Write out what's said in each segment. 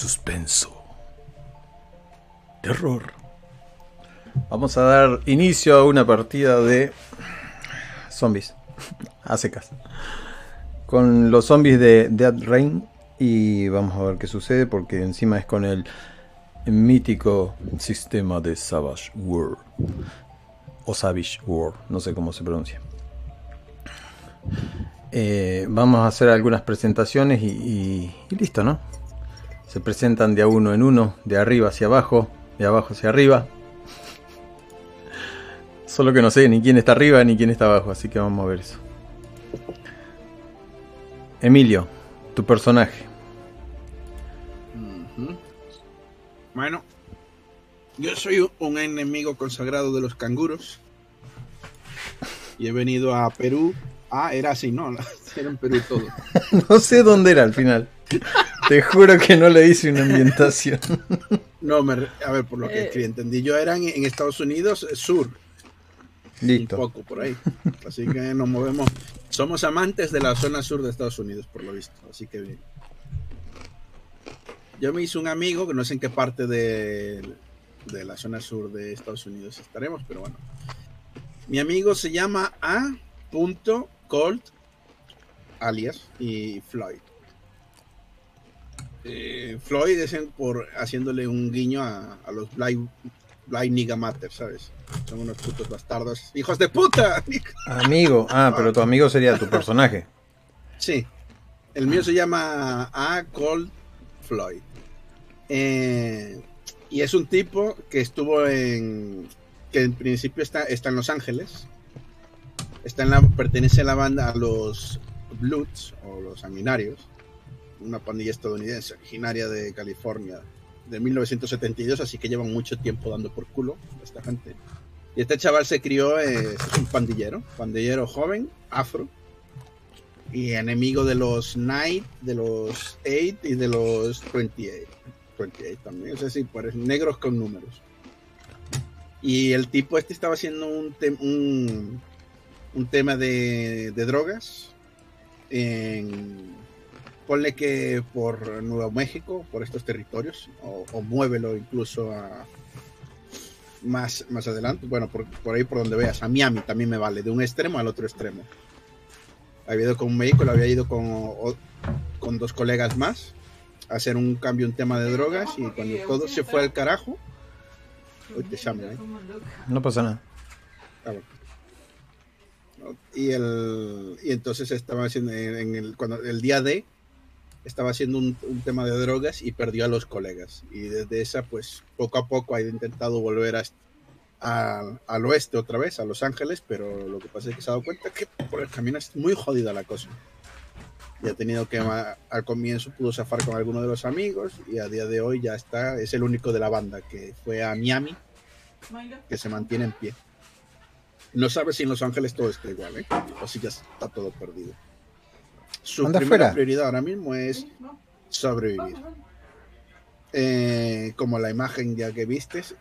suspenso, terror. Vamos a dar inicio a una partida de zombies a secas. Con los zombies de Dead Rain. Y vamos a ver qué sucede porque encima es con el mítico sistema de Savage World. O Savage World, no sé cómo se pronuncia. Eh, vamos a hacer algunas presentaciones y, y listo, ¿no? Se presentan de a uno en uno, de arriba hacia abajo, de abajo hacia arriba. Solo que no sé ni quién está arriba ni quién está abajo, así que vamos a ver eso. Emilio, tu personaje. Bueno, yo soy un enemigo consagrado de los canguros. Y he venido a Perú. Ah, era así, no, era en Perú todo. No sé dónde era al final. Te juro que no le hice una ambientación. No, me a ver, por lo que escribí, entendí. Yo era en, en Estados Unidos, eh, sur, un Listo. poco por ahí. Así que nos movemos. Somos amantes de la zona sur de Estados Unidos, por lo visto. Así que bien. Yo me hice un amigo, que no sé en qué parte de, de la zona sur de Estados Unidos estaremos, pero bueno. Mi amigo se llama A. Colt, alias, y Floyd. Eh, Floyd es en- por haciéndole un guiño a, a los Blind, Blind Nigga Matter, ¿sabes? Son unos putos bastardos. ¡Hijos de puta! Amigo. Ah, pero tu amigo sería tu personaje. Sí. El mío se llama A. Cold Floyd. Eh, y es un tipo que estuvo en. que en principio está, está en Los Ángeles. Está en la, pertenece a la banda a los Bloods o los Sanguinarios. Una pandilla estadounidense originaria de California de 1972, así que llevan mucho tiempo dando por culo a esta gente. Y este chaval se crió, eh, es un pandillero, pandillero joven, afro, y enemigo de los Knight, de los 8 y de los 28. 28 también, es decir, pues, negros con números. Y el tipo este estaba haciendo un, un, un tema de, de drogas en, ponle que por Nuevo México, por estos territorios, o, o muévelo incluso a más, más adelante, bueno, por, por ahí por donde veas, a Miami también me vale, de un extremo al otro extremo había ido con un médico, lo había ido con, o- con dos colegas más a hacer un cambio, un tema de drogas y cuando todo se fue al carajo, hoy te llamo, ¿eh? No pasa nada. Ah. Y, el, y entonces estaba haciendo, en en el, cuando, el día de, estaba haciendo un, un tema de drogas y perdió a los colegas. Y desde esa, pues poco a poco ha intentado volver a, a- al oeste otra vez, a Los Ángeles, pero lo que pasa es que se ha dado cuenta que por el camino es muy jodida la cosa. Y ha tenido que, al comienzo pudo zafar con alguno de los amigos y a día de hoy ya está, es el único de la banda que fue a Miami, que se mantiene en pie. No sabe si en Los Ángeles todo está igual, ¿eh? O si ya está todo perdido. Su Anda primera fuera. prioridad ahora mismo es sobrevivir. Eh, como la imagen ya que vistes,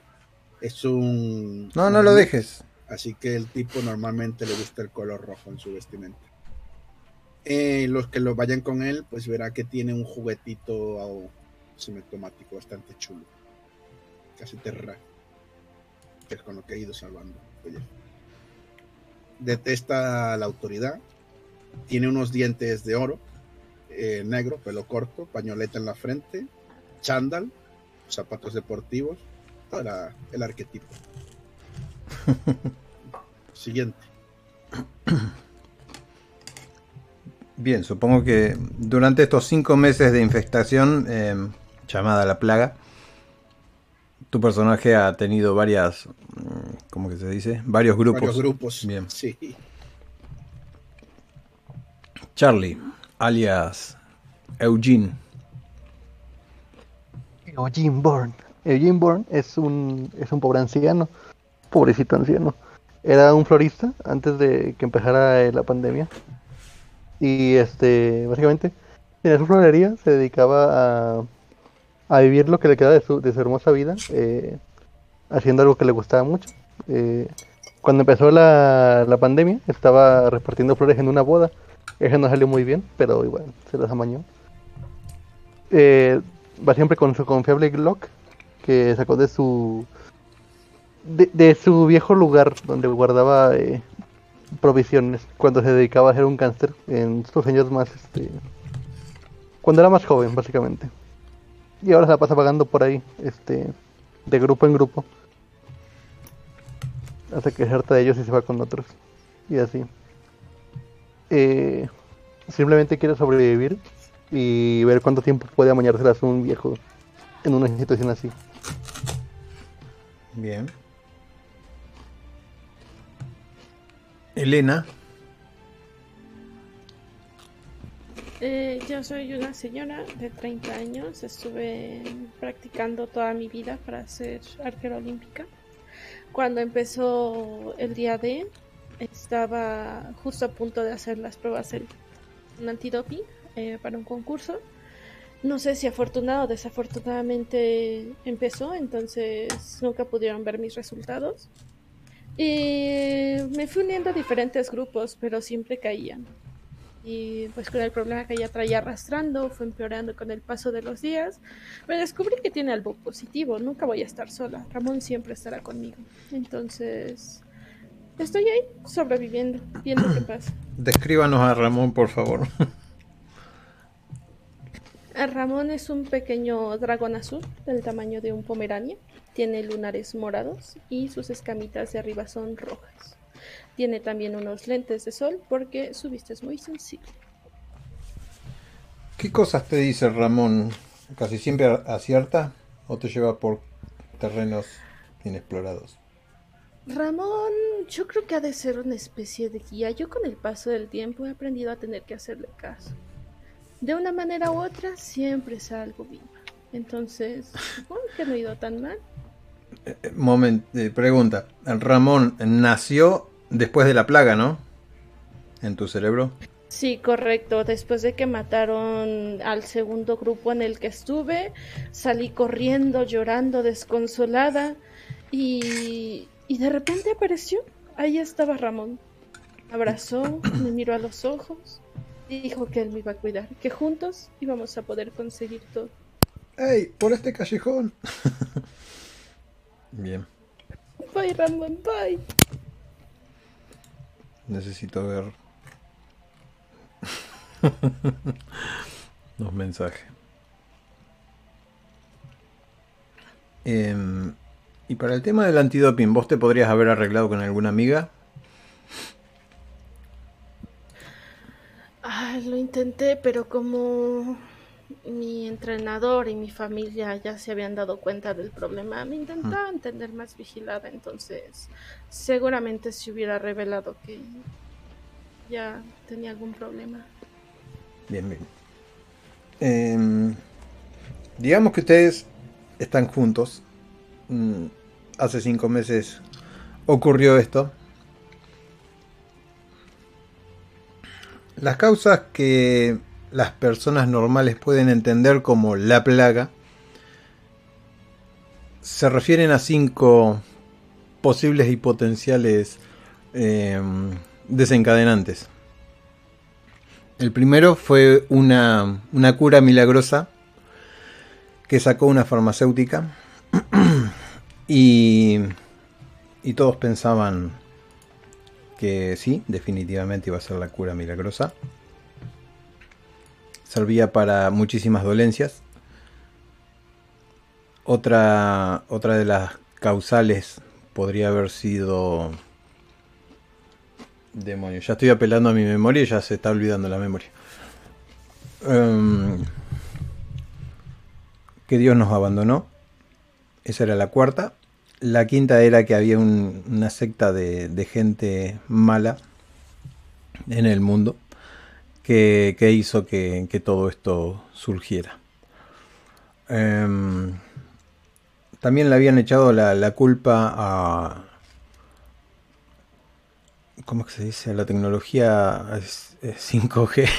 es un... No, no lo dejes. Así que el tipo normalmente le gusta el color rojo en su vestimenta. Eh, los que lo vayan con él, pues verá que tiene un juguetito oh, semiautomático bastante chulo. Casi terra. Que es con lo que he ido salvando. Oye. Detesta la autoridad. Tiene unos dientes de oro. eh, negro, pelo corto, pañoleta en la frente, chándal, zapatos deportivos. Para el arquetipo. Siguiente. Bien, supongo que durante estos cinco meses de infestación, eh, llamada la plaga, tu personaje ha tenido varias, mm, ¿cómo que se dice? Varios grupos. Varios grupos. Bien. Sí. Charlie, alias Eugene. Eugene Bourne. Eugene Bourne es un, es un pobre anciano. Pobrecito anciano. Era un florista antes de que empezara eh, la pandemia. Y este, básicamente, tenía su florería, se dedicaba a, a vivir lo que le queda de su, de su hermosa vida, eh, haciendo algo que le gustaba mucho. Eh, cuando empezó la, la pandemia, estaba repartiendo flores en una boda. Eso no salió muy bien, pero igual, se las amañó. Eh, va siempre con su confiable Glock que sacó de su de, su viejo lugar donde guardaba eh, provisiones cuando se dedicaba a ser un cáncer en sus años más este cuando era más joven básicamente. Y ahora se la pasa pagando por ahí este de grupo en grupo. Hasta que se harta de ellos y se va con otros. Y así eh, simplemente quiere sobrevivir y ver cuánto tiempo puede amañárselas un viejo en una situación así bien Elena. Eh, yo soy una señora de 30 años. Estuve practicando toda mi vida para ser arquera olímpica. Cuando empezó el día D, estaba justo a punto de hacer las pruebas un antidoping eh, para un concurso. No sé si afortunado o desafortunadamente empezó, entonces nunca pudieron ver mis resultados. Y me fui uniendo a diferentes grupos, pero siempre caían. Y pues con el problema que ya traía arrastrando, fue empeorando con el paso de los días. Pero descubrí que tiene algo positivo, nunca voy a estar sola. Ramón siempre estará conmigo. Entonces, estoy ahí, sobreviviendo, viendo qué pasa. Descríbanos a Ramón, por favor. Ramón es un pequeño dragón azul del tamaño de un pomerania. Tiene lunares morados y sus escamitas de arriba son rojas. Tiene también unos lentes de sol porque su vista es muy sensible. ¿Qué cosas te dice Ramón? ¿Casi siempre acierta o te lleva por terrenos inexplorados? Ramón, yo creo que ha de ser una especie de guía. Yo con el paso del tiempo he aprendido a tener que hacerle caso de una manera u otra siempre salgo viva. Entonces, supongo que no he ido tan mal. Eh, eh, Momento, eh, pregunta. Ramón nació después de la plaga, ¿no? En tu cerebro. Sí, correcto. Después de que mataron al segundo grupo en el que estuve, salí corriendo, llorando, desconsolada y, y de repente apareció. Ahí estaba Ramón. Abrazó, me miró a los ojos dijo que él me iba a cuidar, que juntos íbamos a poder conseguir todo. ¡Ey! Por este callejón. Bien. Bye, Ramón, bye. Necesito ver los mensajes. Em, y para el tema del antidoping, ¿vos te podrías haber arreglado con alguna amiga? lo intenté, pero como mi entrenador y mi familia ya se habían dado cuenta del problema, me intentaban tener más vigilada, entonces seguramente se hubiera revelado que ya tenía algún problema. Bien, bien. Em, digamos que ustedes están juntos. Hace cinco meses ocurrió esto. Las causas que las personas normales pueden entender como la plaga se refieren a cinco posibles y potenciales em, desencadenantes. El primero fue una cura milagrosa que sacó una farmacéutica y, y todos pensaban que sí, definitivamente iba a ser la cura milagrosa. Servía para muchísimas dolencias. Otra, otra de las causales podría haber sido... Demonio, ya estoy apelando a mi memoria y ya se está olvidando la memoria. Em, que Dios nos abandonó. Esa era la cuarta. La quinta era que había una secta de, gente mala en el mundo que, hizo que, todo esto surgiera. Em, también le habían echado la, culpa a... ¿Cómo que se dice? A la tecnología 5G.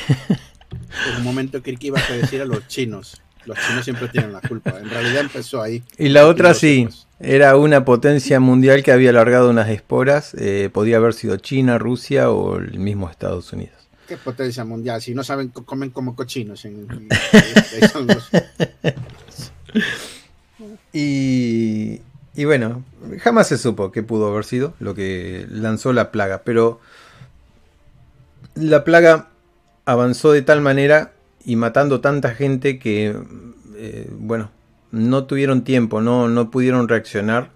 En un momento creí que ibas a decir a los chinos. Los chinos siempre tienen la culpa. En realidad empezó ahí. Y la otra sí. Era una potencia mundial que había alargado unas esporas. Eh, podía haber sido China, Rusia o el mismo Estados Unidos. ¿Qué potencia mundial? Si no saben, comen como cochinos. Y, y bueno, jamás se supo qué pudo haber sido lo que lanzó la plaga, pero la plaga avanzó de tal manera y matando tanta gente que, eh, bueno, no tuvieron tiempo, no, no pudieron reaccionar.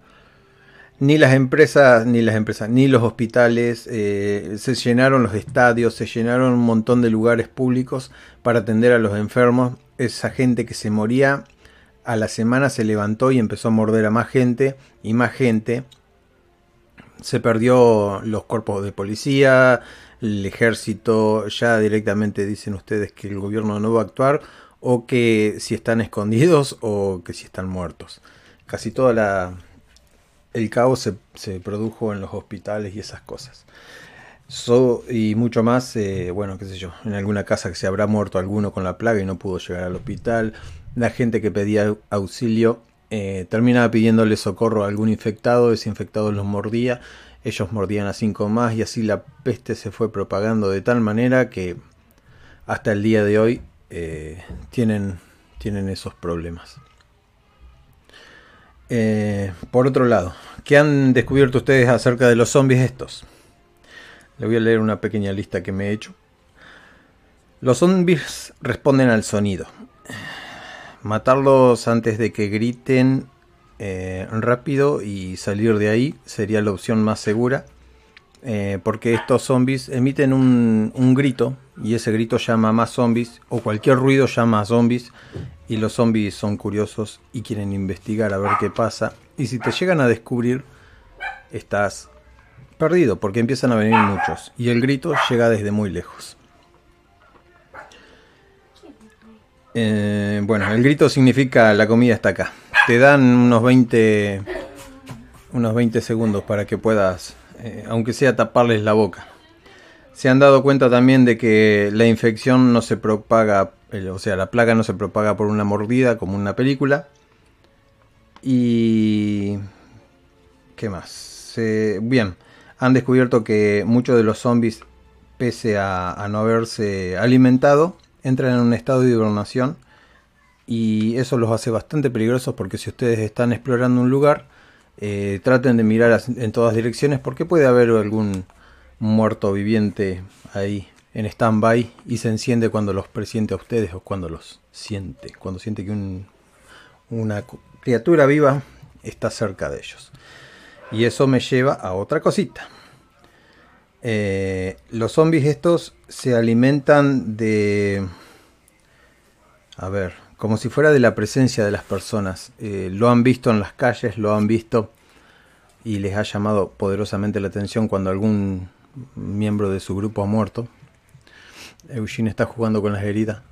Ni las empresas, ni las empresas, ni los hospitales, eh, se llenaron los estadios, se llenaron un montón de lugares públicos para atender a los enfermos. Esa gente que se moría a la semana se levantó y empezó a morder a más gente y más gente. Se perdió los cuerpos de policía, el ejército, ya directamente dicen ustedes que el gobierno no va a actuar o que si están escondidos o que si están muertos. Casi toda la el caos se, produjo en los hospitales y esas cosas. y mucho más, eh, bueno, qué sé yo, en alguna casa que se habrá muerto alguno con la plaga y no pudo llegar al hospital. La gente que pedía auxilio eh, terminaba pidiéndole socorro a algún infectado, ese infectado los mordía, ellos mordían a cinco más y así la peste se fue propagando de tal manera que hasta el día de hoy eh, tienen, tienen esos problemas. Eh, por otro lado, ¿qué han descubierto ustedes acerca de los zombies estos? Le voy a leer una pequeña lista que me he hecho. Los zombies responden al sonido. Matarlos antes de que griten eh, rápido y salir de ahí sería la opción más segura. Eh, porque estos zombies emiten un, grito y ese grito llama a más zombies o cualquier ruido llama a zombies y los zombies son curiosos y quieren investigar a ver qué pasa y si te llegan a descubrir estás perdido porque empiezan a venir muchos y el grito llega desde muy lejos. Eh, bueno, el grito significa la comida está acá. Te dan unos 20 unos 20 segundos para que puedas eh, aunque sea taparles la boca. Se han dado cuenta también de que la infección no se propaga, o sea, la plaga no se propaga por una mordida como una película. Y... ¿Qué más? bien, han descubierto que muchos de los zombies, pese a, no haberse alimentado, entran en un estado de hibernación. Y eso los hace bastante peligrosos porque si ustedes están explorando un lugar, eh, traten de mirar en todas direcciones porque puede haber algún muerto viviente ahí en stand-by y se enciende cuando los presiente a ustedes o cuando los siente, cuando siente que una criatura viva está cerca de ellos. Y eso me lleva a otra cosita. Eh, los zombies estos se alimentan de... A ver, como si fuera de la presencia de las personas. Eh, lo han visto en las calles, lo han visto y les ha llamado poderosamente la atención cuando algún miembro de su grupo ha muerto. Eugene está jugando con las heridas.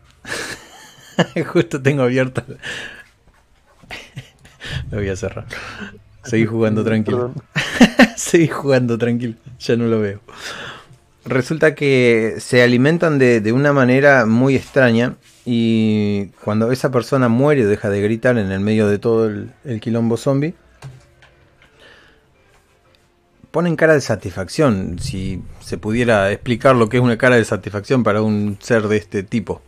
Justo tengo abierta. lo voy a cerrar. Seguí jugando tranquilo. Seguí jugando tranquilo. Ya no lo veo. Resulta que se alimentan de, de una manera muy extraña y cuando esa persona muere deja de gritar en el medio de todo el, quilombo zombie, ponen cara de satisfacción. Si se pudiera explicar lo que es una cara de satisfacción para un ser de este tipo.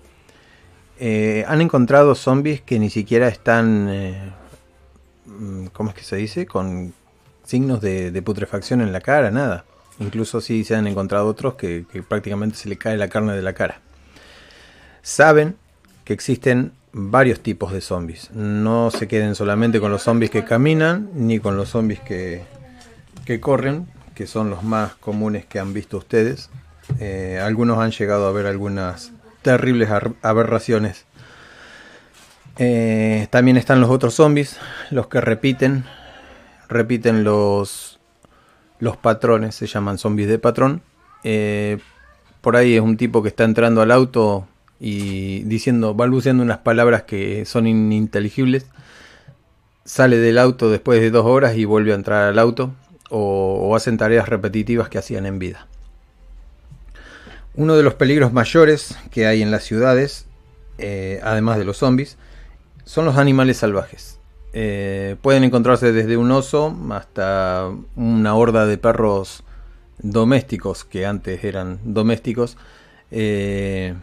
Eh, han encontrado zombies que ni siquiera están, eh, ¿cómo es que se dice? Con signos de, putrefacción en la cara, nada. Incluso si se han encontrado otros que, que prácticamente se le cae la carne de la cara. Saben que existen varios tipos de zombies. No se queden solamente con los zombies que caminan, ni con los zombies que, que corren, que son los más comunes que han visto ustedes. Eh, algunos han llegado a ver algunas terribles aberraciones. Eh, también están los otros zombies, los que repiten, repiten los, los patrones, se llaman zombies de patrón. Eh, por ahí es un tipo que está entrando al auto y diciendo, balbuceando unas palabras que son ininteligibles. Sale del auto después de dos horas y vuelve a entrar al auto o, hacen tareas repetitivas que hacían en vida. Uno de los peligros mayores que hay en las ciudades, eh, además de los zombies, son los animales salvajes. Eh, pueden encontrarse desde un oso hasta una horda de perros domésticos que antes eran domésticos. Eh,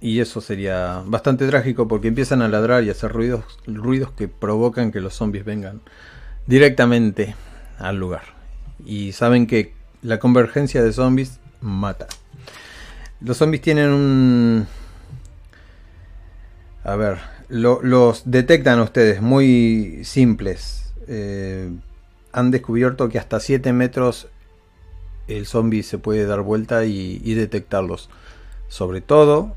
y eso sería bastante trágico porque empiezan a ladrar y a hacer ruidos, ruidos que provocan que los zombies vengan directamente al lugar. Y saben que la convergencia de zombies mata. Los zombies tienen un... A ver, los detectan ustedes muy simples. Eh, han descubierto que hasta 7 metros el zombie se puede dar vuelta y, detectarlos. Sobre todo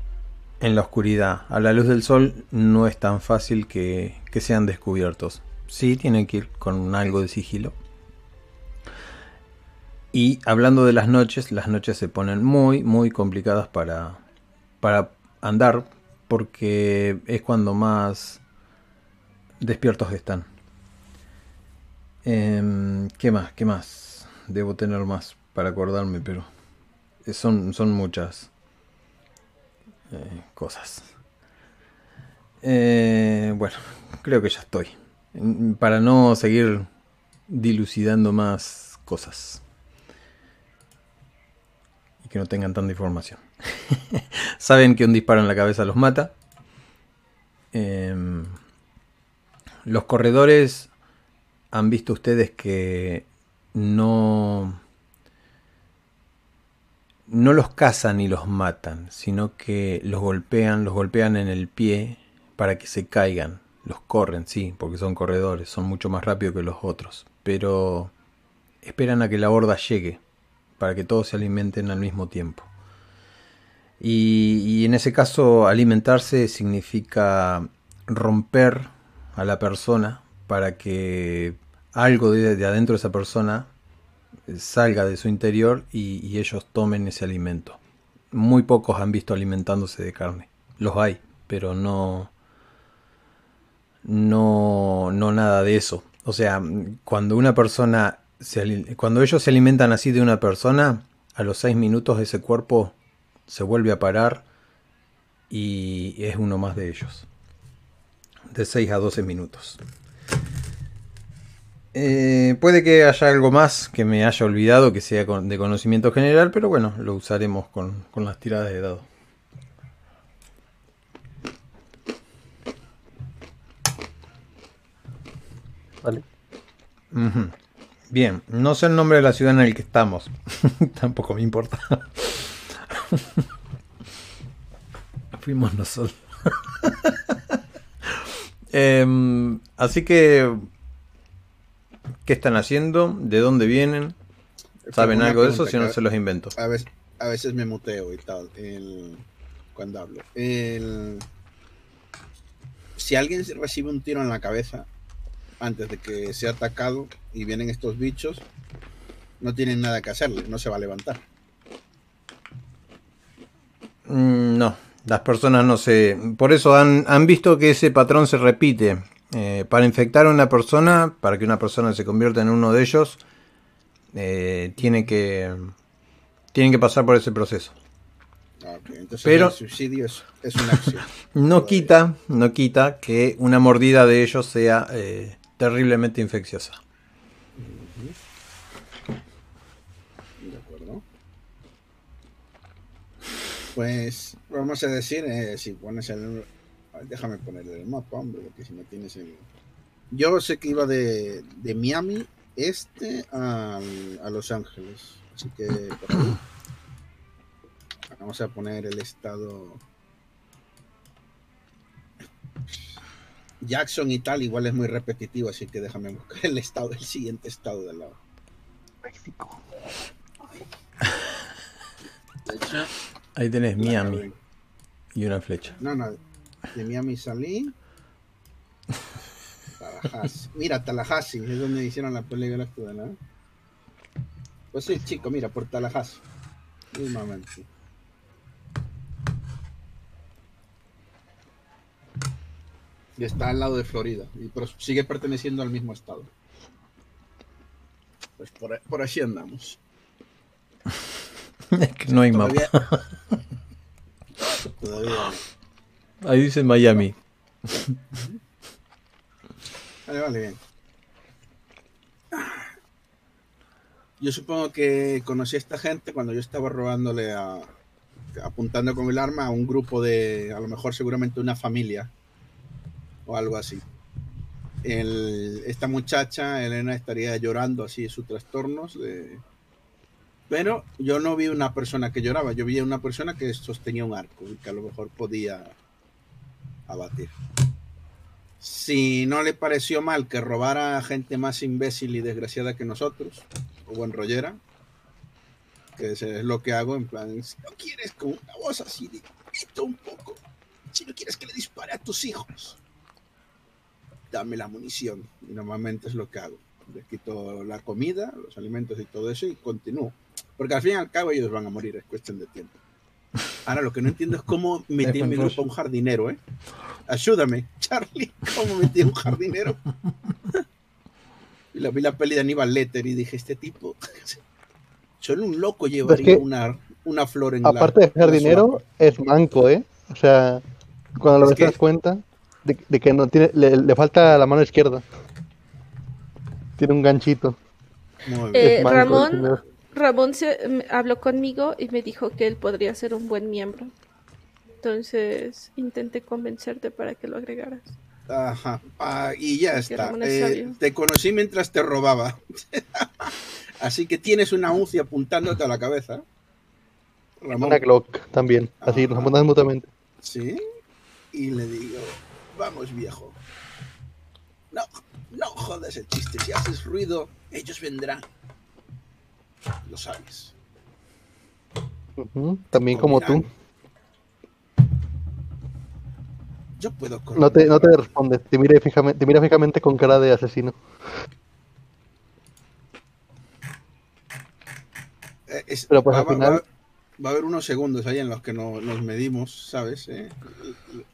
en la oscuridad. A la luz del sol no es tan fácil que, que sean descubiertos. Sí, tienen que ir con algo de sigilo. Y hablando de las noches, las noches se ponen muy, muy complicadas para, para andar porque es cuando más despiertos están. Em, ¿Qué más? ¿Qué más? Debo tener más para acordarme, pero son, son muchas eh, cosas. Eh, bueno, creo que ya estoy. Para no seguir dilucidando más cosas que no tengan tanta información. Saben que un disparo en la cabeza los mata. Em, los corredores han visto ustedes que no no los cazan ni los matan, sino que los golpean, los golpean en el pie para que se caigan. Los corren, sí, porque son corredores, son mucho más rápidos que los otros, pero esperan a que la horda llegue para que todos se alimenten al mismo tiempo. Y, en ese caso alimentarse significa romper a la persona para que algo de, adentro de esa persona salga de su interior y, ellos tomen ese alimento. Muy pocos han visto alimentándose de carne. Los hay, pero no, no, no nada de eso. O sea, cuando una persona cuando ellos se alimentan así de una persona, a los 6 minutos ese cuerpo se vuelve a parar y es uno más de ellos. De 6 a 12 minutos. Eh, puede que haya algo más que me haya olvidado que sea de conocimiento general, pero bueno, lo usaremos con, las tiradas de dado. Vale. Bien, no sé el nombre de la ciudad en el que estamos. Tampoco me importa. Fuimos nosotros. Em, así que, ¿qué están haciendo? ¿De dónde vienen? ¿Saben algo de eso? Si no, se los invento. A veces, a veces me muteo y tal cuando hablo. si alguien recibe un tiro en la cabeza, antes de que sea atacado y vienen estos bichos, no tienen nada que hacerle, no se va a levantar. Mm, no, las personas no se... Por eso han, visto que ese patrón se repite. Eh, para infectar a una persona, para que una persona se convierta en uno de ellos, eh, tiene que, tienen que pasar por ese proceso. Ah, Entonces Pero el suicidio es, una acción. no quita, no quita que una mordida de ellos sea eh, terriblemente infecciosa. De acuerdo. Pues vamos a decir, eh, si pones el... Déjame poner el mapa, hombre, porque si no tienes el... Yo sé que iba de, de Miami este a, a Los Ángeles. Así que por ahí. Vamos a poner el estado Jackson y tal, igual es muy repetitivo, así que déjame buscar el estado, el siguiente estado de lado. México. Ahí tenés Miami y una flecha. No, no, de Miami salí. Tallahassee. Mira, Tallahassee, es donde hicieron la pelea de ¿no? Pues sí, chico, mira, por Tallahassee. Mismamente. y está al lado de Florida, y pero sigue perteneciendo al mismo estado. Pues por, por así andamos. es que no hay mapa. Todavía. Ahí dice Miami. Vale, vale, bien. Yo supongo que conocí a esta gente cuando yo estaba robándole a, apuntando con el arma a un grupo de, a lo mejor seguramente una familia o algo así. El- esta muchacha, Elena, estaría llorando así sus trastornos. de- Pero yo no vi una persona que lloraba, yo vi una persona que sostenía un arco y que a lo mejor podía abatir. Si no le pareció mal que robara a gente más imbécil y desgraciada que nosotros, o buen rollera, que es, es lo que hago en plan, si no quieres con una voz así, de un poco, si no quieres que le dispare a tus hijos, dame la munición. Y normalmente es lo que hago. Les quito la comida, los alimentos y todo eso y continúo. Porque al fin y al cabo ellos van a morir, es cuestión de tiempo. Ahora lo que no entiendo es cómo metí en mi grupo a un jardinero, ¿eh? Ayúdame, Charlie, ¿cómo metí a un jardinero? Y la vi la peli de Aníbal Letter y dije, este tipo, solo un loco llevaría que, una, una flor en la- Aparte de jardinero, es manco, ¿eh? O sea, cuando lo Es ves te das cuenta de, de que no tiene, le, le falta la mano izquierda. Tiene un ganchito. Eh, Ramón. Ramón se, me habló conmigo y me dijo que él podría ser un buen miembro. Entonces intenté convencerte para que lo agregaras. Ajá. Ah, y ya Porque está. Eh, te conocí mientras te robaba. Así que tienes una UCI apuntándote a la cabeza. Ramón. Una Glock también. Así, nos apuntan mutuamente. Sí. Y le digo, vamos viejo. No, no jodas el chiste. Si haces ruido, ellos vendrán. Lo sabes. También como tú. Yo puedo. No te, no te responde. Te mira, fijamente, te mira fijamente con cara de asesino. Eh, es- Pero, pues, va, al final- va- va a haber unos segundos ahí en los que no, nos medimos, ¿sabes? Eh,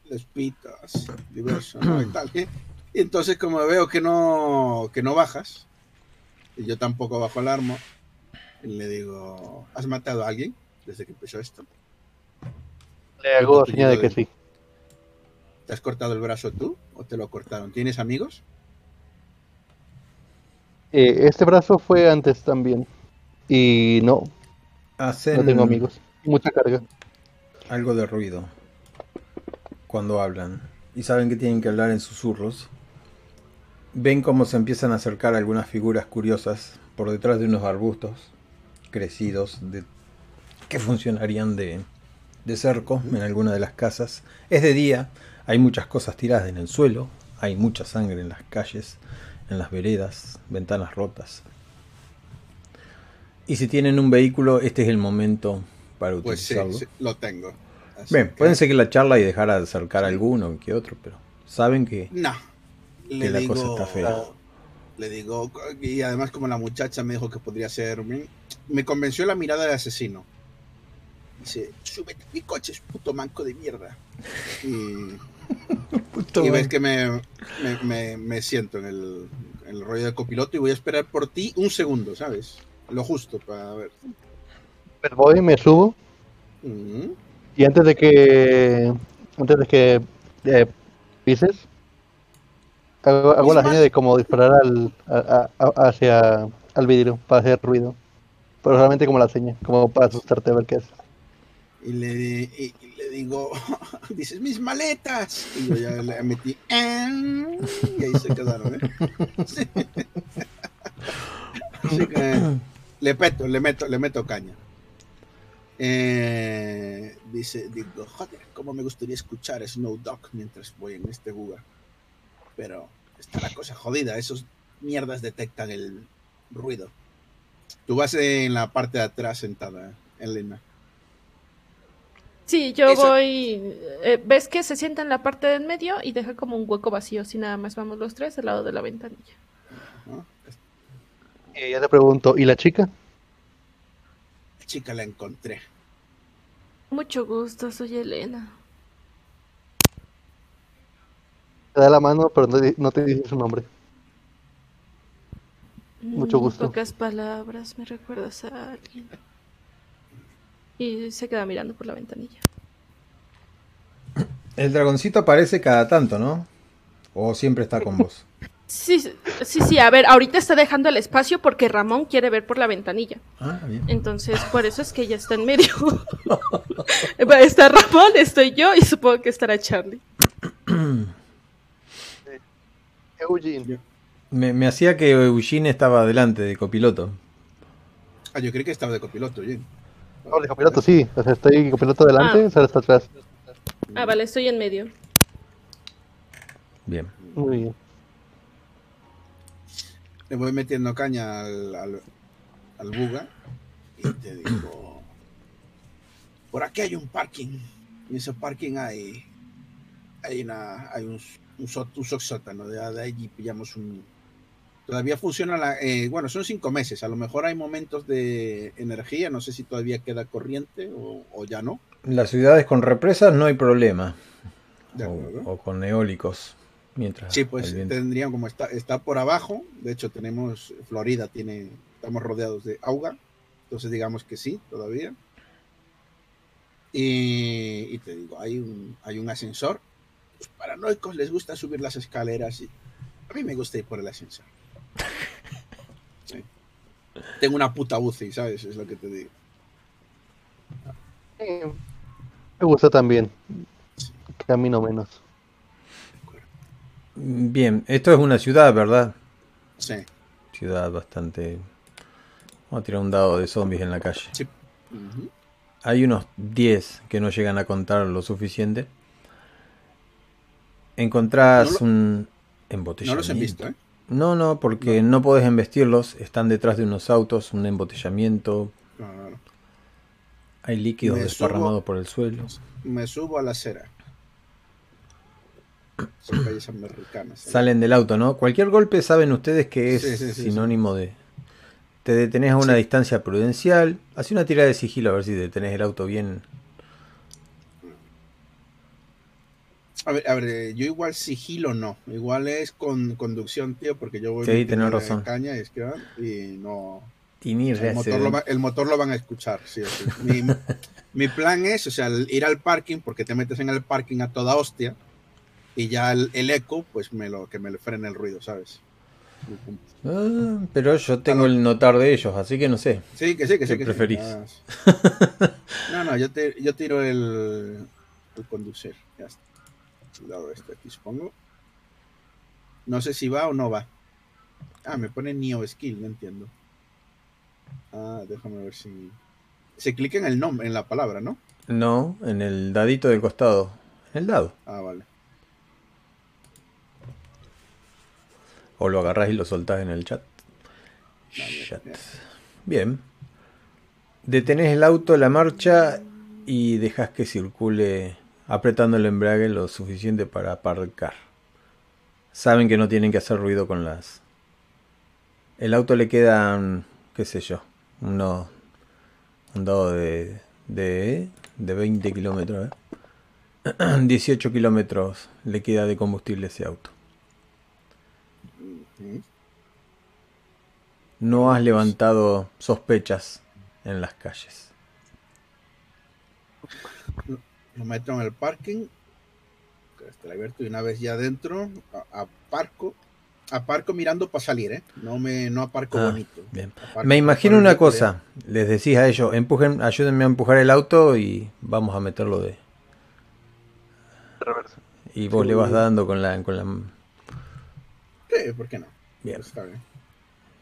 Les pitas, diverso, ¿no? y tal. ¿eh? Y entonces, como veo que no, que no bajas, y yo tampoco bajo el arma, le digo, ¿has matado a alguien desde que empezó esto? Le hago señal de que sí. ¿Te has cortado el brazo tú o te lo cortaron? ¿Tienes amigos? Eh, este brazo fue antes también. Y no, Hacen no tengo amigos. Mucha carga. algo de ruido cuando hablan y saben que tienen que hablar en susurros. Ven cómo se empiezan a acercar algunas figuras curiosas por detrás de unos arbustos crecidos de, que funcionarían de, de cerco en alguna de las casas. Es de día, hay muchas cosas tiradas en el suelo, hay mucha sangre en las calles, en las veredas, ventanas rotas. Y si tienen un vehículo, este es el momento para Pues sí, utilizarlo. sí, lo tengo. Así Bien, que- pueden seguir la charla y dejar de acercar a alguno que otro, pero saben que No. Le Que la digo, cosa está fea. Le digo, y además como la muchacha me dijo que podría ser, me, convenció la mirada de asesino. Dice, súbete a mi coche, es puto manco de mierda. Y, y ves que me, me, me- me siento en el, en el rollo de copiloto y voy a esperar por ti un segundo, ¿sabes? Lo justo para ver. Pues voy, me subo. Mm, Y antes de que. Antes de que eh, pises, hago, hago la Misma- seña de como disparar al, a- a- hacia al vidrio para hacer ruido. Pero solamente como la seña, como para asustarte a ver qué es. Y le, y- y le digo, dices, mis maletas. Y yo ya le metí, "Ah", y ahí se quedaron, ¿eh? Sí. Así que le peto, le meto, le meto caña. Eh, dice, digo, joder, cómo me gustaría escuchar Snow Dog mientras voy en este buga. Pero está la cosa jodida, esos mierdas detectan el ruido. Tú vas en la parte de atrás sentada, Elena. Sí, yo Eso- voy. eh, ¿Ves que se sienta en la parte del medio y deja como un hueco vacío? Si nada más vamos los tres al lado de la ventanilla. ¿no? Y ya te pregunto, ¿y la chica? La chica la encontré. Mucho gusto, soy Elena. Te da la mano, pero no, no te dice su nombre. Mucho Mm, gusto. Pocas palabras, me recuerdas a alguien. Y se queda mirando por la ventanilla. el dragoncito aparece cada tanto, ¿no? O siempre está con vos. Sí, sí, sí, a ver, ahorita está dejando el espacio porque Ramón quiere ver por la ventanilla. Ah, bien. Entonces, por eso es que ella está en medio. Va a estar Ramón, estoy yo y supongo que estará Charlie. Eugene. Me, me hacía que Eugene estaba delante de copiloto. Ah, yo creí que estaba de copiloto, oye. No, de copiloto sí. O sea, estoy copiloto delante, Ah. Sara está atrás. Ah, vale, estoy en medio. Bien. Muy bien. Le voy metiendo caña al, al, al buga y te digo, por aquí hay un parking. Y en ese parking hay, hay, una, hay un, un, só- un sótano. De, de allí pillamos un... Todavía funciona la... eh, bueno, son cinco meses. A lo mejor hay momentos de energía. No sé si todavía queda corriente o, o ya no. Las ciudades con represas no hay problema. De O, o con eólicos. Mientras Sí, pues tendrían como está, está por abajo. De hecho, tenemos Florida, tiene, estamos rodeados de auga. Entonces, digamos que sí, todavía. Y, y te digo, hay un, hay un ascensor. Los paranoicos les gusta subir las escaleras. Y a mí me gusta ir por el ascensor. Tengo una puta UCI, ¿sabes? Es lo que te digo. Me gusta también. Camino menos. Bien, esto es una ciudad, ¿verdad? Sí. Ciudad bastante... Vamos a tirar un dado de zombies en la calle. sí. Hay unos 10 que no llegan a contar lo suficiente. Encontrás No un No embotellamiento. los he visto, ¿eh? No, no, porque no. podés embestirlos. Están detrás de unos autos, un embotellamiento. Claro. Hay líquidos Me desparramados subo- por el suelo. Me subo a la acera. Americanas. ¿sabes? Salen del auto, ¿no? Cualquier golpe saben ustedes que es Sí, sí, sí, sinónimo de... Te detenés a una distancia prudencial. Hace una tirada de sigilo a ver si detenés el auto bien. A ver, a ver, eh, yo igual sigilo no. Igual es con conducción, tío, porque yo voy Sí, la razón. caña y, es que, ah, y no. El motor, lo va- el motor lo van a escuchar, sí sí. Mi, mi plan es, o sea, ir al parking, porque te metes en el parking a toda hostia, y ya el, el eco, pues me lo, que me le frene el ruido, ¿sabes? Ah, pero yo tengo el notar de ellos, así que no sé. Sí, que sí, que sí. ¿Qué que sí. preferís? Ah, No, no, yo, te- yo tiro el, el conducir. Ya está. Cuidado este aquí, supongo. No sé si va o no va. Ah, me pone Neo Skill, no entiendo. Ah, déjame ver si. Se clica en el nombre, en la palabra, ¿no? No, en el dadito del costado. En el dado. Ah, vale. O lo agarrás y lo soltás en el chat. Chat. Bien. Detenés el auto, la marcha y dejas que circule apretando el embrague lo suficiente para aparcar. Saben que no tienen que hacer ruido con las... El auto le quedan, qué sé yo, unos... Un dado de... de, de 20 kilómetros. ¿eh? 18 kilómetros le queda de combustible ese auto. No has levantado sospechas en las calles. Lo meto en el parking. Lo abierto y una vez ya adentro, aparco. Aparco mirando para salir, ¿eh? No me no aparco Ah, bonito. bien. Aparco Me imagino una de- cosa. Les decís a ellos, empujen, ayúdenme a empujar el auto y vamos a meterlo de... Reverso. Y vos Sí. le vas dando con la... Con la Sí, ¿por qué no? bien, Está bien.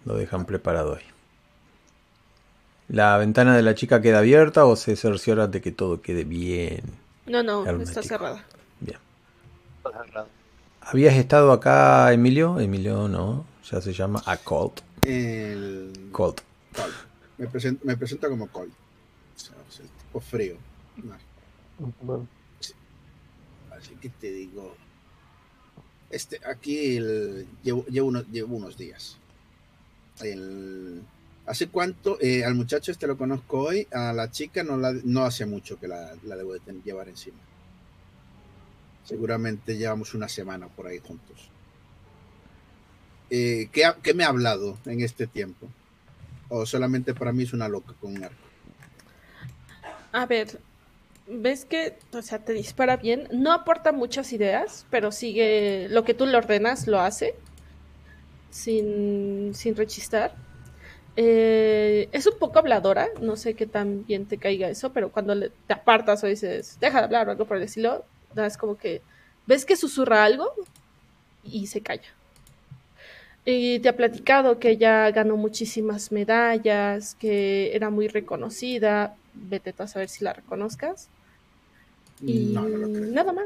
lo dejan preparado ahí. ¿La ventana de la chica queda abierta o se cerciora de que todo quede bien? No, no, está cerrada. Bien. Está cerrado. ¿Habías estado acá, Emilio? Emilio no, ya se llama a Colt. El Colt. Colt. Me presento, me presento como Colt. O sea, es el tipo frío. No, Bueno, Así que te digo. Este, aquí el- llevo, llevo, unos, llevo unos días. El, ¿Hace cuánto? eh, al muchacho este lo conozco hoy. A la chica no, la, no hace mucho que la, la debo de llevar encima. Seguramente llevamos una semana por ahí juntos. Eh, ¿qué, qué me ha hablado en este tiempo? ¿O solamente para mí es una loca con un arco? A ver, ves que, o sea, te dispara bien, no aporta muchas ideas, pero sigue lo que tú le ordenas, lo hace sin, sin rechistar. Eh, es un poco habladora, no sé qué tan bien te caiga eso, pero cuando le- te apartas o dices, deja de hablar o algo por el estilo, es como que ves que susurra algo y se calla. Y te ha platicado que ella ganó muchísimas medallas, que era muy reconocida. Vete tú a saber si la reconozcas. Y No, no lo creo. nada más.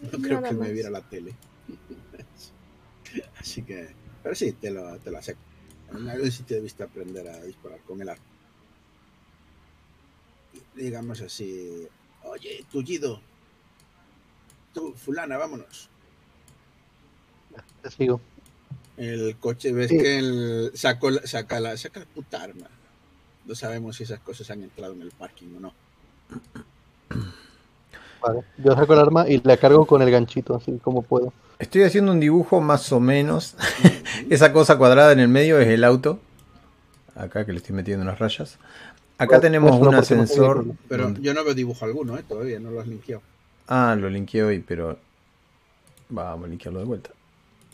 No creo nada que me viera la tele. Así que, pero sí, te lo, te lo acepto. Algún sitio debiste aprender a disparar con el arco. Digamos así, oye, tullido, tú, fulana, vámonos. Te sigo. El coche, ves Sí. que el, sacó, saca, la, saca la puta arma. No sabemos si esas cosas han entrado en el parking o no. Vale. Yo saco el arma y la cargo con el ganchito, así como puedo. Estoy haciendo un dibujo más o menos. Esa cosa cuadrada en el medio es el auto. Acá que le estoy metiendo unas rayas. Acá Pues, tenemos pues, un no ascensor. Pero donde- yo no veo dibujo alguno, ¿eh? Todavía no lo has limpiado. Ah, lo linkeé hoy, pero. Vamos a linkearlo de vuelta.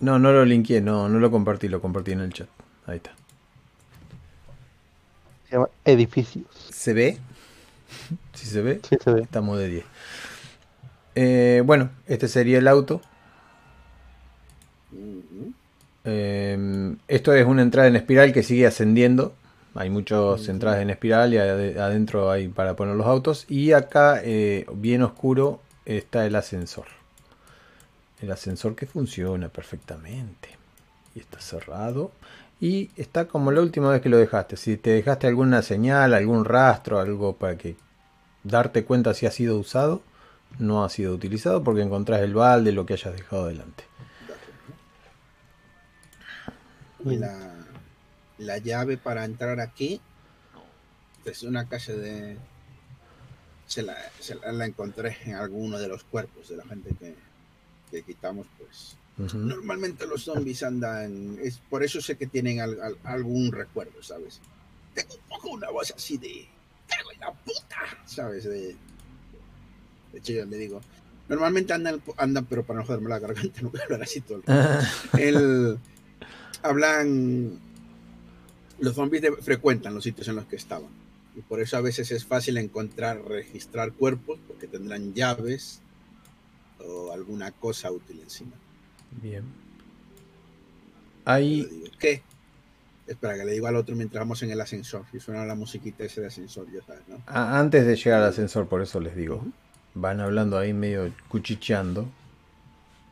No, no lo linkeé, no, no lo compartí, lo compartí en el chat. Ahí está. Se llama edificios. ¿Se ve? Si se ve, Sí se ve. estamos de 10. Eh, bueno, este sería el auto. Eh, esto es una entrada en espiral que sigue ascendiendo. Hay muchas entradas en espiral y ade- adentro hay para poner los autos. Y acá, eh, bien oscuro, está el ascensor. El ascensor que funciona perfectamente. Y está cerrado. Y está como la última vez que lo dejaste. Si te dejaste alguna señal, algún rastro, algo para que darte cuenta si ha sido usado, no ha sido utilizado porque encontrás el balde, lo que hayas dejado delante. La, la llave para entrar aquí es una casa de. Se la, se la, la encontré en alguno de los cuerpos de la gente que, que quitamos, pues. Ujú. Normalmente los zombies andan. Es, por eso sé que tienen al- al- algún recuerdo, ¿sabes? Tengo un poco una voz así de. ¡Cago en la puta! ¿Sabes? De, de hecho, yo le digo. Normalmente andan, andan, pero para no joderme la garganta, no voy a hablar así todo el el, hablan los zombies de- frecuentan los sitios en los que estaban y por eso a veces es fácil encontrar registrar cuerpos porque tendrán llaves o alguna cosa útil encima Bien. Ahí, digo, ¿qué? espera que le digo al otro mientras vamos en el ascensor y suena la musiquita ese de ascensor ya sabes ¿no? antes de llegar al ascensor, por eso les digo, van hablando ahí medio cuchicheando.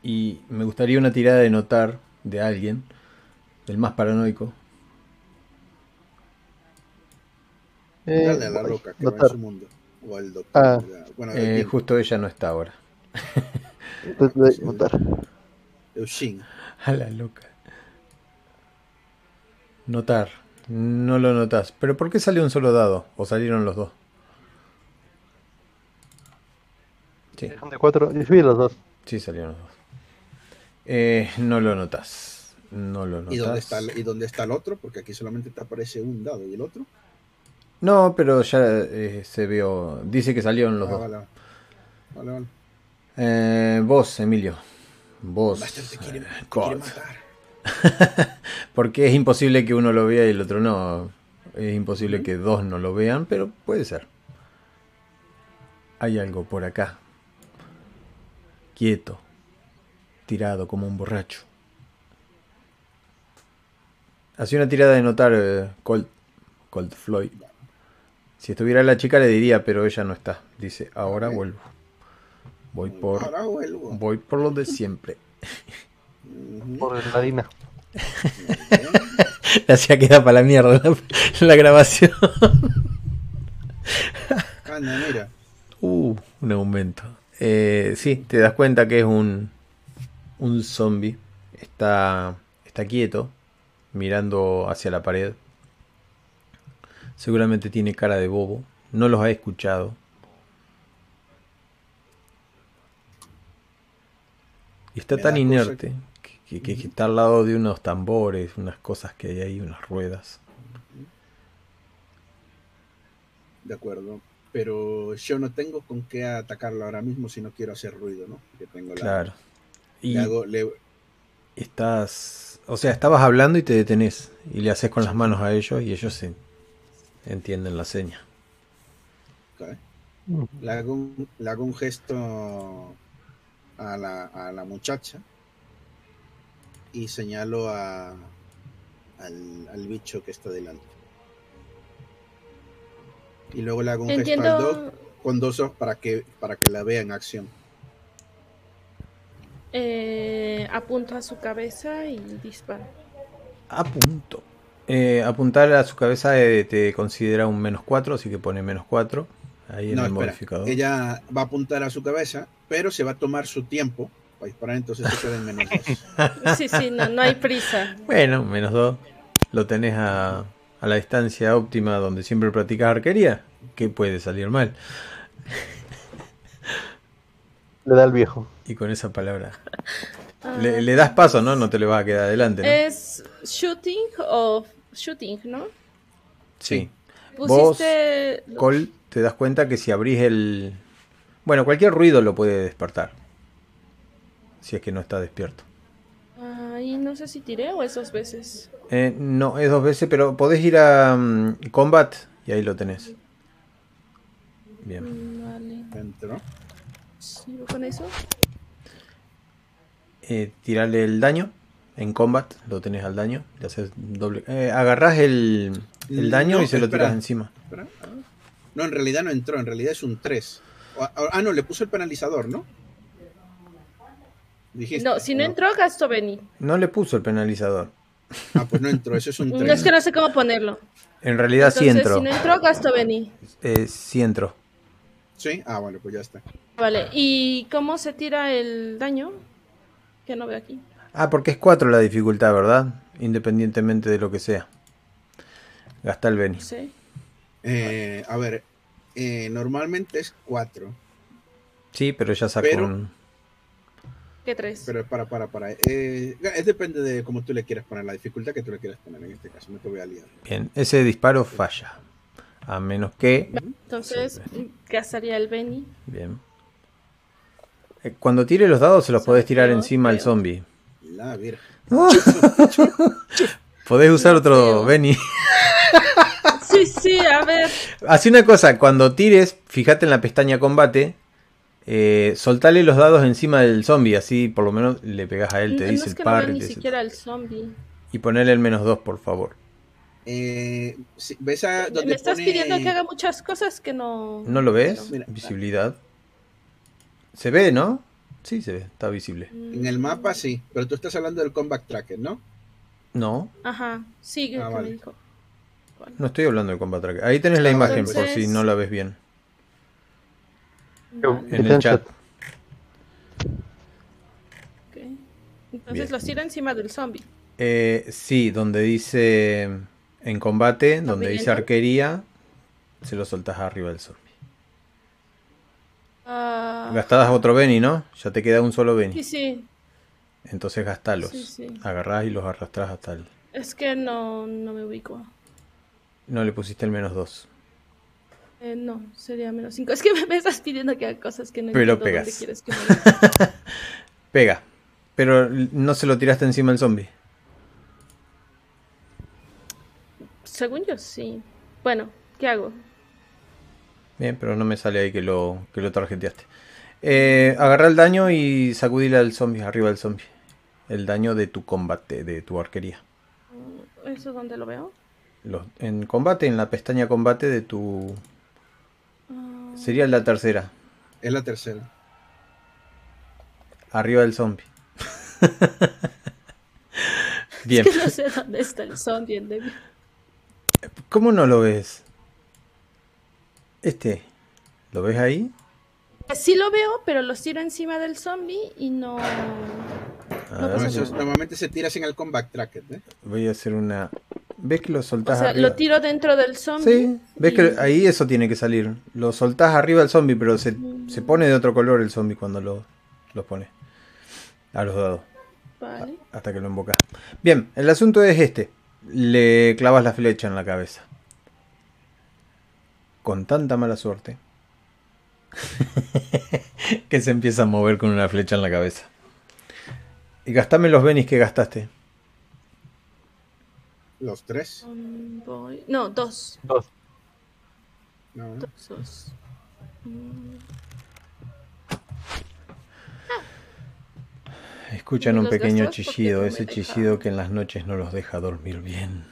Y me gustaría una tirada de notar de alguien, del más paranoico. Eh, dale a la loca que va en Notar. su mundo o el doctor Ah. bueno Eh, el justo ella no está ahora. Eushin A la loca. Notar. No lo notas. ¿Pero por qué salió un solo dado? ¿O salieron los dos? Sí, Son de cuatro. Yo los dos. sí salieron los dos. Eh, no lo notas. No lo notas. ¿Y dónde, está, el- ¿Y dónde está el otro? Porque aquí solamente te aparece un dado. ¿Y el otro? No, pero ya eh, se vio. Dice que salieron los Ah, dos. vale, vale, vale. Eh, vos, Emilio. Vos. Te quiere, eh, te quiere matar. Porque es imposible que uno lo vea y el otro no. Es imposible que dos no lo vean, pero puede ser. Hay algo por acá. Quieto. Tirado como un borracho. Hacía una tirada de notar eh, Colt, Colt Floyd. Si estuviera la chica le diría, pero ella no está. Dice, ahora vuelvo. Voy por, Ahora vuelvo. voy por lo de siempre. Por la harina. La hacía quedar para la mierda la, la grabación. Anda, mira. Uh, un aumento. Eh, sí, te das cuenta que es un, un zombie. Está, está quieto, mirando hacia la pared. Seguramente tiene cara de bobo. No los ha escuchado. Y está tan inerte que, que- que está al lado de unos tambores, unas cosas que hay ahí, unas ruedas. De acuerdo. Pero yo no tengo con qué atacarlo ahora mismo si no quiero hacer ruido, ¿no? Que tengo la. Claro. Y Le hago, le- estás O sea, estabas hablando y te detenés y le haces con las manos a ellos y ellos se entienden la seña. Le hago, un, le hago un gesto a la, a la muchacha y señalo a, al, al bicho que está delante. Y luego le hago un gesto al Entiendo. con dos ojos para que, para que la vea en acción. Eh, apunto a su cabeza y disparo. Apunto. Eh, apuntar a su cabeza eh, te considera un menos 4, así que pone menos 4 ahí en No, el espera. modificador. Ella va a apuntar a su cabeza, pero se va a tomar su tiempo para disparar, entonces se queda en menos dos. Sí, sí, no, no hay prisa. Bueno, menos 2. Lo tenés a, a la distancia óptima donde siempre practicas arquería. ¿Qué puede salir mal? Le da al viejo. Y con esa palabra. Ah, Le, le das paso, ¿no? No te le vas a quedar adelante, ¿no? Es shooting o shooting, ¿no? sí. Pusiste. Cole, te das cuenta que si abrís el... Bueno, cualquier ruido lo puede despertar. Si es que no está despierto. Ahí no sé si tiré o es dos veces. Eh, no, es dos veces, pero podés ir a mm, Combat y ahí lo tenés. Bien. Mm, Vale. Entró. ¿Sigo con eso? Eh, tirarle el daño. En Combat lo tenés al daño. Le haces doble... Eh, agarrás el, el daño No, y se lo tiras encima. Espera. No, en realidad no entró, en realidad es un 3. Ah, no, le puso el penalizador, ¿no? Dijiste. No, si no entró, gasto Benny. No le puso el penalizador. Ah, pues no entró, eso es un No 3. es que no sé cómo ponerlo. En realidad sí entró. si no entró, gasto Benny. Eh, sí entró. Sí, ah, bueno, pues ya está. Vale, ¿y cómo se tira el daño? Que no veo aquí. Ah, porque es 4 la dificultad, ¿verdad? Independientemente de lo que sea. Gasta el Beni. Sé. Eh, a ver, eh, normalmente es 4, Sí, pero ya sacó Pero- un... ¿Qué tres? pero para, para, para. Eh, es depende de cómo tú le quieras poner, la dificultad que tú le quieras poner en este caso, no te voy a liar. Bien, ese disparo falla. A menos que... Entonces, gastaría el Benny. Bien. Eh, Cuando tire los dados se los podés tirar encima al zombie. La virgen. Podés usar otro. Benny. Sí, sí, a ver. Así una cosa, cuando tires, fíjate en la pestaña combate, eh, soltale los dados encima del zombie, así por lo menos le pegas a él, te no dice es el que no par. ni dice- siquiera el zombie. Y ponerle el menos 2, por favor. Eh, ¿Ves a donde Me estás pone- pidiendo que haga muchas cosas que no. ¿No lo ves? Mira. Visibilidad. Se ve, ¿no? Sí, se ve, está visible. En el mapa sí, pero tú estás hablando del combat tracker, ¿no? No, Ajá, sí, que Ah, que vale. me dijo. no estoy hablando de Combat Tracker. Ahí tenés la Ah, imagen entonces- por si no la ves bien. Vale, En el chat. ok. Entonces Bien. los tira encima del zombie. Eh, sí, donde dice en combate, donde dice arquería, se lo soltás arriba del zombie. Ah, Gastadas otro Beni, ¿no? Ya te queda un solo sí, Beni. sí. Entonces gastalos. Sí, sí. Agarrás y los arrastrás hasta el... Es que no, no me ubico. No le pusiste el menos 2. Eh, no, sería menos 5. Es que me, estás pidiendo que haga cosas que no Pero dónde pegas. quieres que me Pega. Pero no se lo tiraste encima al zombie. Según yo, sí. Bueno, ¿qué hago? Bien, pero no me sale ahí que lo, que lo tarjeteaste. Eh, agarrá el daño y sacudile al zombie, arriba del zombie. El daño de tu combate, de tu arquería. ¿Eso dónde lo veo? Los- en combate, en la pestaña combate de tu... Sería la tercera, Es la tercera. arriba del zombie. Bien, Es que no sé dónde está el zombie. ¿cómo no lo ves? Este, ¿lo ves ahí? Sí lo veo, pero los tiro encima del zombie y no... A No ver, No, pasa eso es- nada. normalmente se tira sin el combat tracker, ¿eh? voy a hacer una... ¿Ves que lo O soltás sea, arriba? lo tiro dentro del zombie. Sí, ves y- que ahí eso tiene que salir. Lo soltás arriba del zombie, pero se, se pone de otro color el zombie cuando lo, lo pone a los dados, Vale. hasta que lo invocas. Bien, el asunto es este. Le clavas la flecha en la cabeza. Con tanta mala suerte. que se empieza a mover con una flecha en la cabeza. Y gastame los benis que gastaste. Los tres. No, dos. Dos. No, Dos, dos. Escuchan un pequeño chillido, ese chillido que en las noches no los deja dormir bien.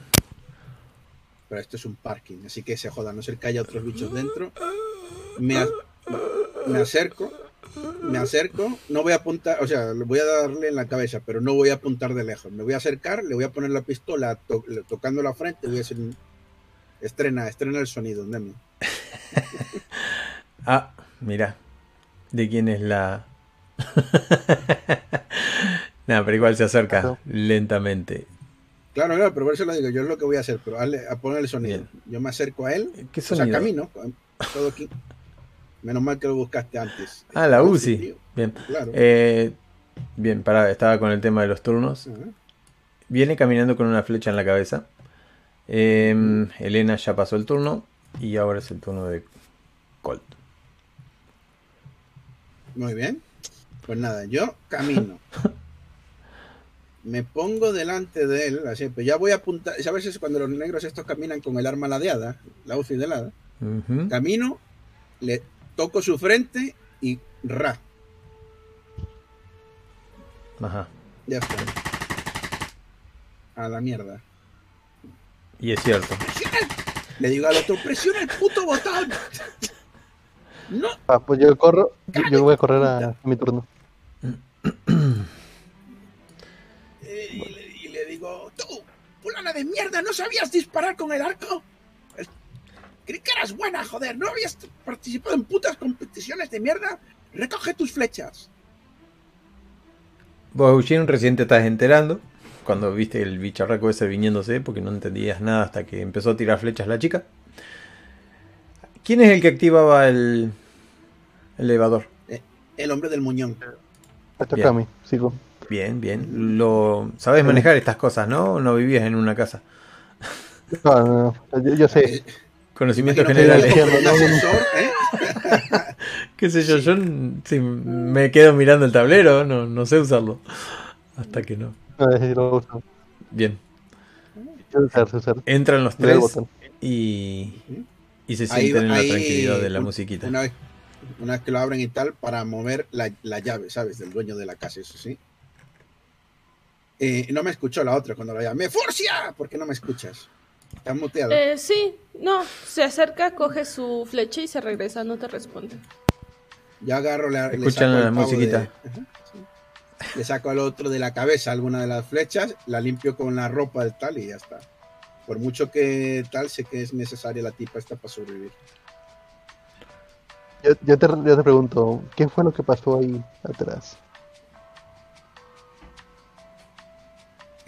Pero esto es un parking, así que se joda, a no ser que haya otros bichos dentro. Me, a- me acerco, me acerco, no voy a apuntar, o sea, le voy a darle en la cabeza, pero no voy a apuntar de lejos. Me voy a acercar, le voy a poner la pistola to- tocando la frente, voy a hacer un- estrena, estrena el sonido, Demi. Ah, mira. ¿De quién es la...? Nada, pero igual se acerca lentamente. Claro, claro, pero por eso lo digo, yo es lo que voy a hacer, pero hazle- a poner el sonido. Bien. Yo me acerco a él, ¿Qué o sea, sonido? camino, todo aquí. Menos mal que lo buscaste antes. Ah, la UCI. Bien. Claro. Eh, bien, pará, estaba con el tema de los turnos. Viene caminando con una flecha en la cabeza. Eh, Elena ya pasó el turno y ahora es el turno de Colt. Muy bien. Pues nada, yo camino. Me pongo delante de él, así, pero ya voy a apuntar. ¿Sabes eso cuando los negros estos caminan con el arma ladeada? La UCI de lado. Camino, le toco su frente y ra. Ajá. Ya está. A la mierda. Y es cierto. ¡Presiona el- Le digo al otro, presiona el puto botón. No, Ah, pues yo corro, yo, yo voy a correr a, a mi turno. de mierda, ¿no sabías disparar con el arco? Creí que eras buena, joder, ¿no habías participado en putas competiciones de mierda? Recoge tus flechas. Vos, Eugene, recién te estás enterando cuando viste el bicharraco ese viniéndose porque no entendías nada hasta que empezó a tirar flechas la chica. ¿Quién es el que activaba el elevador? El hombre del muñón. Me toca Bien. a mí, sigo. Bien, bien. Lo sabes manejar estas cosas, ¿no? No vivías en una casa. No, no, no, yo, yo sé. Conocimientos generales. ¿eh? ¿Qué sé yo? Yo me quedo mirando el tablero, no, no sé usarlo. Hasta que no. Bien. Entran los tres y, y se sienten en la tranquilidad de la musiquita. Una vez, una vez que lo abren y tal, para mover la, la llave, ¿sabes? Del dueño de la casa, eso sí. Eh, no me escuchó la otra cuando la llamé. ¡Furcia! ¿Por qué no me escuchas? Estás muteado. Eh, sí, no, se acerca, coge su flecha y se regresa, no te responde. Yo agarro, le, le Escuchan saco la al pavo musiquita. de- Ajá, sí. Le saco al otro de la cabeza alguna de las flechas, la limpio con la ropa del tal y ya está. Por mucho que tal, sé que es necesaria la tipa esta para sobrevivir. Yo, yo te, yo te pregunto, ¿qué fue lo que pasó ahí atrás?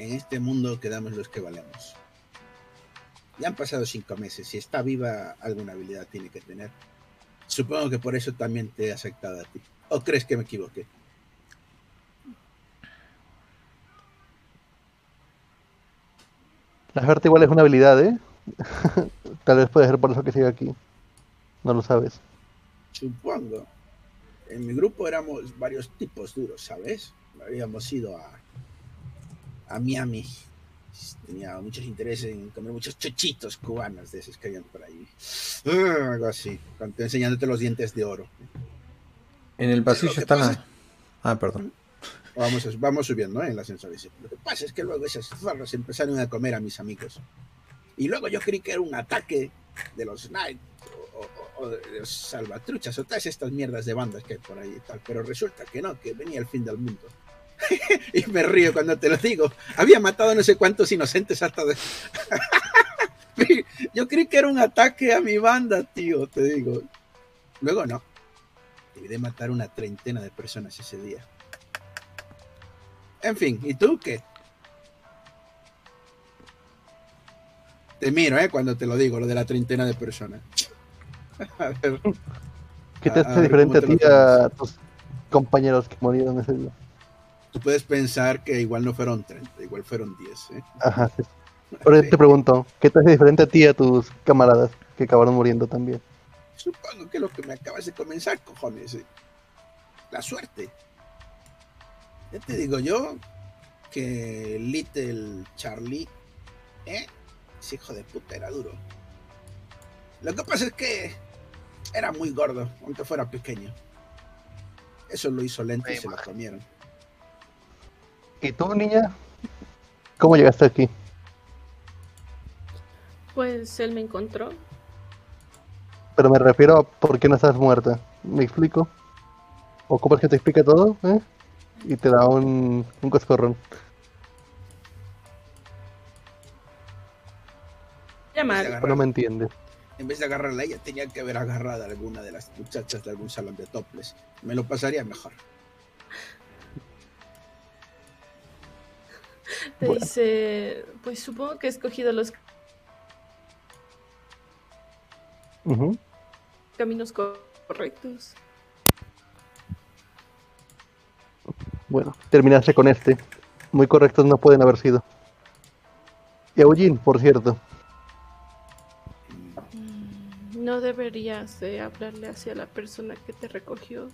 En este mundo quedamos los que valemos. Ya han pasado cinco meses. Si está viva, alguna habilidad tiene que tener. Supongo que por eso también te he aceptado a ti. ¿O crees que me equivoqué? La suerte igual es una habilidad, ¿eh? Tal vez puede ser por eso que sigue aquí. No lo sabes. Supongo. En mi grupo éramos varios tipos duros, ¿sabes? Habíamos ido a, a Miami. Tenía muchos intereses en comer muchos chochitos cubanos de esos que habían por ahí. Ah, algo así. Enseñándote los dientes de oro. En el pasillo están. a- Ah, perdón. Vamos, vamos subiendo ¿eh? en el ascensor. dice. Lo que pasa es que luego esas zorras empezaron a comer a mis amigos. Y luego yo creí que era un ataque de los Night o, o- o de los salvatruchas o todas estas mierdas de bandas que hay por ahí y tal. Pero resulta que no, que venía el fin del mundo. y me río cuando te lo digo. Había matado no sé cuántos inocentes hasta de... yo creí que era un ataque a mi banda, tío, te digo. Luego no. Debí de matar una treintena de personas ese día. En fin, ¿y tú qué? Te miro, ¿eh? Cuando te lo digo, lo de la treintena de personas. A ver, ¿Qué te a hace diferente a ¿cómo te ti a tus compañeros que murieron ese día? Tú puedes pensar que igual no fueron 30, igual fueron 10, ¿eh? Ajá, sí. Ahora te pregunto, ¿qué te hace diferente a ti y a tus camaradas que acabaron muriendo también? Supongo que lo que me acabas de comenzar, cojones. ¿eh? La suerte. Ya te digo yo que Little Charlie ¿eh? Ese hijo de puta era duro. Lo que pasa es que era muy gordo, aunque fuera pequeño. Eso lo hizo lento y se lo comieron. ¿Y tú, niña? ¿Cómo llegaste aquí? Pues él me encontró. Pero me refiero a por qué no estás muerta. ¿Me explico? ¿Ocupas que te explique todo? ¿eh? Y te da un, un coscorrón. Ya mal. Agarrar- Pero no me entiendes. En vez de agarrarla a ella, tenía que haber agarrado a alguna de las muchachas de algún salón de toples. Me lo pasaría mejor. Te Bueno. dice, pues supongo que he escogido los caminos co- correctos. Bueno, terminaste con este. Muy correctos no pueden haber sido. Y a Eugene, por cierto. Mm, No deberías de hablarle hacia la persona que te recogió.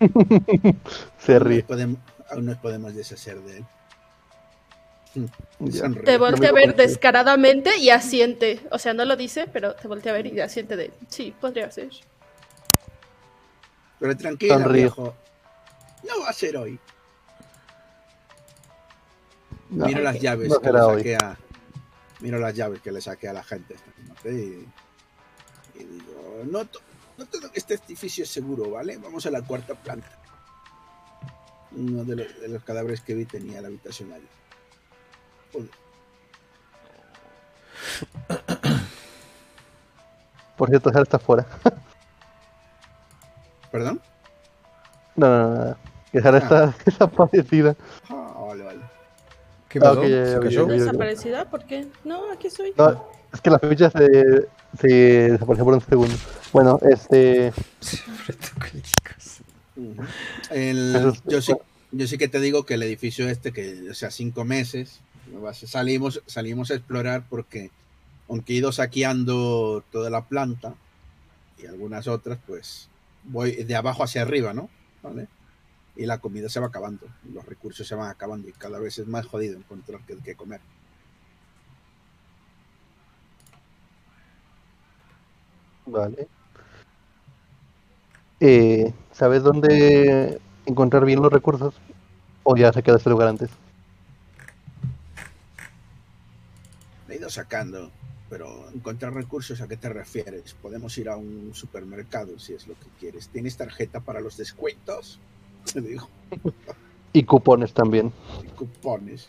Se ríe. podemos, aún nos podemos deshacer de él. Ya. Sonríe. Te voltea a ver descaradamente y asiente. O sea, no lo dice, pero te voltea a ver y asiente de, sí, podría ser. Pero tranquila, viejo. No va a ser hoy. No, Miro las llaves no que le hoy. saqué a. Miro las llaves que le saqué a la gente y, y digo, no, no todo este edificio es seguro, ¿vale? Vamos a la cuarta planta. Uno de los, de los cadáveres que vi tenía la habitación ahí. Joder, Por cierto, Sara está fuera. ¿Perdón? No, no, no. no. Que Sara Ah. está desaparecida. Ah, vale, vale. ¿Qué Ah, pasó? ok, ya, ¿Se cayó? ¿Desaparecida? ¿Por qué? No, aquí estoy. No, es que la ficha se, se desapareció por un segundo. Bueno, este. El- yo, sí, yo sí que te digo que el edificio este, que o sea, cinco meses, salimos, salimos a explorar porque, aunque he ido saqueando toda la planta y algunas otras, pues voy de abajo hacia arriba, ¿no? ¿Vale? Y la comida se va acabando, los recursos se van acabando y cada vez es más jodido encontrar qué qué comer. Vale. Eh, ¿Sabes dónde encontrar bien los recursos? ¿O ya se queda este lugar antes? He ido sacando, pero encontrar recursos, ¿a qué te refieres? Podemos ir a un supermercado si es lo que quieres. ¿Tienes tarjeta para los descuentos? Te digo, Y cupones también. y cupones.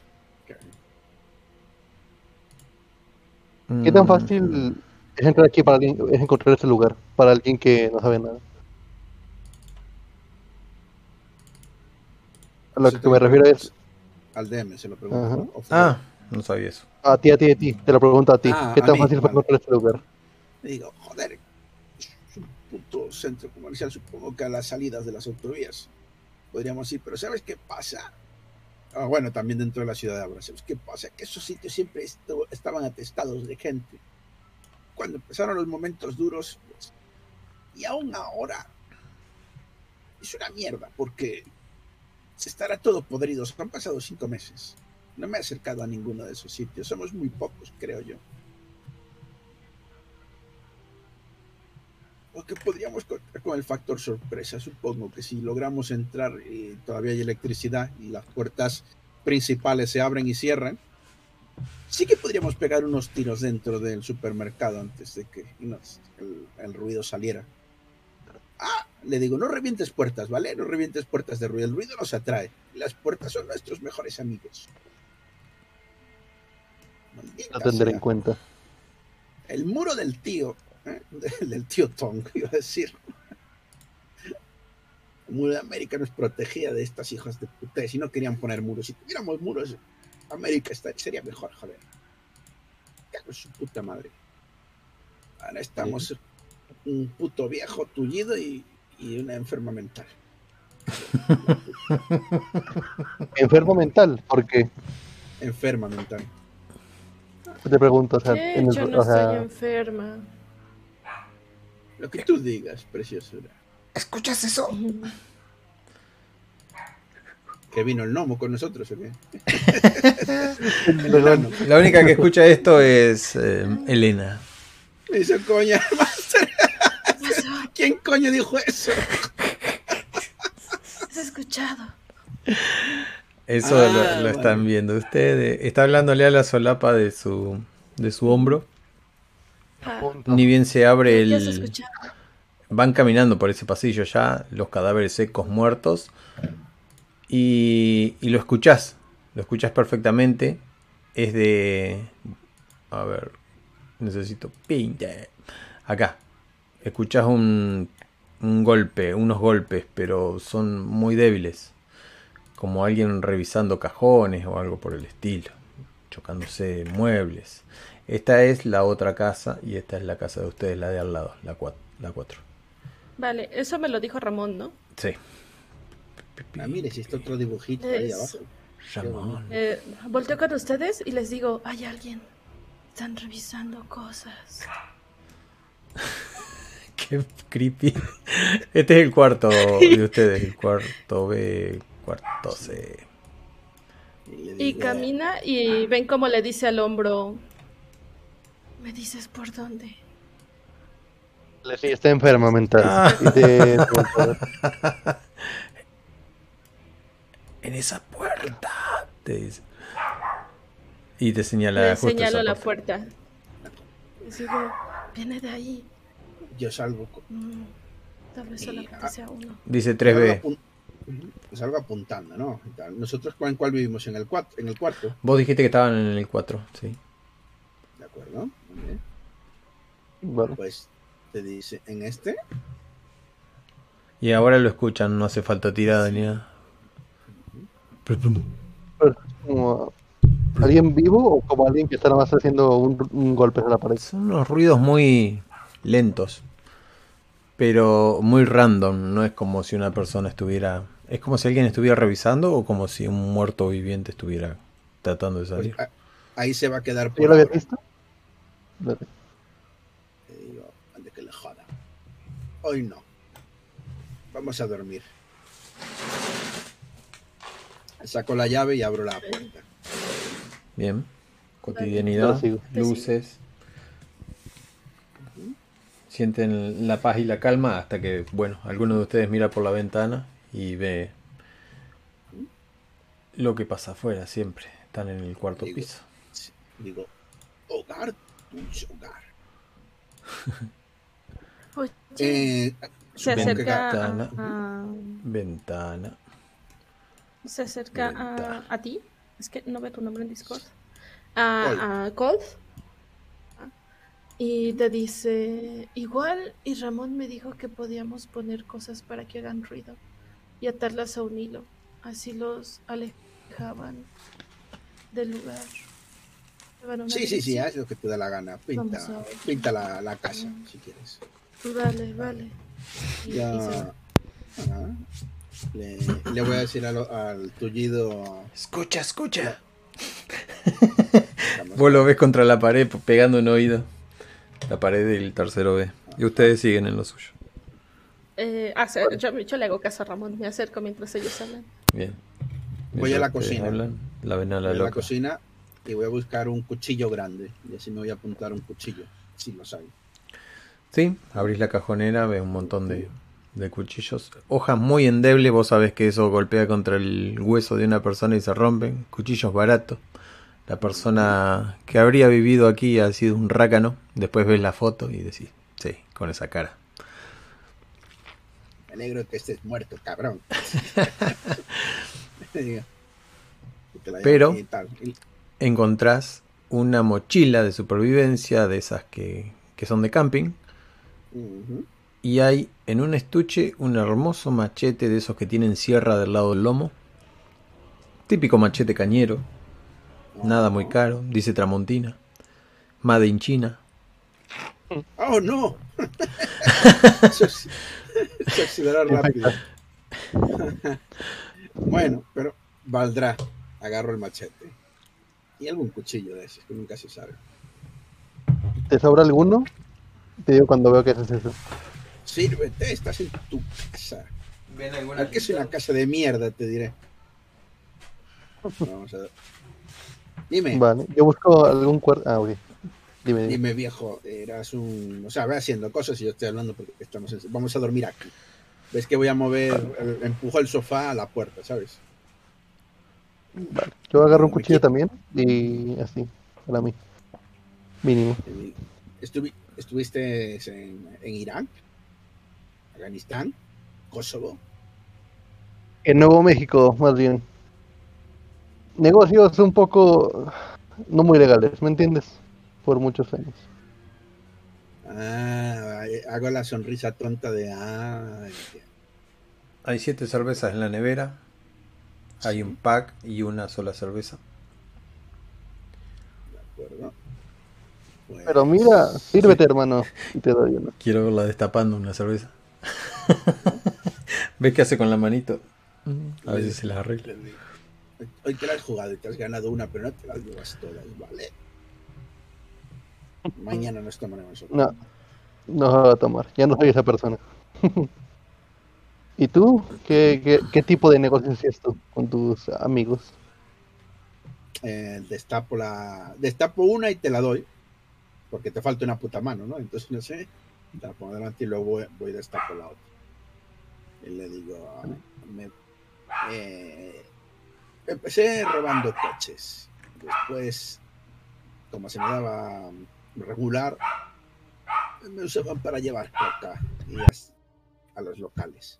¿Qué tan Mm, fácil es entrar aquí para alguien, es encontrar este lugar para alguien que no sabe nada? A lo que te me refiero es Al DM se lo pregunto. Ah, no sabía eso. a ti, a ti, a ti. Te lo pregunto a ti. Ah, ¿Qué tan mí, fácil fue encontrar este lugar? Digo, joder, es un puto centro comercial, supongo que a las salidas de las autovías podríamos ir, pero ¿sabes qué pasa? Ah, bueno, también dentro de la ciudad de ¿sabes qué pasa? Que esos sitios siempre estaban atestados de gente. Cuando empezaron los momentos duros, pues, y aún ahora, es una mierda, porque se estará todo podrido. Han pasado cinco meses. No me he acercado a ninguno de esos sitios. Somos muy pocos, creo yo. Porque podríamos contar con el factor sorpresa. Supongo que si logramos entrar y todavía hay electricidad y las puertas principales se abren y cierran, sí que podríamos pegar unos tiros dentro del supermercado antes de que el, el ruido saliera. Ah, le digo, no revientes puertas, ¿vale? No revientes puertas de ruido. El ruido nos atrae. Las puertas son nuestros mejores amigos. Maldita tendré sea. en cuenta. El muro del tío, ¿eh? del, tío Tong, iba a decir. El muro de América nos protegía de estas hijas de puta. Si no querían poner muros, si tuviéramos muros, América sería mejor, joder. Cago su puta madre. Ahora estamos un puto viejo tullido y, y una enferma mental. Enfermo mental, porque Enferma mental. te pregunto, o sea, ¿Qué? en el- Yo no o sea, estoy enferma. Lo que tú digas, preciosura. ¿Escuchas eso? que vino el gnomo con nosotros, ¿o qué? La única que escucha esto es eh, Elena. Me hizo coña, Master. ¿Qué pasó? ¿Quién coño dijo eso? ¿Has escuchado? Eso Ah, lo, lo bueno. están viendo ustedes. Está hablándole a la solapa de su, de su hombro. Ah. Ni bien se abre ¿Qué has el... Van caminando por ese pasillo ya, los cadáveres secos muertos. Y, y lo escuchás. Lo escuchás perfectamente. Es de... A ver. Necesito... pinte. Acá. Escuchás un, un golpe, unos golpes, pero son muy débiles. Como alguien revisando cajones o algo por el estilo. Chocándose muebles. Esta es la otra casa y esta es la casa de ustedes, la de al lado, la 4. La cuatro. Vale, eso me lo dijo Ramón, ¿no? Sí. Ah, mire, si está otro dibujito ahí abajo. Ramón. Eh, volteo con ustedes y les digo, hay alguien. Están revisando cosas. Qué creepy. Este es el cuarto de ustedes, el cuarto B, cuarto C. Y, le camina y ven cómo le dice al hombro. ¿Me dices por dónde? Sí, está enferma mental. Ah. Te- En esa puerta. Te dice. Y te señala Le justo señalo esa la puerta. puerta. Digo, viene de ahí. Yo salgo, Mm, tal vez solamente sea uno. Dice salgo, 3B. apun- Ujú, salgo apuntando, ¿no? Y tal. Nosotros, ¿cuál, cuál vivimos? En el, cuat- en el cuarto, Vos dijiste que estaban en el 4, sí. ¿de acuerdo? Muy bien. Bueno, Pues te dice, en este, Y ahora lo escuchan, no hace falta tirada ni nada. pero como alguien vivo o como alguien que está nada más haciendo un, un golpe en la pared. Son unos ruidos muy lentos. Pero muy random. No es como si una persona estuviera. Es como si alguien estuviera revisando o como si un muerto viviente estuviera tratando de salir. ahí se va a quedar ¿Ya por lo ahora. visto? Digo, ande que le joda. Hoy no. Vamos a dormir. Saco la llave y abro la puerta. Bien. Cotidianidad, luces. Sienten la paz y la calma hasta que, bueno, alguno de ustedes mira por la ventana y ve lo que pasa afuera siempre. Están en el cuarto Digo, piso. Digo, hogar, tuyo hogar. Oye, Eh, se acerca Ventana. a, Ventana. se acerca Ventana. a, a ti. Es que no ve tu nombre en Discord. A, a Colt. Y te dice, igual, y Ramón me dijo que podíamos poner cosas para que hagan ruido y atarlas a un hilo. Así los alejaban del lugar. Sí, sí, sí, haz lo que te da la gana. Pinta, pinta la, la casa, si quieres. Vale, vale. Y- y se Ya. ajá. Le, le voy a decir al, al tullido. Escucha, escucha. Vos lo ves contra la pared pegando un oído. La pared del tercero B. Y ustedes siguen en lo suyo. Eh, ah, yo, yo le hago caso a Ramón, me acerco mientras ellos hablan. Bien. Voy a la cocina. hablan, la ven a voy la a la cocina y voy a buscar un cuchillo grande. Y así me voy a apuntar un cuchillo, si lo hay. Sí, abrís la cajonera, ves un montón de, de cuchillos. Hojas muy endebles, vos sabés que eso golpea contra el hueso de una persona y se rompen. Cuchillos baratos. La persona que habría vivido aquí ha sido un rácano. Después ves la foto y decís, sí, con esa cara. Me alegro que estés muerto, cabrón. Pero- Encontrás una mochila de supervivencia de esas que, que son de camping. Y hay en un estuche un hermoso machete de esos que tienen sierra del lado del lomo. Típico machete cañero. Nada muy caro, dice Tramontina. Made in China. ¡Oh, no! se oxidará rápido. bueno, pero valdrá. Agarro el machete. Y algún cuchillo de esos, que nunca se sabe. ¿Te sobra alguno? Te digo cuando veo que haces eso. Sírvete, estás en tu casa. Aquí es una casa de mierda, te diré. Vamos a ver. Dime, Vale, yo busco algún cuarto. Ah, ok. Dime, dime. dime viejo, eras un... O sea, ve haciendo cosas y yo estoy hablando porque estamos en- vamos a dormir aquí. Ves que voy a mover, empujo el sofá a la puerta, ¿sabes? Vale. Yo agarro un cuchillo también y así, para mí. Mínimo. Eh, estuvi- ¿Estuviste en, en Irán? ¿Afganistán? ¿Kosovo? En Nuevo México, más bien. Negocios un poco no muy legales, ¿me entiendes? Por muchos años. Ah, hago la sonrisa tonta de... Ah. Hay siete cervezas en la nevera. Hay un pack y una sola cerveza. de acuerdo. Pues, Pero mira, sírvete, hermano, y te doy uno. Quiero verla destapando una cerveza. ¿Ves qué hace con la manito? A veces se las arregla. Hoy te la has jugado y te has ganado una, pero no te las llevas todas, ¿vale? Mañana nos tomaremos otra. No, no va a tomar. Ya no soy esa persona. ¿Y tú? ¿Qué, qué, qué tipo de negocios hacías tú con tus amigos? Eh, destapo la. Destapo una y te la doy. Porque te falta una puta mano, ¿no? Entonces no sé. Te la pongo delante y luego voy, voy destapo la otra. Y le digo. ah, me- eh, empecé robando coches. Después, como se me daba regular, me usaban para llevar coca y a los locales.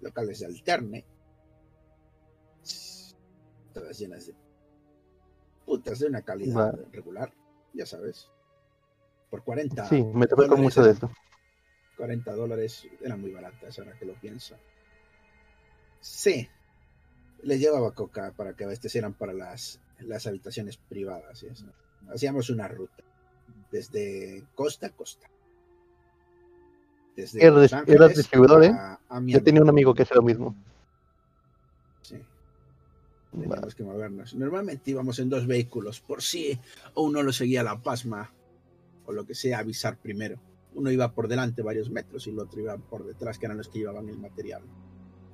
Locales de alterne. Todas llenas de putas de una calidad regular, ya sabes. Por 40, Sí, me tocó con mucho de eso. 40 dólares eran muy baratas, ahora que lo pienso. Sí, les llevaba coca para que abastecieran para las, las habitaciones privadas. Hacíamos una ruta desde costa a costa. Desde Eras eras distribuidor, ¿eh? a- a Yo tenía un amigo que hacía lo mismo. Sí. Que movernos. Normalmente íbamos en dos vehículos, por si uno lo seguía la pasma o lo que sea, avisar primero. Uno iba por delante varios metros y el otro iba por detrás, que eran los que llevaban el material.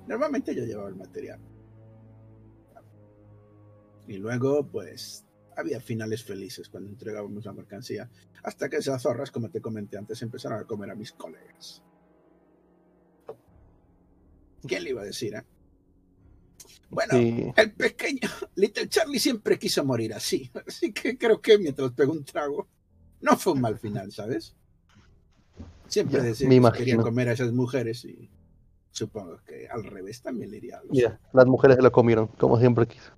Normalmente yo llevaba el material. Y luego, pues, había finales felices cuando entregábamos la mercancía. Hasta que esas zorras, como te comenté antes, empezaron a comer a mis colegas. ¿Quién le iba a decir, eh? Bueno, Sí. el pequeño Little Charlie siempre quiso morir así. Así que creo que mientras pegó un trago, no fue un mal final, ¿sabes? Siempre decía que imagino. quería comer a esas mujeres y supongo que al revés también le iría algo. así, Mira, las mujeres se lo comieron, como siempre quiso.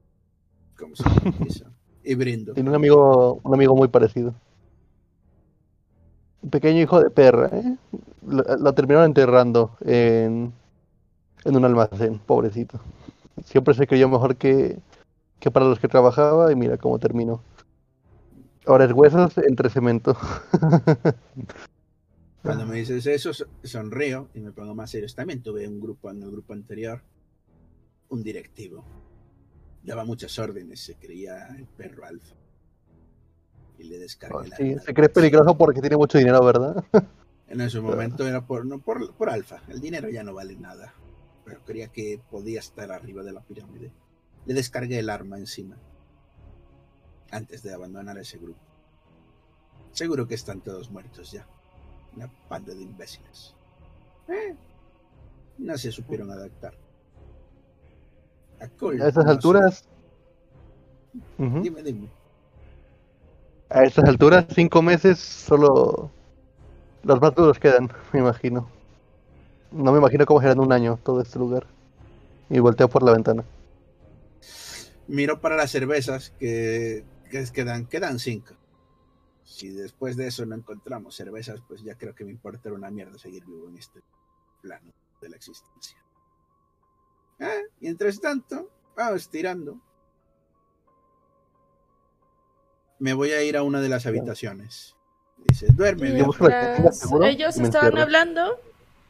Como se quiso. Y brindo. Tiene un amigo, un amigo muy parecido. Un pequeño hijo de perra, ¿eh? Lo, lo terminaron enterrando en, en un almacén, pobrecito. Siempre se creyó mejor que, que para los que trabajaba y mira cómo terminó. Ahora es huesos entre cemento. Cuando me dices eso, so- sonrío y me pongo más serio. También tuve un grupo en el grupo anterior, un directivo. Daba muchas órdenes, se creía el perro alfa. Y le descargué la Sí, arma. se cree peligroso porque tiene mucho dinero, ¿verdad? En ese momento era por, no, por, por alfa. El dinero ya no vale nada. Pero creía que podía estar arriba de la pirámide. Le descargué el arma encima. Antes de abandonar ese grupo. Seguro que están todos muertos ya. Una panda de imbéciles. Eh, no se supieron adaptar. A, esas no alturas. Dime, dime. A estas alturas, cinco meses, solo los más duros quedan, me imagino. No me imagino cómo será en un año todo este lugar. Y volteo por la ventana. Miro para las cervezas que, que quedan, quedan cinco. Si después de eso no encontramos cervezas, pues ya creo que me importa una mierda seguir vivo en este plano de la existencia. Ah, Mientras tanto, vamos tirando. Me voy a ir a una de las habitaciones. Dice, duerme, Yo viejo". busco la que tenga Mientras ellos estaban hablando,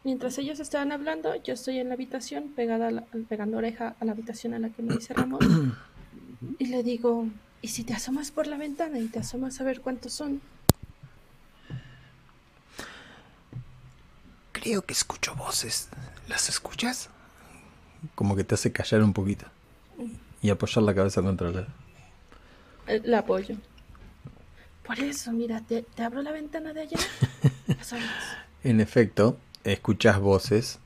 mientras ellos estaban hablando, yo estoy en la habitación, pegada la- pegando oreja a la habitación a la que me dice Ramón, y le digo, ¿y si te asomas por la ventana y te asomas a ver cuántos son? Creo que escucho voces. ¿Las escuchas? Como que te hace callar un poquito. y apoyar la cabeza contra la... Eh, La apoyo. Por eso, mira, te, te abro la ventana de allá. En efecto, escuchas voces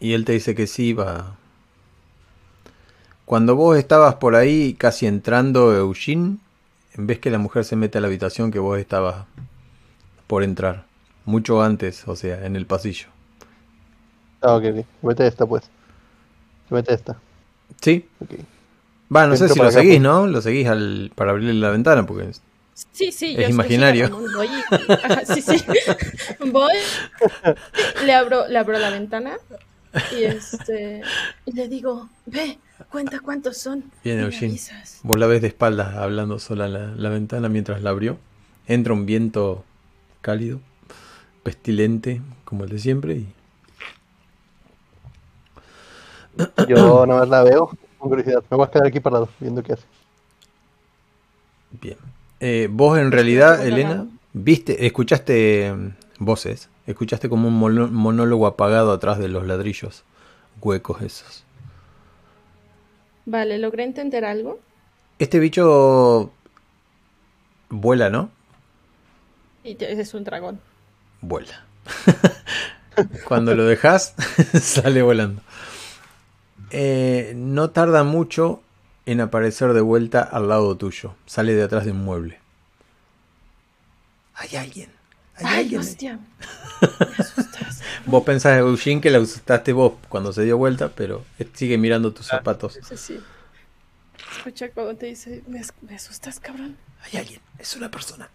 y él te dice que sí va. Cuando vos estabas por ahí casi entrando, Eugene, ves que la mujer se mete a la habitación que vos estabas por entrar. Mucho antes, o sea, en el pasillo. Ah, ok, ok. Vete esta, pues. Vete esta. ¿Sí? Ok. Va, no sé si lo seguís, pues. ¿no? Lo seguís al, para abrirle la ventana, porque Sí, sí, Es yo imaginario. Voy, y- ajá, sí, sí. Voy, le abro, le abro la ventana y este y le digo, ve, cuenta cuántos son. Bien, Eugene. avisas". vos la ves de espaldas hablando sola la, la ventana mientras la abrió. Entra un viento cálido, pestilente, como el de siempre, y Yo nada más la veo con curiosidad. Me voy a quedar aquí parado viendo qué hace. Bien. Eh, vos en realidad, Elena, viste, escuchaste mm, voces, escuchaste como un monólogo apagado atrás de los ladrillos huecos esos. Vale, logré entender algo. Este bicho vuela, ¿no? Y te- es un dragón. Vuela. Cuando lo dejas, sale volando. Eh, no tarda mucho en aparecer de vuelta al lado tuyo. Sale de atrás de un mueble. Hay alguien. Hay Ay, alguien. hostia. Me asustas. Vos pensás, Eugene, que la asustaste vos cuando se dio vuelta, pero sigue mirando tus zapatos. Sí, sí. Escucha cuando te dice, me, as- me asustas, cabrón. Hay alguien, es una persona.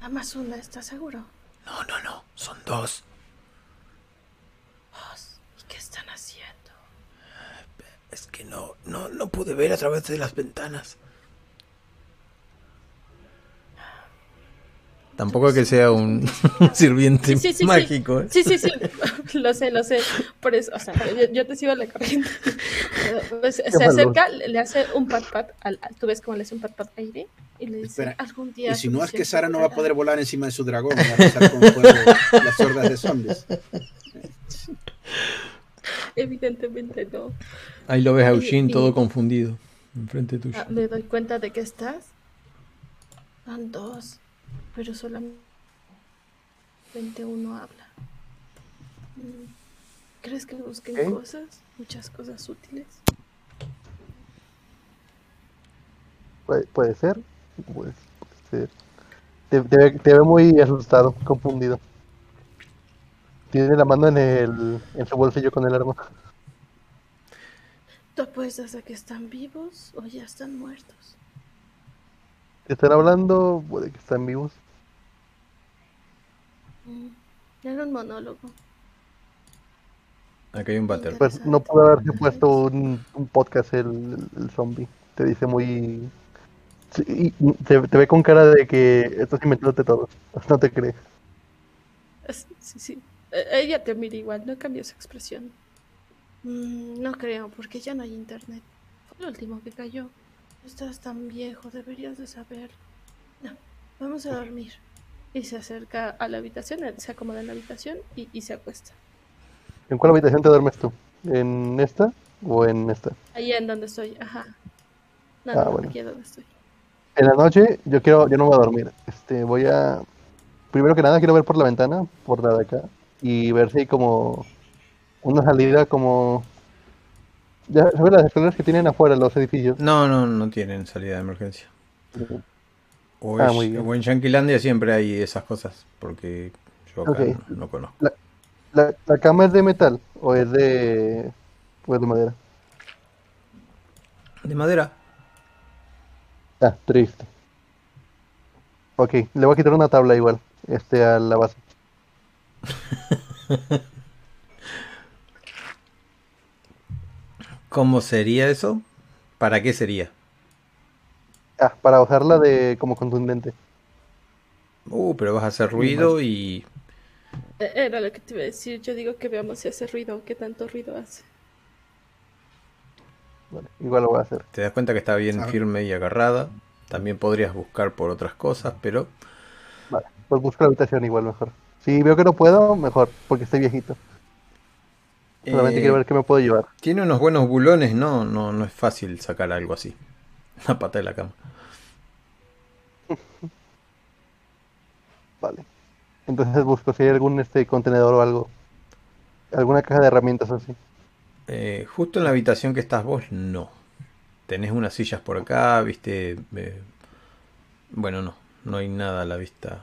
Nada más una, ¿estás seguro? No, no, no, son dos. Vos, ¿y qué están haciendo? Es que no, no, no pude ver a través de las ventanas. Tampoco es que sea un sirviente Sí, sí, sí, mágico. ¿eh? Sí, sí, sí. lo sé, lo sé. Por eso, o sea, yo, yo te sigo la corriente. Pues, se valor. acerca, le le hace un pat pat. Al, Tú ves cómo le hace un pat pat aire y le dice: Espera, Algún día. Y si no es que Sara no va a poder volar encima de su dragón, va a pasar fuego las hordas de zombies. Evidentemente no. Ahí lo ves a Y- Eugene y- todo confundido. Enfrente tuyo. Ah, me doy cuenta de que estás. Son dos, pero solamente uno habla. Mm, ¿Crees que busquen Ok. cosas? Muchas cosas útiles. Puede, puede ser. Puede, puede ser. Te, te te ve muy asustado, confundido. Tiene la mano en, el, en su bolsillo con el arma. ¿Tú apuestas a que están vivos o ya están muertos? Te están hablando, puede que están vivos. Mm, Era un monólogo. Acá hay un váter. Pues no pudo haberse puesto un, un podcast el, el zombie. Te dice muy... Sí, y te, te ve con cara de que estás inventándote todo. No te crees. Es- Sí, sí. Eh, Ella te mira igual, no cambió su expresión. Mm, no creo, porque ya no hay internet. Fue lo último que cayó. Estás tan viejo, deberías de saber. No, vamos a dormir. Y se acerca a la habitación, él se acomoda en la habitación y, y se acuesta. ¿En cuál habitación te duermes tú? ¿En esta o en esta? Ahí en donde estoy, ajá. No, Ah, no, bueno. aquí es donde estoy. En la noche yo quiero, yo no voy a dormir. Este, voy a, primero que nada quiero ver por la ventana, por la de acá, y ver si hay como una salida como, ya sabes las escaleras que tienen afuera los edificios. No, no, no tienen salida de emergencia. O, Ah, es- muy bien. o en Yanquilandia siempre hay esas cosas, porque yo acá no conozco. ¿La, la cama es de metal o es de, o es de madera? ¿De madera? Ah, triste. Ok, le voy a quitar una tabla igual, este, a la base. ¿Cómo sería eso? ¿Para qué sería? Ah, para usarla de como contundente. Uh, pero vas a hacer ruido y... Eh, Era lo que te iba a decir. Yo digo que veamos si hace ruido o qué tanto ruido hace. Vale, igual lo voy a hacer. Te das cuenta que está bien Ah. firme y agarrada. También podrías buscar por otras cosas, pero Vale, pues busco la habitación igual mejor. Si veo que no puedo, mejor, porque estoy viejito. Solamente Eh, quiero ver qué me puedo llevar. Tiene unos buenos bulones, no, no, no es fácil sacar algo así. Una pata de la cama. Vale. Entonces busco si hay algún este contenedor o algo. Alguna caja de herramientas así. Eh, justo en la habitación que estás vos, no. Tenés unas sillas por acá, viste. eh, bueno, no, no hay nada a la vista.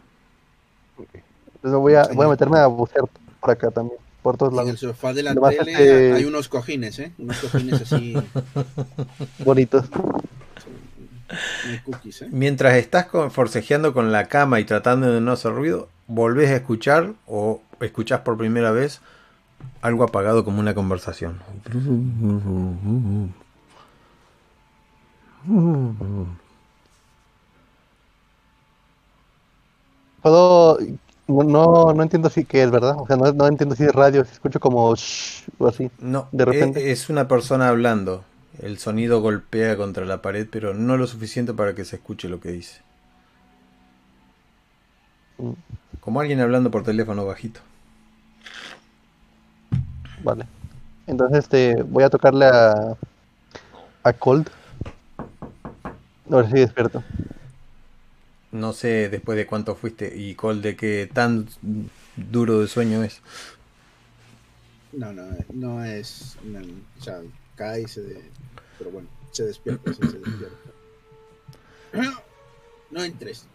Entonces voy a, voy a meterme a bucear por acá también. Por todos En el lados. sofá de la Además, tele este- hay unos cojines, ¿eh? Unos cojines así, Bonitos. cookies, ¿eh? Mientras estás con- forcejeando con la cama y tratando de no hacer ruido, volvés a escuchar o escuchás por primera vez algo apagado como una conversación. Puedo. No, no, no entiendo si qué es, ¿verdad? O sea, no, no entiendo si es radio, si escucho como shh o así. No, De repente. e- es una persona hablando. El sonido golpea contra la pared, pero no lo suficiente para que se escuche lo que dice. Mm, Como alguien hablando por teléfono bajito. Vale. Entonces, este, voy a tocarle a. a Cold. A ver si despierto. No sé después de cuánto fuiste y Cole de qué tan duro de sueño es. No, no, no es. no, o sea, cae y se. de- pero bueno, se despierta, sí, se despierta. No entres.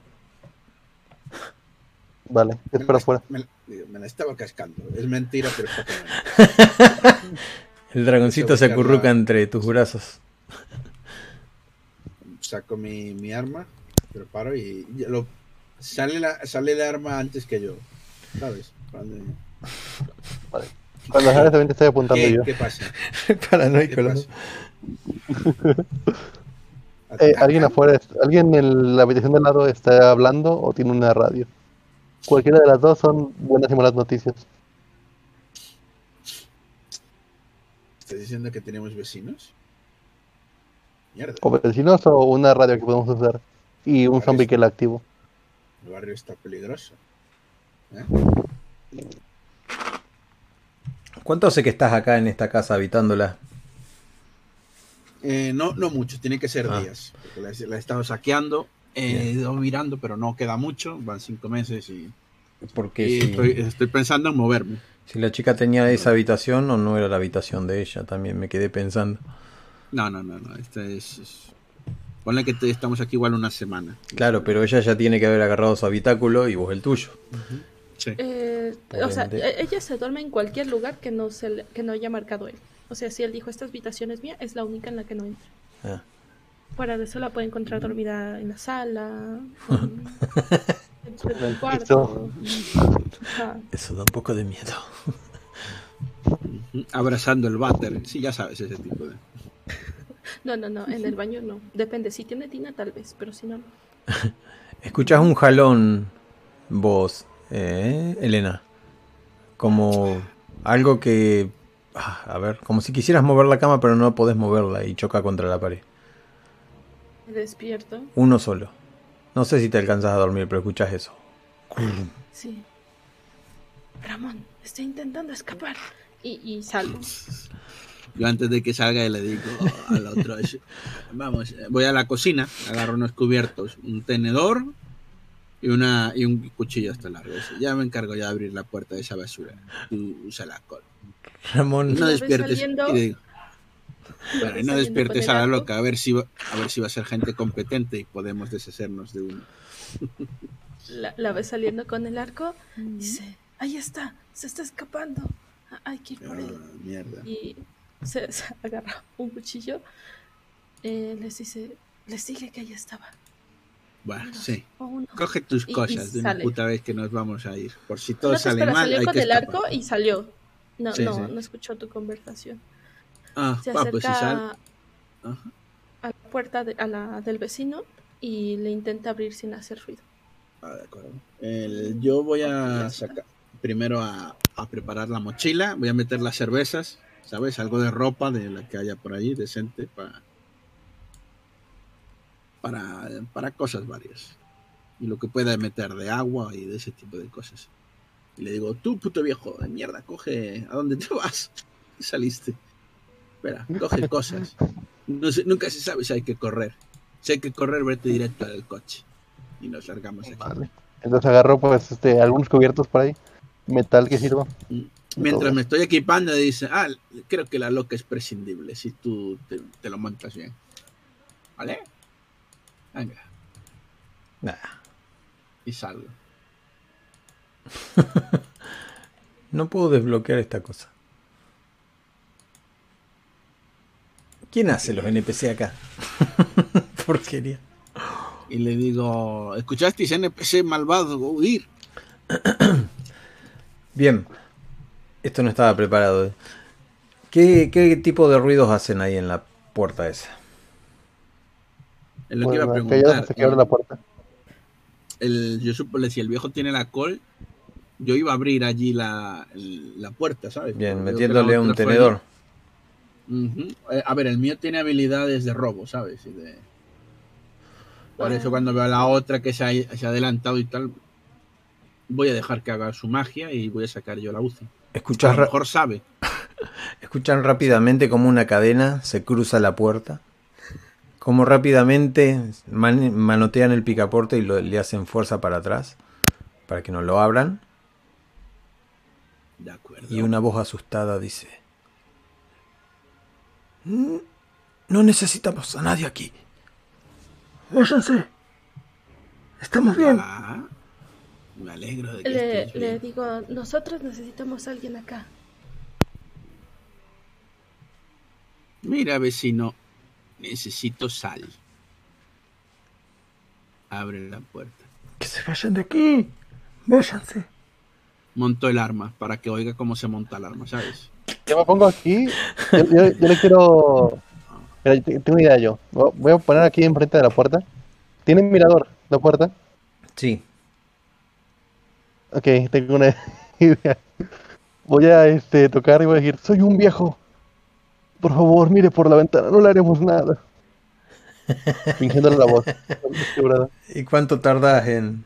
Vale, la, afuera. me, la- digo, me la estaba cascando. Es mentira, pero está. El dragoncito se acurruca la- entre tus brazos. Saco mi, mi arma, preparo y ya lo, sale, la, sale el arma antes que yo. ¿Sabes? Cuando- Vale. Cuando también te estoy apuntando ¿Qué, yo. ¿Qué pasa? Paranoico. ¿Qué ¿no? Eh, ¿Alguien afuera, alguien en la habitación de al lado está hablando o tiene una radio? Cualquiera de las dos son buenas y malas noticias. ¿Estás diciendo que tenemos vecinos? Mierda, O vecinos o una radio que podemos usar. Y un zombie sí. que la activo. el barrio está peligroso. ¿Eh? ¿Cuánto hace que estás acá en esta casa habitándola? Eh, no, no mucho, tiene que ser Ah. días. La, la he estado saqueando, he ido mirando, pero no queda mucho. Van cinco meses y, Porque y si, estoy, estoy pensando en moverme. si la chica tenía esa habitación o no era la habitación de ella, también me quedé pensando. No, no, no, no. Este es, es- Ponle que te- estamos aquí igual una semana. Claro, pero ella ya tiene que haber agarrado su habitáculo y vos el tuyo. Sí. Eh, o sea, e- ella se duerme en cualquier lugar que no, se le- que no haya marcado él. O sea, si él dijo, esta habitación es mía, es la única en la que no entra. Ah. Fuera de eso la puede encontrar dormida en la sala, en, en el cuarto. Eso da un poco de miedo. Abrazando el váter. Sí, ya sabes ese tipo de. No, no, no, en el baño no. Depende, si tiene tina tal vez, pero si no, no. Escuchás un jalón vos, eh, Elena. Como algo que... ah, a ver, como si quisieras mover la cama pero no podés moverla y choca contra la pared. Despierto. Uno solo. No sé si te alcanzas a dormir, pero escuchás eso. Sí. Ramón, estoy intentando escapar. Y, y salgo. Yo antes de que salga le digo al otro, vamos, voy a la cocina, agarro unos cubiertos, un tenedor y una y un cuchillo hasta largo. Ya me encargo ya de abrir la puerta de esa basura. Tú usa la cola. Y Ramón, no despiertes. saliendo- y digo, bueno, y no despiertes a la loca, a ver si va, a ver si va a ser gente competente y podemos deshacernos de uno. La, la ves saliendo con el arco. Dice, ahí está, se está escapando. Hay que ir por Ah, él. mierda. Y se, agarra un cuchillo. Eh, les dice, les dije que ahí estaba. Bueno, Dos sí. uno. Coge tus Y- y cosas de una puta vez que nos vamos a ir. Por si todo No sale espera, mal, salió hay con que el escapar. arco y salió. No, Sí, no, sí. no escuchó tu conversación. Ah, Se va, acerca pues si sal... Ajá. a la puerta de- a la del vecino y le intenta abrir sin hacer ruido. Ah, de acuerdo. El- yo voy a sacar primero a, a preparar la mochila, voy a meter las cervezas, ¿sabes? Algo de ropa de la que haya por ahí, decente, para, para, para cosas varias. Y lo que pueda meter de agua y de ese tipo de cosas. Y le digo, tú puto viejo de mierda, coge, ¿a dónde te vas? saliste. Espera, coge cosas. No sé- nunca se sabe si hay que correr. Si hay que correr, vete directo al coche. Y nos largamos aquí. Vale. Entonces agarro pues este algunos cubiertos por ahí. Metal que sirva. Mientras me estoy equipando, dice, ah, creo que la loca es prescindible si tú te, te lo montas bien. ¿Vale? Venga, Nah. y salgo. No puedo desbloquear esta cosa. ¿Quién hace los NPC acá? Porquería. Y le digo, ¿escuchasteis NPC malvado huir? Bien. Esto no estaba preparado. ¿Qué, qué tipo de ruidos hacen ahí en la puerta esa? Es lo que iba a preguntar. se que abre la puerta. El, yo supone si el viejo tiene la col, yo iba a abrir allí la, el- la puerta, ¿sabes? Bien, metiéndole un tenedor. Eh, A ver, el mío tiene habilidades de robo, ¿sabes? Y de- Por eso cuando veo a la otra que se ha, se ha adelantado y tal, voy a dejar que haga su magia y voy a sacar yo la UCI. A lo mejor sabe. Escuchan rápidamente como una cadena se cruza la puerta. Como rápidamente man- manotean el picaporte y lo- le hacen fuerza para atrás. Para que no lo abran. De acuerdo. Y una voz asustada dice: "Mm, No necesitamos a nadie aquí. Váyanse. Estamos bien. Ah, me alegro de que Le, estés le digo, nosotros necesitamos a alguien acá. Mira, vecino, necesito sal. Abre la puerta. Que se vayan de aquí. Váyanse. Monto el arma para que oiga cómo se monta el arma, ¿sabes? Yo me pongo aquí. Yo, yo- yo le quiero. Mira, tengo una idea yo. Voy voy a poner aquí enfrente de la puerta. ¿Tiene mirador la puerta? Sí. Ok, tengo una idea. Voy a este, tocar y voy a decir: Soy un viejo. Por favor, mire por la ventana, no le haremos nada. Fingiéndole la voz. ¿Y cuánto tardas en.?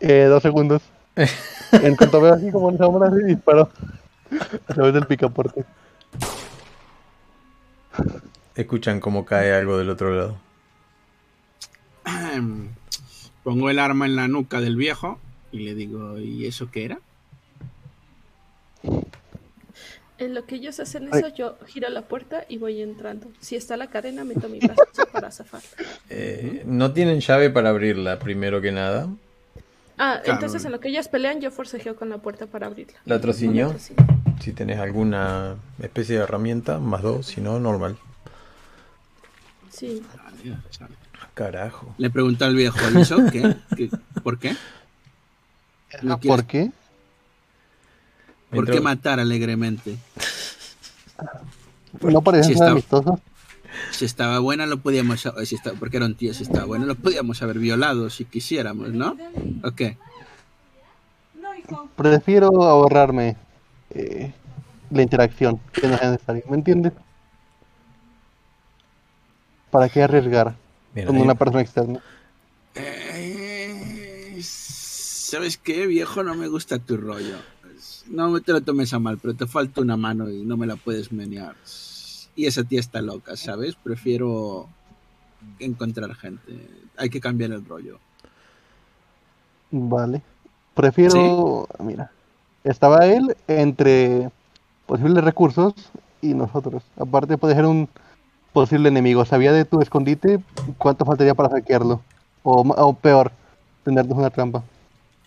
Eh, dos segundos. En cuanto veo así como en cámara, y disparo a través del picaporte. Escuchan cómo cae algo del otro lado. Pongo el arma en la nuca del viejo y le digo, ¿y eso qué era? En lo que ellos hacen Ay. eso, yo giro la puerta y voy entrando. Si está la cadena, meto mi brazo para zafar. Eh, no tienen llave para abrirla, primero que nada. Ah, Claro. entonces en lo que ellos pelean, yo forcejeo con la puerta para abrirla. La trociño. Si tenés alguna especie de herramienta, más dos, si no, normal. Sí. Carajo. Le pregunto al viejo, ¿y eso qué? ¿Qué- ¿Por qué? No ¿Por qué? ¿Por qué matar alegremente? No ser está. amistosos. Si estaba buena, lo podíamos. Si estaba, porque era un tío, si estaba bueno, lo podíamos haber violado si quisiéramos, ¿no? ¿O qué? Prefiero ahorrarme eh, la interacción que no es necesario. ¿Me entiendes? ¿Para qué arriesgar Bien, con ahí- una persona externa? Eh, ¿Sabes qué, viejo? No me gusta tu rollo. No te lo tomes a mal, pero te falta una mano y no me la puedes menear. Y esa tía está loca, ¿sabes? Prefiero encontrar gente. Hay que cambiar el rollo. Vale. Prefiero, mira, estaba él entre posibles recursos y nosotros. Aparte puede ser un posible enemigo. ¿Sabía de tu escondite? ¿Cuánto faltaría para hackearlo? O, o peor, tenernos una trampa.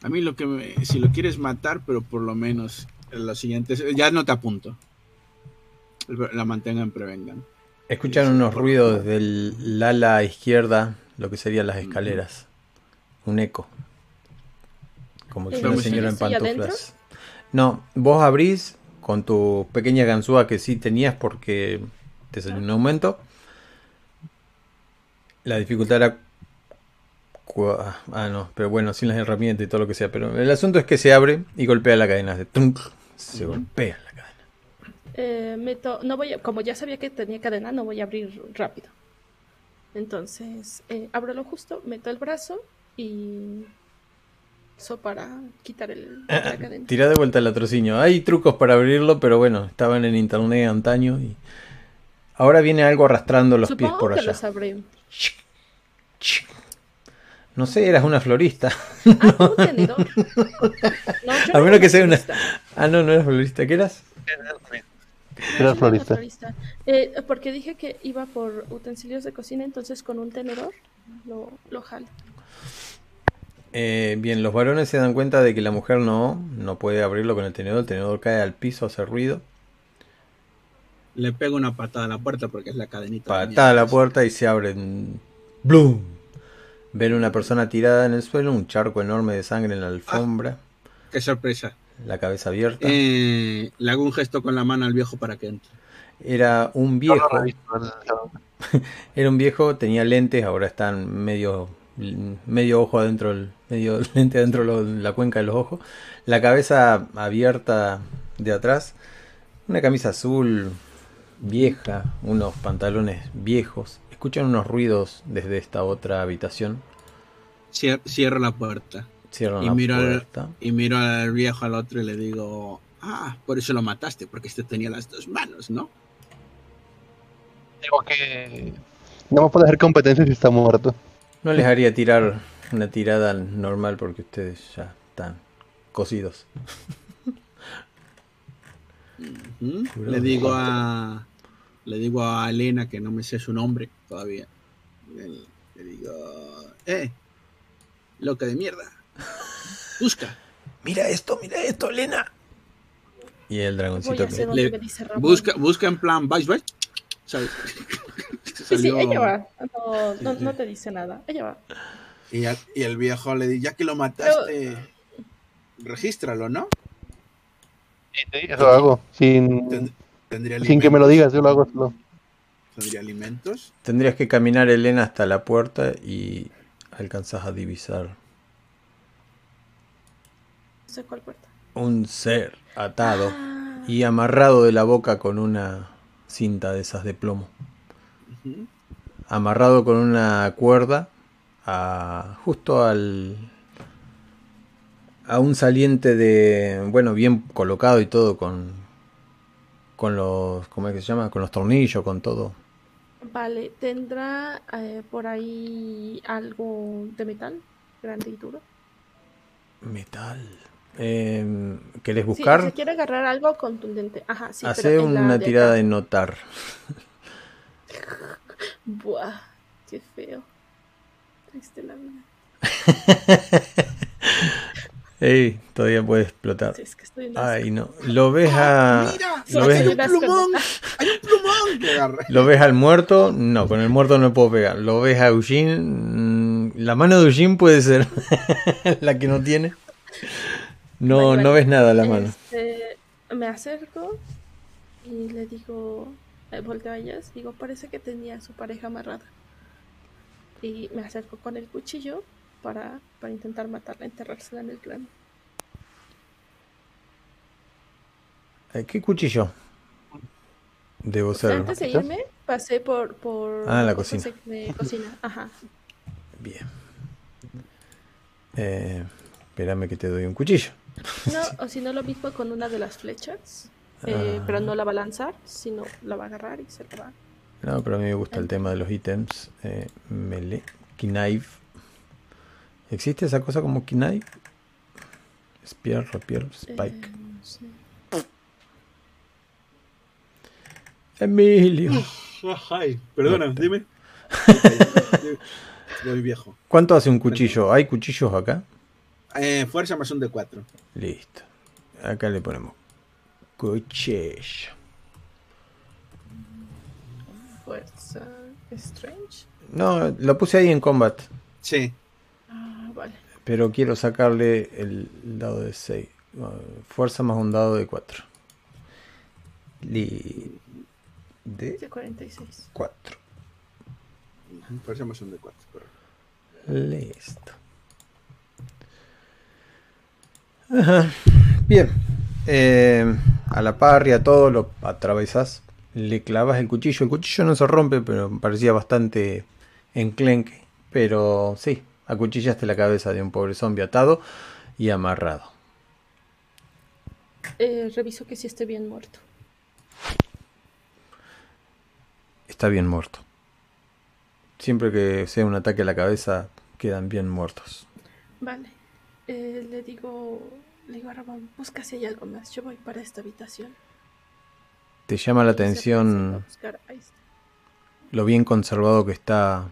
A mí lo que me- si lo quieres matar, pero por lo menos en los siguientes, ya no te apunto. La mantengan, prevengan. Escuchan unos ruidos desde el ala izquierda, lo que serían las escaleras. Un eco. Como si Eh, una ¿sí señora en pantuflas. No, vos abrís con tu pequeña ganzúa que sí tenías porque te salió un aumento. La dificultad era... Ah, no, pero bueno, sin las herramientas y todo lo que sea. Pero el asunto es que se abre y golpea la cadena. se golpea la cadena. Eh, meto, no voy a- como ya sabía que tenía cadena, no voy a abrir rápido. Entonces, eh, abro lo justo, meto el brazo y So para quitar el, Ah, la cadena. Tira de vuelta el latrocinio. Hay trucos para abrirlo, pero bueno, estaban en internet antaño y ahora viene algo arrastrando los pies por que allá. No sé, eras una florista. Ah, un tenedor. No, yo A no menos que sea una- florista. Ah, no, no eras florista. ¿Qué eras? Era no florista. Eh, porque dije que iba por utensilios de cocina, entonces con un tenedor lo, lo jalo. Eh, bien, los varones se dan cuenta de que la mujer no, no puede abrirlo con el tenedor. El tenedor cae al piso, hace ruido. Le pego una patada a la puerta porque es la cadenita. de Patada a la puerta y se abren. ¡Bloom! Ven una persona tirada en el suelo, un charco enorme de sangre en la alfombra, Qué sorpresa. la cabeza abierta. Eh, le hago un gesto con la mano al viejo para que entre. Era un viejo. lo he visto, no, Era un viejo, tenía lentes, ahora están medio medio ojo adentro, el- medio lente adentro de la cuenca de los ojos. La cabeza abierta de atrás, una camisa azul vieja, unos pantalones viejos. Escuchan unos ruidos desde esta otra habitación. Cier- cierro la puerta. Cierran Y la miro, al, puerta. y miro al viejo al otro y le digo, ah, por eso lo mataste, porque este tenía las dos manos, ¿no? Digo que no me puede hacer competencia si está muerto. No les haría tirar una tirada normal porque ustedes ya están cosidos. ¿Mm? Seguro. Le digo a le digo a Elena que no me sé su nombre todavía. Le, le digo, eh, loca de mierda. Busca, Mira esto, mira esto, Elena. Y el dragoncito que... Le- dice busca, busca en plan, vais. ¿Sabes? Sí, sí, ella va. No, no, no te dice nada. Ella va. Y, el viejo le dice, ya que lo mataste, regístralo, ¿no? Eso hago, sin, Ten- tendría sin que me lo digas, yo lo hago solo. Tendría alimentos. Tendrías que caminar, Elena, hasta la puerta y alcanzas a divisar No sé cuál puerta. un ser atado Ah, y amarrado de la boca con una cinta de esas de plomo. Amarrado con una cuerda a, justo al a un saliente de bueno bien colocado y todo con con los cómo es que se llama con los tornillos con todo Vale, ¿tendrá eh, por ahí algo de metal? Grande y duro. metal Em, ¿Querés Sí, buscar? se quiere agarrar algo contundente. Ajá, sí. Hace pero en la una de tirada acá. de notar. Buah, qué feo. Triste la vida. Ey, todavía puede explotar. Sí, es que estoy en Ay, no. Lo ves a. ¡Mira! ¿Lo ¡Hay ves? un plumón! ¡Hay un plumón! ¿Lo ves al muerto? No, con el muerto no puedo pegar. ¿Lo ves a Eugene? Mm, La mano de Eugene puede ser la que no tiene. No, no ves nada a la mano. Este, me acerco y le digo, eh, volteo a ellas, digo, parece que tenía a su pareja amarrada. Y me acerco con el cuchillo para, para intentar matarla, enterrársela en el cráneo. Eh, ¿Qué cuchillo? Debo ser. Antes de irme, pasé por, por Ah, la cocina. de cocina. Ajá. Bien. Eh, espérame que te doy un cuchillo. No, o si no lo mismo con una de las flechas. eh, Ah. Pero no la va a lanzar, sino la va a agarrar y se la va. No, pero a mí me gusta el tema de los ítems. Eh, melee. Knife. ¿Existe esa cosa como knife? Spear, rapier, spike. Eh. Emilio. Ay, perdona, No te- dime. Voy viejo. ¿Cuánto hace un cuchillo? ¿Hay cuchillos acá? Eh, fuerza más un de 4. Listo. Acá le ponemos cuchillo. Fuerza Strange. No, lo puse ahí en combat. Sí. Pero quiero sacarle el dado de 6. Fuerza más un dado de 4. Li... De Dice 46. 4. Fuerza más un de 4. Listo. Ajá. Bien. Eh, a la parria, todo lo atravesás. Le clavas el cuchillo. El cuchillo no se rompe, pero parecía bastante enclenque. Pero sí, acuchillaste la cabeza de un pobre zombie atado. y amarrado. Eh, reviso que sí esté bien muerto. Está bien muerto. Siempre que sea un ataque a la cabeza, quedan bien muertos. Vale. Eh, le digo, le digo a Ramón, busca si hay algo más. Yo voy para esta habitación. ¿Te llama la atención este. lo bien conservado que está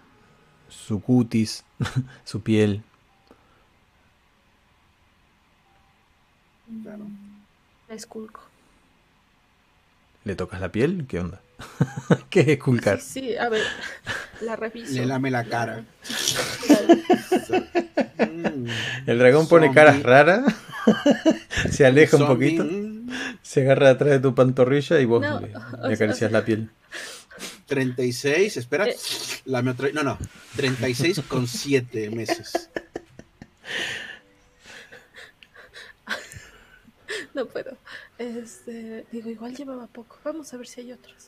su cutis, su piel? Claro. La esculco. ¿Le tocas la piel? ¿Qué onda? ¿Qué es esculcar? Sí, sí, a ver, la reviso. Le lame la cara. El dragón pone Zombie. caras raras, se aleja un poquito, se agarra atrás de tu pantorrilla y vos No, le, le acaricias o sea- la piel. 36, espera. Eh. Lame otra- No, no. 36 con 7 meses. No puedo. Este, digo, igual llevaba poco. Vamos a ver si hay otros.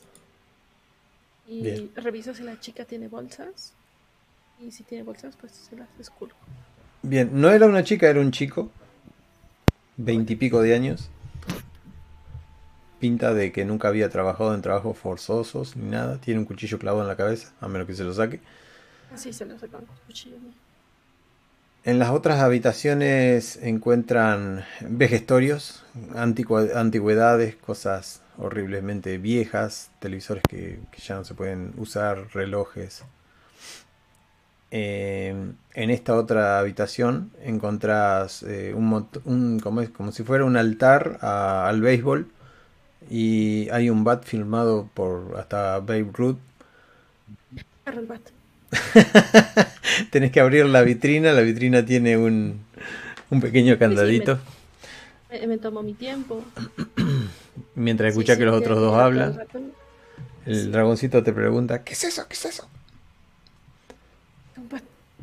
Y Bien. reviso si la chica tiene bolsas. Y si tiene bolsas, pues se las esculco. Bien, no era una chica, era un chico, veintipico de años. Pinta de que nunca había trabajado en trabajos forzosos ni nada. Tiene un cuchillo clavado en la cabeza, a menos que se lo saque. Así se lo sacan los cuchillos. ¿no? En las otras habitaciones encuentran vejestorios, antigüedades, cosas horriblemente viejas, televisores que, que ya no se pueden usar, relojes. Eh, en esta otra habitación encontrás eh, un- como, es- como si fuera un altar a- al béisbol y hay un bat filmado por hasta Babe Ruth el bat. Tenés que abrir la vitrina, la vitrina tiene un, un pequeño candadito. Me, me tomo mi tiempo. Mientras Sí, escuchás sí, que los otros dos hablan, el dragoncito te pregunta, ¿qué es eso? ¿Qué es eso?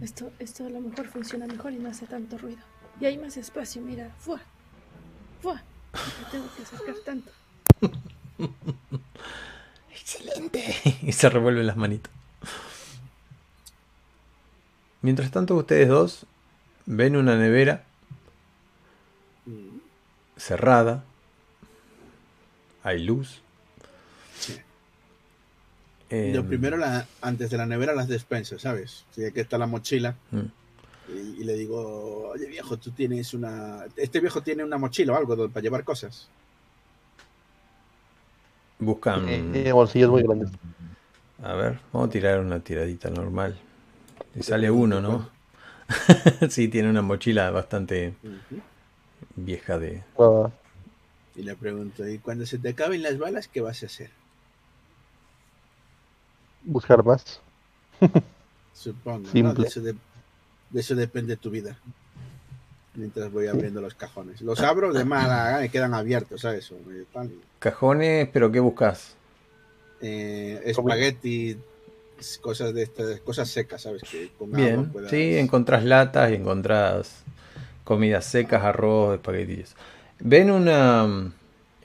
Esto, esto a lo mejor funciona mejor y no hace tanto ruido. Y hay más espacio, mira. ¡Fua! ¡Fua! No tengo que acercar tanto. ¡Excelente! Y se revuelven las manitos. Mientras tanto, ustedes dos ven una nevera cerrada. Hay luz. Sí. Eh, Lo primero, la, antes de la nevera, las despensas, ¿sabes? Sí, aquí está la mochila. mm. Y, y le digo, oye viejo, tú tienes una... Este viejo tiene una mochila o algo para llevar cosas. Buscan. Eh, eh, bolsillos muy grandes. A ver, vamos a tirar una tiradita normal. Y sale uno, ¿no? sí, tiene una mochila bastante vieja de... Ah, Y le pregunto, ¿y cuando se te acaben las balas, qué vas a hacer? buscar más. Supongo, ¿no? Simple. De eso, de- de eso depende tu vida. Mientras voy abriendo los cajones. Los abro de mala gana y quedan abiertos, ¿sabes? Cajones, pero ¿qué buscas? Eh, espagueti, cosas de estas, cosas secas, ¿sabes? Que con agua Bien, puedas- sí, encontrás latas y encontrás comidas secas, arroz, espaguetillos. Ven una mm,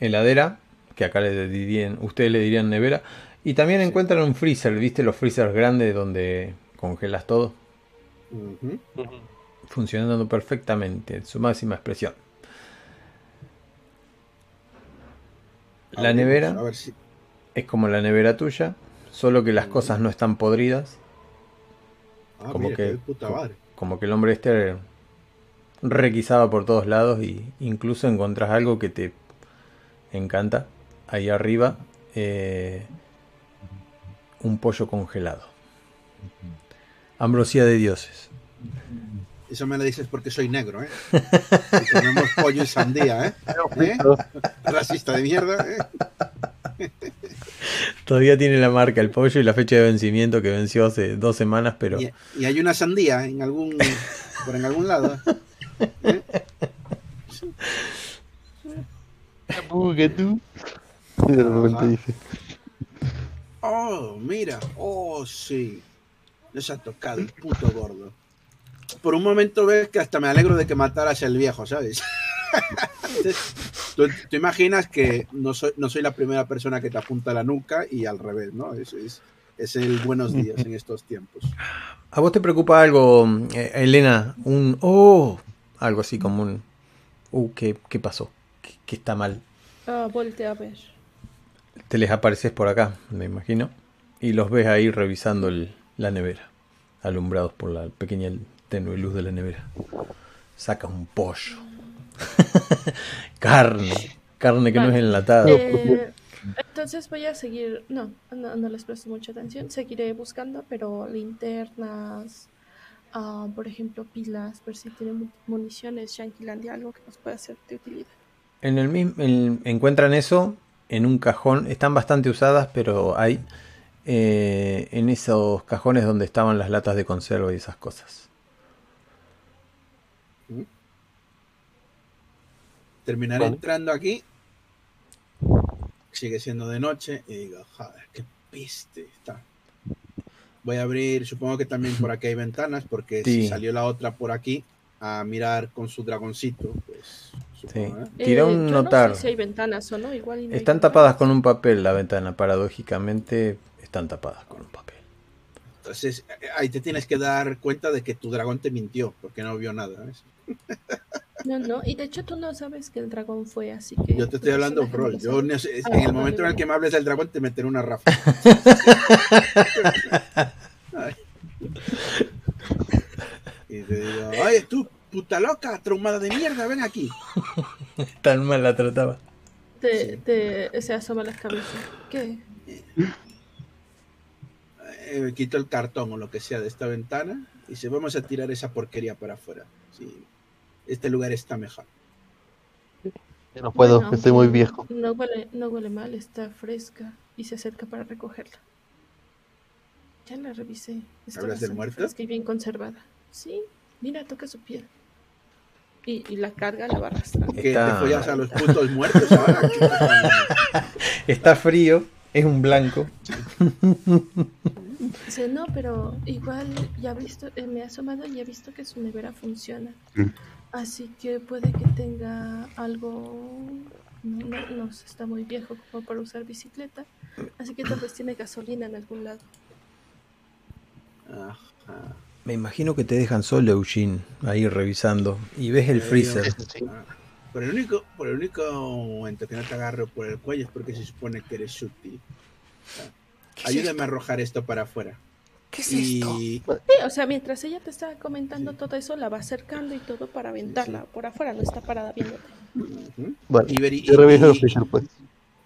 heladera, que acá le dirían, ustedes le dirían nevera, y también Sí. encuentran un freezer, ¿viste? Los freezers grandes donde congelas todo, Ujú. Funcionando perfectamente, en su máxima expresión. La nevera A ver si. es como la nevera tuya, solo que las Mm. cosas no están podridas, Ah, como mira, que- qué puta madre. como que el hombre este requisaba por todos lados y incluso encontrás algo que te encanta ahí arriba eh, un pollo congelado ambrosía de dioses Eso me lo dices porque soy negro, ¿eh? Y comemos pollo y sandía, ¿eh? ¿Eh? Racista de mierda, ¿eh? todavía tiene la marca el pollo y la fecha de vencimiento que venció hace dos semanas pero Y, y hay una sandía en algún. por en algún lado. ¿eh? Bugue tú. Y de repente Ajá. dice, Oh, mira. Oh, sí. Nos ha tocado el puto gordo. Por un momento ves que hasta me alegro de que mataras al viejo, ¿sabes? Entonces, tú, tú imaginas que no soy, no soy la primera persona que te apunta a la nuca y al revés, ¿no? Es, es, es el buenos días en estos tiempos. a vos te preocupa algo eh, Elena un oh algo así como un... Uh, ¿qué, qué pasó? ¿Qué, qué está mal? Ah, voltea a ver. Te les apareces por acá, me imagino, y los ves ahí revisando el- la nevera, alumbrados por la pequeña tenue luz de la nevera. Sacas un pollo. carne, carne que no es enlatada. Eh, entonces voy a seguir, no, no, no les presto mucha atención, seguiré buscando, pero linternas, ah, por ejemplo, pilas, ver si tienen mu- municiones, Yanquilandia, algo que nos pueda ser de utilidad. En el mismo, en- encuentran eso en un cajón. Están bastante usadas, pero hay eh, en esos cajones donde estaban las latas de conserva y esas cosas. Terminaré Vale. entrando aquí. Sigue siendo de noche. Y digo, joder, qué piste está. Voy a abrir, supongo que también por aquí hay ventanas, porque Sí. si salió la otra por aquí a mirar con su dragoncito, pues supongo, ¿eh? Tira un yo notar. No sé si hay ventanas o no, igual. Están tapadas con un papel la ventana. Paradójicamente están tapadas con un papel. Entonces eh, ahí te tienes que dar cuenta de que tu dragón te mintió, porque no vio nada. ¿ves? No, no, y de hecho tú no sabes que el dragón fue así que. Yo te estoy tu hablando, lo Yo sabe. no sé, en el momento en el que me hables del dragón, te meteré una rafa. Ay. y te digo, oye, tú, puta loca, traumada de mierda, ven aquí. Tan mal la trataba. Te, Sí. te- se asoma la cabeza. ¿Qué? Eh, quito el cartón o lo que sea de esta ventana y dice, vamos a tirar esa porquería para afuera. Sí, este lugar está mejor. No puedo, Bueno, estoy muy viejo. No huele, no huele mal, está fresca y se acerca para recogerla. Ya la revisé. Está ¿Hablas del muerto? fresca y bien conservada. Sí, mira, toca su piel. Y, y la carga la va arrastrando. Que te follas a los putos muertos ahora. Está frío, es un blanco. Dice, no, pero igual ya he visto, eh, me he asomado y he visto que su nevera funciona. Así que puede que tenga algo. No, no, no está muy viejo como para usar bicicleta. Así que tal vez tiene gasolina en algún lado. Ajá. Me imagino que te dejan solo, Eugene, ahí revisando. Y ves el freezer. Por el único, por el único momento que no te agarro por el cuello es porque se supone que eres sutil. Ayúdame a arrojar esto para afuera. ¿Qué es y Sí, o sea, mientras ella te está comentando todo eso, la va acercando y todo para aventarla. Por afuera no está parada viéndote. Ujú. Bueno, Y y- yo reviso freezer, pues.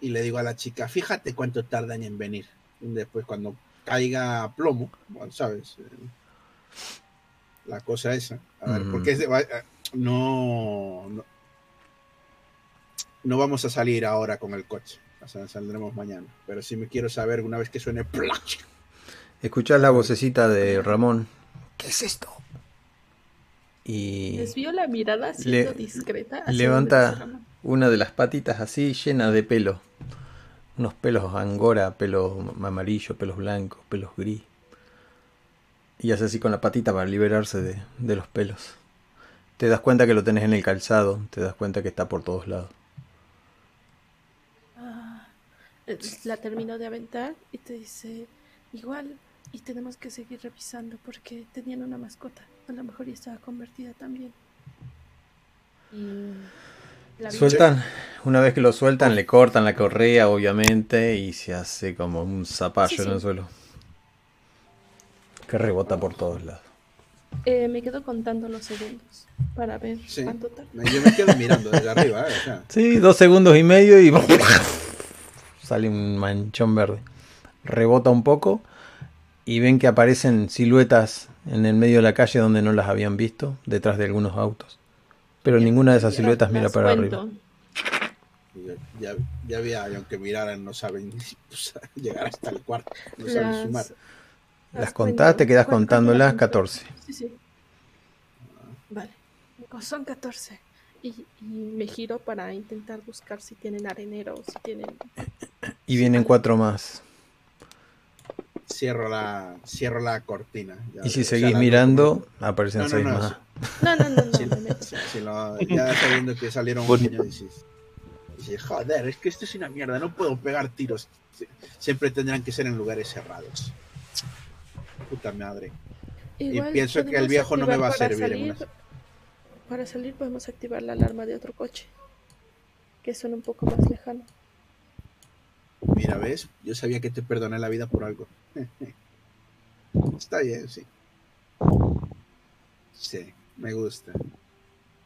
y le digo a la chica, fíjate cuánto tardan en venir. Después cuando caiga plomo, bueno, ¿sabes? La cosa esa. A ver, porque es de- va- eh, no, no, no vamos a salir ahora con el coche. O sea, saldremos mañana. Pero sí me quiero saber una vez que suene plac. Escuchás la vocecita de Ramón. ¿Qué es esto? Y Desvió la mirada siendo Le- discreta. hacia levanta- una de las patitas así llena de pelo. Unos pelos angora, pelos amarillo, pelos blancos, pelos gris. Y hace así con la patita para liberarse de, de los pelos. Te das cuenta que lo tenés en el calzado, te das cuenta que está por todos lados. Ah, la terminó de aventar y te dice, igual, y tenemos que seguir revisando porque tenían una mascota. A lo mejor ya estaba convertida también. Y la Sueltan, una vez que lo sueltan, le cortan la correa, obviamente, y se hace como un zapallo Sí, en el sí. suelo. Que rebota por todos lados. Eh, me quedo contando los segundos para ver Sí. cuánto tarda. Yo me quedo mirando desde arriba, ¿eh? O sea, Sí, dos segundos y medio y sale un manchón verde. Rebota un poco y ven que aparecen siluetas en el medio de la calle donde no las habían visto, detrás de algunos autos. Pero ninguna de esas siluetas mira Las para cuento. arriba. ya, y aunque miraran, no saben pues, llegar hasta el cuarto. No saben Las- sumar. Las contás, te quedas contándolas cuento. 14. Sí, sí. Vale. Son 14. Y, y me giro para intentar buscar si tienen arenero o si tienen... Y vienen cuatro más. Cierro la, cierro la cortina. ya, Y si seguís mirando, aparecen No, no, seis no, más. No, no, no, sí, lo- ya sabiendo que salieron un Bonito. puño, dices, dices, joder, es que esto es una mierda, no puedo pegar tiros. Sie- Siempre tendrán que ser en lugares cerrados. Puta madre. Igual pienso que el viejo no me va a servir en salir- para salir podemos activar la alarma de otro coche, que suena un poco más lejano. Mira, ¿ves? Yo sabía que te perdoné la vida por algo. Está bien, sí. Sí, me gusta.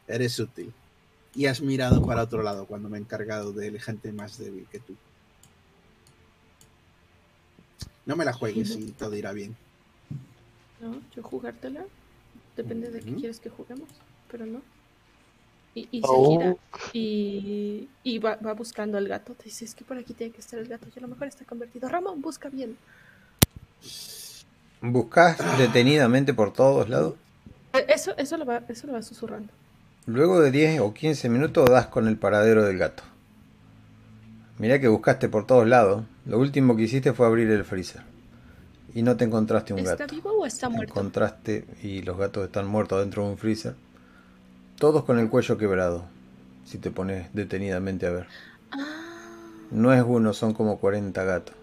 Eres útil. Y has mirado para otro lado cuando me he encargado de gente más débil que tú. No me la juegues y todo irá bien. No, yo jugártela. Depende de qué Ujú. quieres que juguemos, pero no. Y, y se Oh. gira y, y va, va buscando al gato. Te dice, es que por aquí tiene que estar el gato y a lo mejor está convertido. Ramón, busca bien. Buscás detenidamente por todos lados. Eh, Eso, eso, lo va, eso lo va susurrando. Luego de 10 o 15 minutos das con el paradero del gato. Mirá que buscaste por todos lados. Lo último que hiciste fue abrir el freezer. Y no te encontraste un ¿Está gato. vivo o está muerto? Encontraste y los gatos están muertos dentro de un freezer. Todos con el cuello quebrado. Si te pones detenidamente a ver. Ah, No es uno, son como 40 gatos.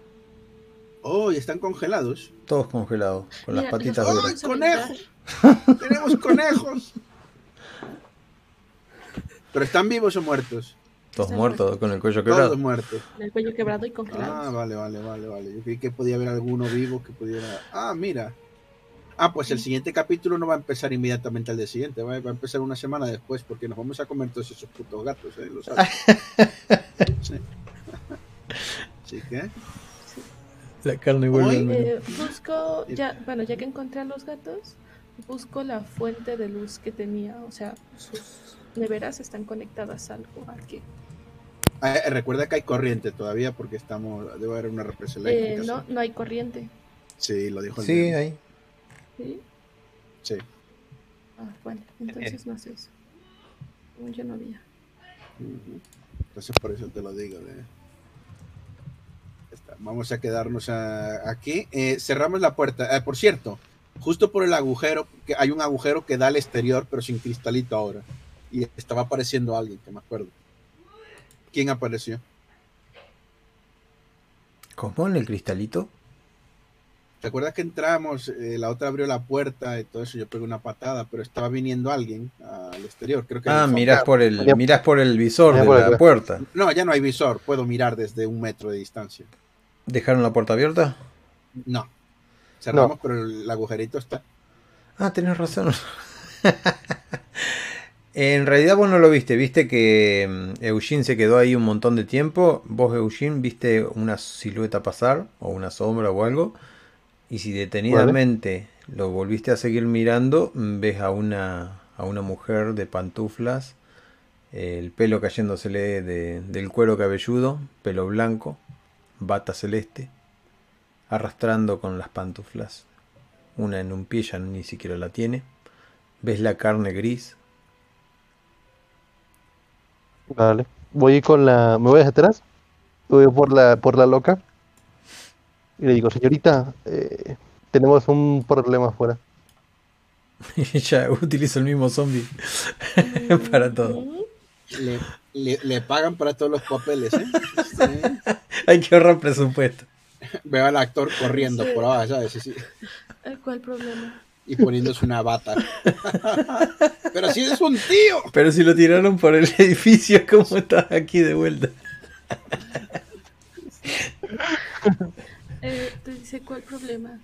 Oh, y están congelados. Todos congelados, con las patitas duras. ¡Ay, conejos! ¡Tenemos conejos! ¿Pero están vivos o muertos? Todos Están muertos, con el cuello Todos quebrado. muertos. el cuello quebrado y congelado. Ah, vale, vale, vale, vale. Yo creí que podía haber alguno vivo que pudiera. Ah, mira. Ah, pues el siguiente capítulo no va a empezar inmediatamente al día siguiente, va va a empezar una semana después, porque nos vamos a comer todos esos putos gatos, ¿eh? ¿Lo sabes? Sí. Así que, La carne vuelve Hoy, al menú. Eh, busco, ya, bueno, ya que encontré a los gatos, busco la fuente de luz que tenía. O sea, sus neveras están conectadas a algo. ¿A qué? Ah, eh, recuerda que hay corriente todavía, porque estamos. Debe haber una represa Eh, eléctrica. no, no hay corriente. Sí, lo dijo el Sí, ahí. ¿Sí? Sí. Ah, bueno, entonces no sé eso. Yo no había. Entonces por eso te lo digo. ¿eh? Vamos a quedarnos a- aquí. Eh, cerramos la puerta. Eh, por cierto, justo por el agujero, que hay un agujero que da al exterior, pero sin cristalito ahora. Y estaba apareciendo alguien, que me acuerdo. ¿Quién apareció? ¿Cómo en el cristalito? ¿Te acuerdas que entramos? eh, la otra abrió la puerta y todo eso. Yo pegué una patada, pero estaba viniendo alguien al exterior. Creo que en Ah, mirás por el, mirás por el visor de la puerta. No, ya no hay visor. Puedo mirar desde un metro de distancia. ¿Dejaron la puerta abierta? No. Cerramos, pero el agujerito está. Ah, tenés razón. en realidad vos no lo viste, viste que mm, Eugene se quedó ahí un montón de tiempo. Vos, Eugene, viste una silueta pasar, o una sombra o algo. Y si detenidamente lo volviste a seguir mirando, mm, ves a una, a una mujer de pantuflas, el pelo cayéndosele de- del cuero cabelludo, pelo blanco, bata celeste, arrastrando con las pantuflas una en un pie ya ni siquiera la tiene. Ves la carne gris. Vale. Voy con la. ¿Me voy hacia atrás? Voy por la, por la loca. Y le digo, señorita, eh, tenemos un problema afuera. Y ya utilizo el mismo zombie para todo. Le, le- le pagan para todos los papeles, ¿eh? Sí. Hay que ahorrar presupuesto. Veo al actor corriendo Sí. por abajo, ¿sabes? Sí, sí. eh, ¿Cuál problema? Y poniéndose una bata. Pero si es un tío. Pero si lo tiraron por el edificio, ¿cómo estás aquí de vuelta? Eh, te dice, ¿cuál problema?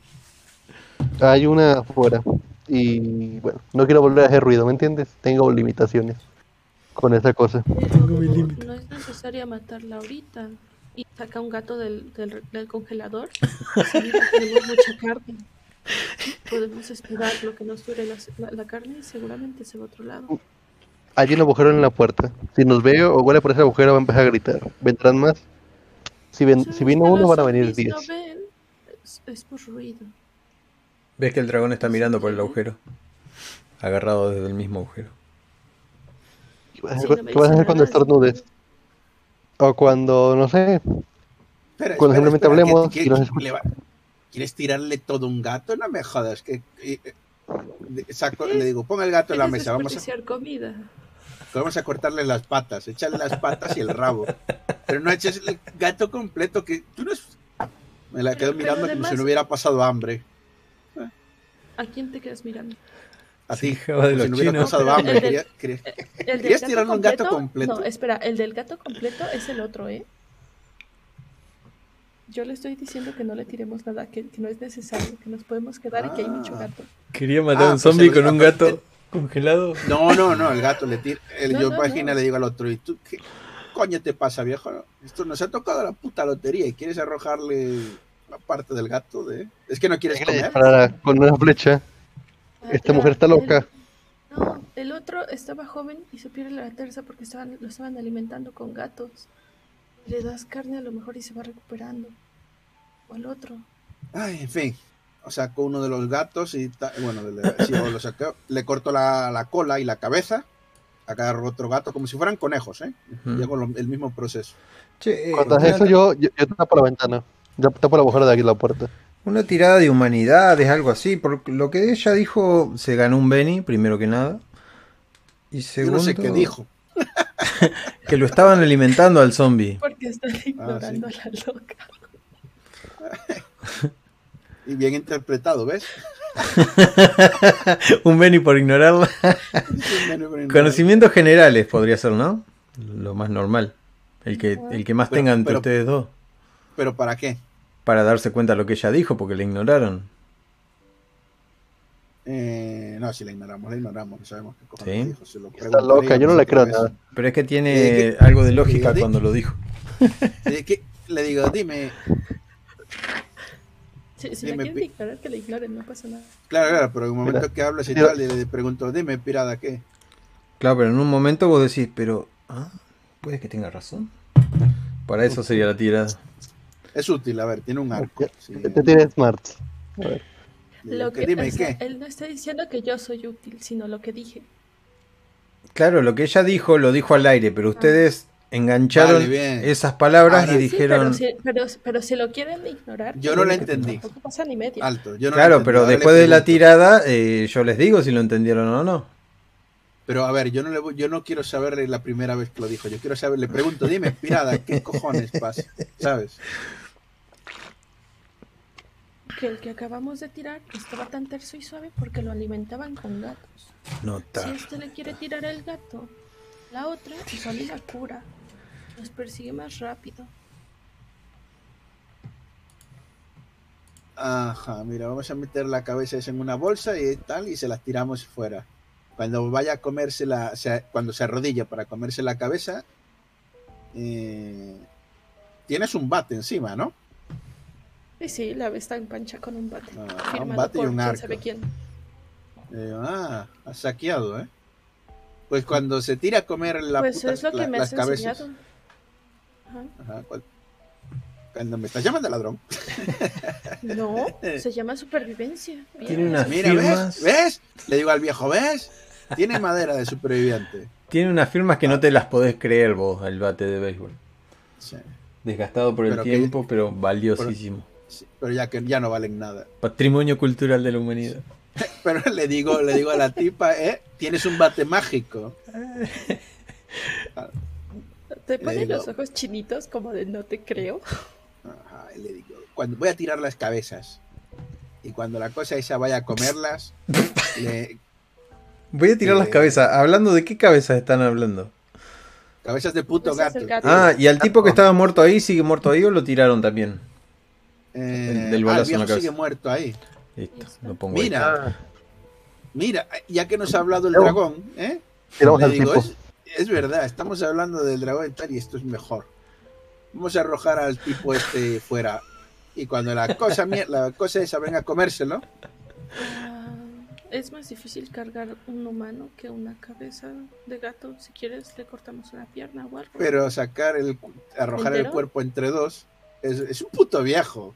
Hay una afuera. Y bueno, no quiero volver a hacer ruido, ¿me entiendes? Tengo limitaciones con esa cosa. Pero mi límite. no es necesario matarla ahorita. Y saca un gato del, del, del congelador. Sí, tenemos mucha carne. Podemos esperar lo que nos dure la, la- la carne y seguramente se va a otro lado. Hay un agujero en la puerta. Si nos veo o huele por ese agujero, va a empezar a gritar. ¿Vendrán más? Si, ven, si vino uno, van a venir diez. ¿no ven? Es, es por ruido. Ves que el dragón está mirando por el agujero. Agarrado desde el mismo agujero. ¿Qué vas a Sí, hacer, no me qué vas a dice hacer cuando estornudes? O cuando, no sé, Espera, Cuando espera, simplemente espera, hablemos ¿qué- y nos va- ¿Quieres tirarle todo un gato? No me jodas. Que, eh, saco- le digo, ponga el gato en la ¿Quieres mesa. Vamos a, comida? vamos a cortarle las patas. Échale las patas y el rabo. Pero no eches el gato completo. que tú no es- Me la quedo Pero- mirando pero como si no hubiera pasado hambre. ¿A quién te quedas mirando? A ti. de los si no hubiera chinos. pasado hambre. El del- Quería- quería- El del ¿Querías tirarle un gato completo? No, espera, el del gato completo es el otro, ¿eh? Yo le estoy diciendo que no le tiremos nada, que, que no es necesario, que nos podemos quedar y que hay mucho Ah. gato. Quería matar Ah, a un pues zombie con un ah, gato congelado. No, no, no, el gato le tira. el- No, yo no, imagino no. le digo al otro, ¿y tú qué coño te pasa, viejo? Esto nos ha tocado la puta lotería y quieres arrojarle la parte del gato de. Es que no quieres comer. con una flecha. Esta la- mujer está el- loca. no, el otro estaba joven y se pierde la terza porque estaban, lo estaban alimentando con gatos. Le das carne a lo mejor y se va recuperando. O al otro. Ay, en fin. O sacó uno de los gatos y ta- bueno, le, sí, lo sacó, le cortó la, la cola y la cabeza. Agarró otro gato como si fueran conejos, ¿eh? Ujú. Y hago lo- el mismo proceso. Che, eh, Cuando una- eso, yo, yo, yo tapo la ventana. Yo tapo la agujero de aquí la puerta. Una tirada de humanidades, algo así. Por lo que ella dijo, se ganó un Benny, primero que nada. Y Yo segundo, no sé qué dijo. que lo estaban alimentando al zombie. Porque están ignorando a la loca. Y bien interpretado, ¿ves? un Benny por ignorarla. Conocimientos generales podría ser, ¿no? Lo más normal. El que, el que más Pero- tenga entre pero- ustedes dos. ¿Pero para qué? Para darse cuenta de lo que ella dijo, porque la ignoraron. Eh, no, si la ignoramos, la ignoramos. No sabemos qué cojones Sí. dijo. Se lo Está loca, yo no le creo nada. Pero es que tiene Eh, ¿qué- algo de lógica cuando lo dijo. Eh. Le digo, dime. Si, si la quieren ignorar, que la ignoren, no pasa nada. Claro, claro, pero en un momento Mira. que hablas y tal, le, le pregunto, dime, pirada, ¿qué? Claro, pero en un momento vos decís, pero... Ah, puede que tenga razón. Para eso sería la tirada. Es útil, a ver, tiene un arco. sí. Te tiré smart. A ver. Lo que, dime, o sea, ¿qué? él no está diciendo que yo soy útil, sino lo que dije. Claro, lo que ella dijo lo dijo al aire, pero ustedes engancharon Vale, esas palabras Ahora y Sí, dijeron... pero, si, pero, pero si lo quieren ignorar, Yo no la pues, entendí. Pasa ni media. Alto. Yo no la claro, entendí, pero después de la tirada, eh, yo les digo si lo entendieron o no. Pero a ver, yo no, le, voy- yo no quiero saber la primera vez que lo dijo. Yo quiero saber, le pregunto, dime, pirada, ¿qué cojones pasa? ¿Sabes? Que el que acabamos de tirar estaba tan terso y suave porque lo alimentaban con gatos. Nota. Si este le quiere tirar el gato, la otra solo la cura. Nos persigue más rápido. Ajá, mira, vamos a meter la cabeza esa en una bolsa y tal, y se las tiramos fuera. Cuando vaya a comerse la, se- cuando se arrodilla para comerse la cabeza, eh, tienes un bate encima, ¿no? Y sí, la está en pancha con un bate. Ah, un bate y un arco. sabe quién. Eh, ah, has saqueado, ¿eh? Pues cuando se tira a comer la pues puta- es lo que la- me las has cabezas. enseñado. Ajá. Ajá. Cuando me estás llamando ladrón. No, se llama supervivencia. Tiene unas Mira, firmas. ¿ves? ¿Ves? Le digo al viejo, ¿ves? Tiene madera de superviviente. Tiene unas firmas que no te las podés creer vos, el bate de béisbol. Sí, Desgastado por el Pero que- tiempo, pero valiosísimo. sí, pero ya que ya no valen nada. Patrimonio cultural de la humanidad. Pero le digo, le digo a la tipa, ¿eh? Tienes un bate mágico. Te ponen digo- los ojos chinitos como de no te creo. Ajá, y le digo, cuando voy a tirar las cabezas y cuando la cosa esa vaya a comerlas, le- Voy a tirar las Eh. cabezas. Hablando de qué cabezas están hablando. cabezas de puto gato. el gato. Ah, y al tipo que estaba muerto ahí, ¿sigue muerto ahí o lo tiraron también? Eh, del ah, balazo el en la cabeza. sigue muerto ahí. Listo, lo pongo ahí. Mira, mira, ya que nos ha hablado el dragón, ¿eh? Al digo, tipo. es, es verdad, estamos hablando del dragón y tal, y esto es mejor. Vamos a arrojar al tipo este fuera. Y cuando la cosa, la cosa esa venga a comérselo, Ah, es más difícil cargar un humano que una cabeza de gato. Si quieres, le cortamos una pierna o algo. pero sacar el, arrojar el cuerpo entre dos, es, es un puto viejo.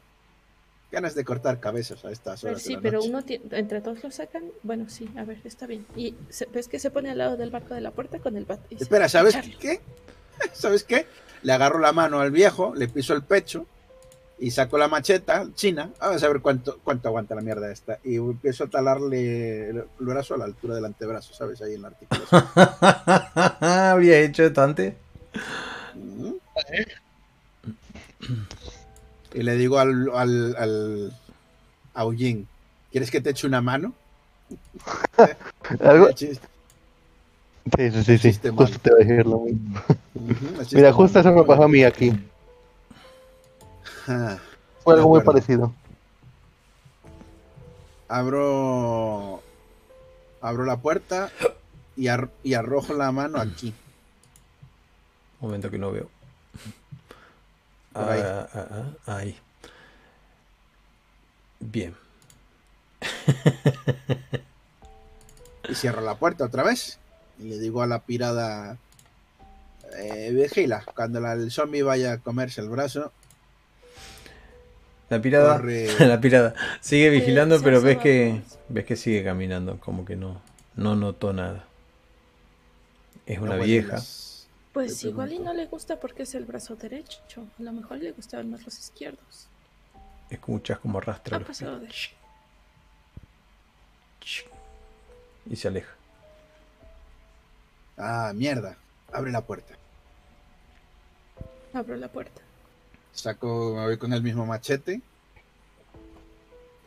Ganas de cortar cabezas a estas horas. sí, de la pero noche. uno ti- entre todos lo sacan. Bueno, sí, a ver, está bien. Y se- ves que se pone al lado del barco de la puerta con el se- Espera, ¿sabes qué? ¿Sabes qué? Le agarro la mano al viejo, le piso el pecho y saco la macheta china. Vamos a ver cuánto, cuánto aguanta la mierda esta. Y empiezo a talarle el brazo a la altura del antebrazo, ¿sabes? Ahí en la articulación. ¿Había hecho esto antes? Mm. y le digo al, al, al a Eugene, ¿quieres que te eche una mano? Algo... Sí, sí, sí, sí. Justo te voy a decir lo mismo. Mira, justo eso me pasó a mí aquí. Ah, Fue algo muy parecido. Abro. Abro la puerta y, ar- y arrojo la mano aquí. Momento que no veo. Ahí. Ah, ah, ah, ahí. Bien. Y cierro la puerta otra vez. Y le digo a la pirada. Eh, vigila, cuando la- el zombie vaya a comerse el brazo, La pirada, Corre. la pirada sigue vigilando, pero ves que ves que sigue caminando, como que no no notó nada. Es una no vieja. las- Pues igual y no le gusta porque es el brazo derecho. A lo mejor le gustaban más los izquierdos. Escuchas como arrastra Ha los pasado de... y se aleja. Ah, mierda. Abre la puerta. Abro la puerta. Saco, me voy con el mismo machete.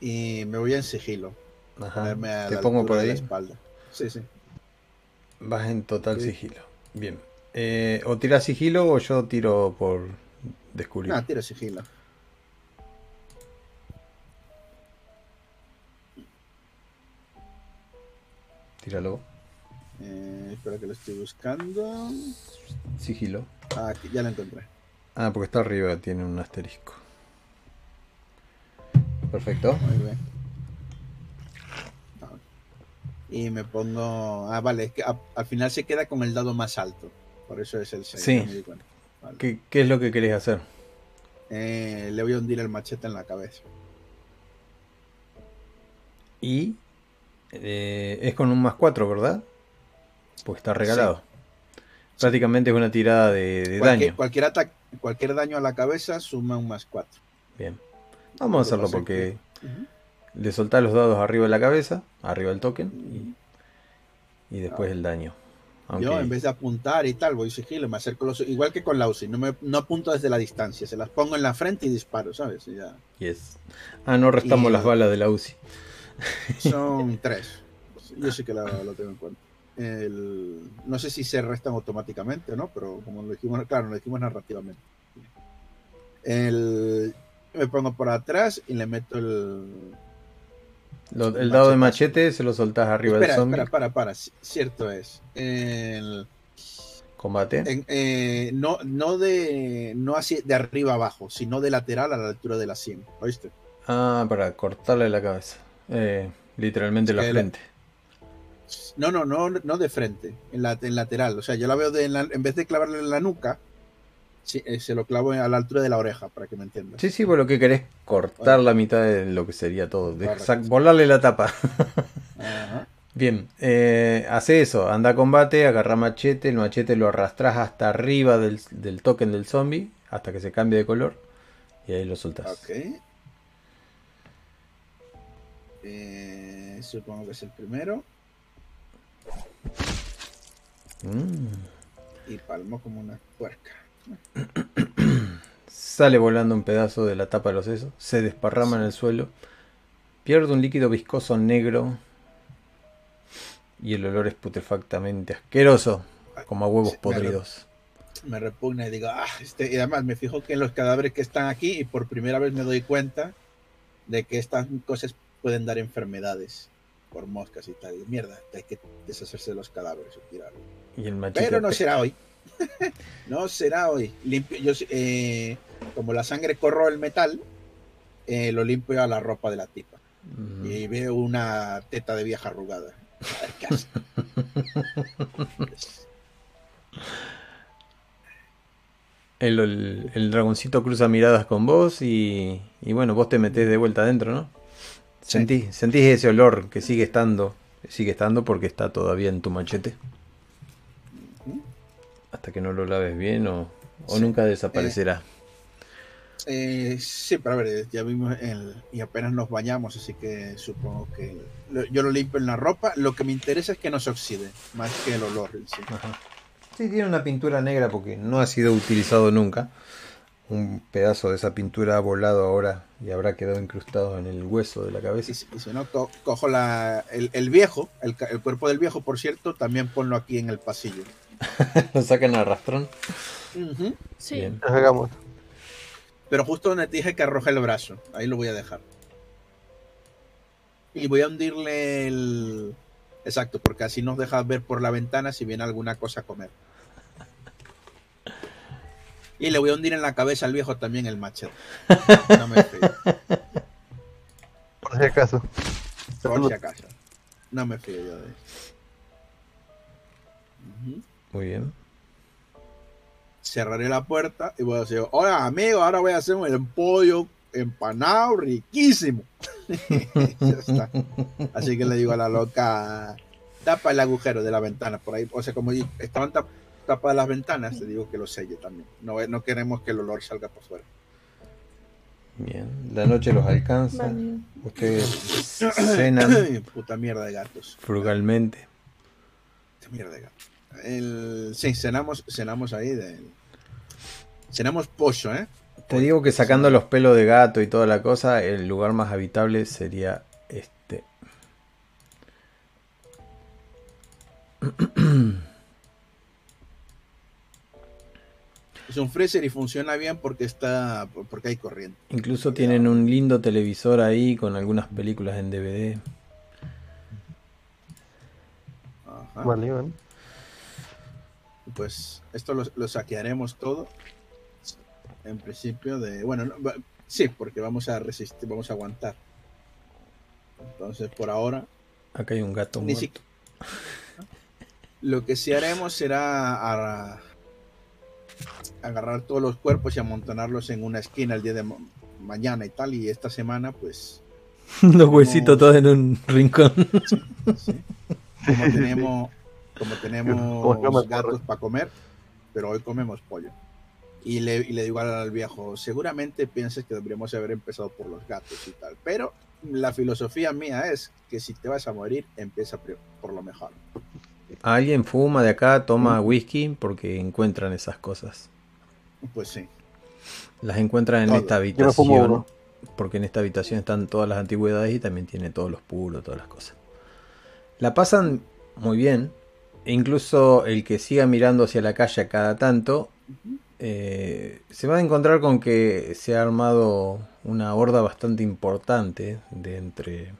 Y me voy en sigilo. Ajá. A Te la pongo por de la ahí. espalda. Sí, sí. Vas en total Sí. sigilo. Bien. Eh, o tiras sigilo o yo tiro por descubrir. No, tiro sigilo. Tíralo. Eh, espera que lo estoy buscando. Sigilo. Ah, aquí, ya lo encontré. Ah, porque está arriba, tiene un asterisco. Perfecto. Muy bien. Y me pongo. Ah, vale, es que a- al final se queda con el dado más alto. Por eso es el 6. Sí. Vale. ¿Qué, qué es lo que querés hacer? Eh, le voy a hundir el machete en la cabeza. Y eh, es con un más 4, ¿verdad? Porque está regalado. Prácticamente es una tirada de, de Cualquier, daño. cualquier, ataque, cualquier daño a la cabeza suma un más 4. Bien. Vamos a hacerlo porque Ujú. le soltás los dados arriba de la cabeza, arriba del token, y, y después el daño. Aunque, Yo, en vez de apuntar y tal, voy sigilo, me acerco los. Igual que con la UCI, no, me, no apunto desde la distancia, se las pongo en la frente y disparo, ¿sabes? Y ya. Yes. Ah, no restamos Y- las balas de la UCI. Son tres. Yo sí que lo, lo tengo en cuenta. El- no sé si se restan automáticamente o no, pero como lo dijimos, claro, lo dijimos narrativamente. El, me pongo por atrás y le meto el. Lo- el dado de machete se lo soltás arriba espera, del zombie. espera, para, para. ci- Cierto es. El, Combate. en- eh, no, no de no así de arriba abajo, sino de lateral a la altura de la 100. ¿Oíste? Ah, para cortarle la cabeza. Eh, literalmente la- frente. No, no, no, no de frente, en, la, en lateral. O sea, yo la veo de en, la- en vez de clavarle en la nuca, sí, eh, se lo clavo a la altura de la oreja, para que me entiendas. Sí, sí, por lo que querés cortar la mitad de lo que sería todo. De- Correcto. sac- volarle la tapa. Ajá. Bien, eh, hace eso, anda a combate, agarra machete, el machete lo arrastras hasta arriba del, del token del zombie, hasta que se cambie de color, y ahí lo soltás. Ok. Eh, supongo que es el primero. Mm. Y palmo como una puerca. Sale volando un pedazo de la tapa de los sesos, se desparrama en el suelo, pierde un líquido viscoso negro y el olor es putrefactamente asqueroso, como a huevos Sí, podridos. Me repugna y digo, ah, este, y además me fijo que en los cadáveres que están aquí y por primera vez me doy cuenta de que estas cosas pueden dar enfermedades por moscas y tal. Y mierda, hay que deshacerse de los cadáveres y tirarlos. Pero no será hoy. no será hoy. Limpio, yo, eh, como la sangre corro el metal, eh, lo limpio a la ropa de la tipa. Mm. Y veo una teta de vieja arrugada. El- el dragoncito cruza miradas con vos y, y bueno, vos te metés de vuelta adentro, ¿no? Sí. Sentís, sentís ese olor que sigue estando, sigue estando porque está todavía en tu machete. Hasta que no lo laves bien o, o Sí. nunca desaparecerá. Eh, sí, pero a ver, ya vimos el, y apenas nos bañamos, así que supongo que lo- yo lo limpio en la ropa. Lo que me interesa es que no se oxide, más que el olor sí. Ajá. Sí, tiene una pintura negra porque no ha sido utilizado nunca. Un pedazo de esa pintura ha volado ahora y habrá quedado incrustado en el hueso de la cabeza. Y, si- y si no, co- cojo la, el, el viejo, el, cuerpo del viejo, por cierto, también ponlo aquí en el pasillo. Lo sacan a rastrón. Sí. Bien. Hagamos. Pero justo donde te dije que arroje el brazo, ahí lo voy a dejar. Y voy a hundirle el... Exacto, porque así nos deja ver por la ventana si viene alguna cosa a comer. Y le voy a hundir en la cabeza al viejo también el machete. No me fío, Por si acaso. por si acaso. No me fío yo de eso. Muy bien. cerraré la puerta y voy a decir, hola amigo, ahora voy a hacer un pollo empanado riquísimo. Ya está. Así que le digo a la loca, tapa el agujero de la ventana por ahí. O sea, como estaban tap- tapadas las ventanas, le digo que lo selle también. No, no queremos que el olor salga por fuera. Bien. La noche los alcanza. Vale. Ustedes cenan Puta mierda de gatos. frugalmente. Puta mierda de gatos. El, sí, cenamos, cenamos ahí de... Cenamos pollo, ¿eh? Te digo que sacando los pelos de gato y toda la cosa, el lugar más habitable sería este. Es un freezer y funciona bien porque está porque hay corriente. Incluso tienen un lindo televisor ahí con algunas películas en DVD. Ajá. Vale, vale. pues esto lo, lo saquearemos todo en principio de bueno no, va- sí porque vamos a resistir vamos a aguantar entonces por ahora Acá hay un gato muerto. lo que sí haremos será a- agarrar todos los cuerpos y amontonarlos en una esquina el día de ma- mañana y tal y esta semana pues Los huesitos todos en un rincón. sí, como tenemos como tenemos gatos para comer pero hoy comemos pollo. Y le, y le digo al, viejo seguramente pienses que deberíamos haber empezado por los gatos y tal pero la filosofía mía es que si te vas a morir empieza por lo mejor Alguien fuma de acá, toma whisky porque encuentran esas cosas. pues sí Las encuentran en Todo. esta habitación. Porque en esta habitación están todas las antigüedades y también tiene todos los puros, todas las cosas. La pasan muy bien. E incluso el que siga mirando hacia la calle a cada tanto eh, se va a encontrar con que se ha armado una horda bastante importante de entre...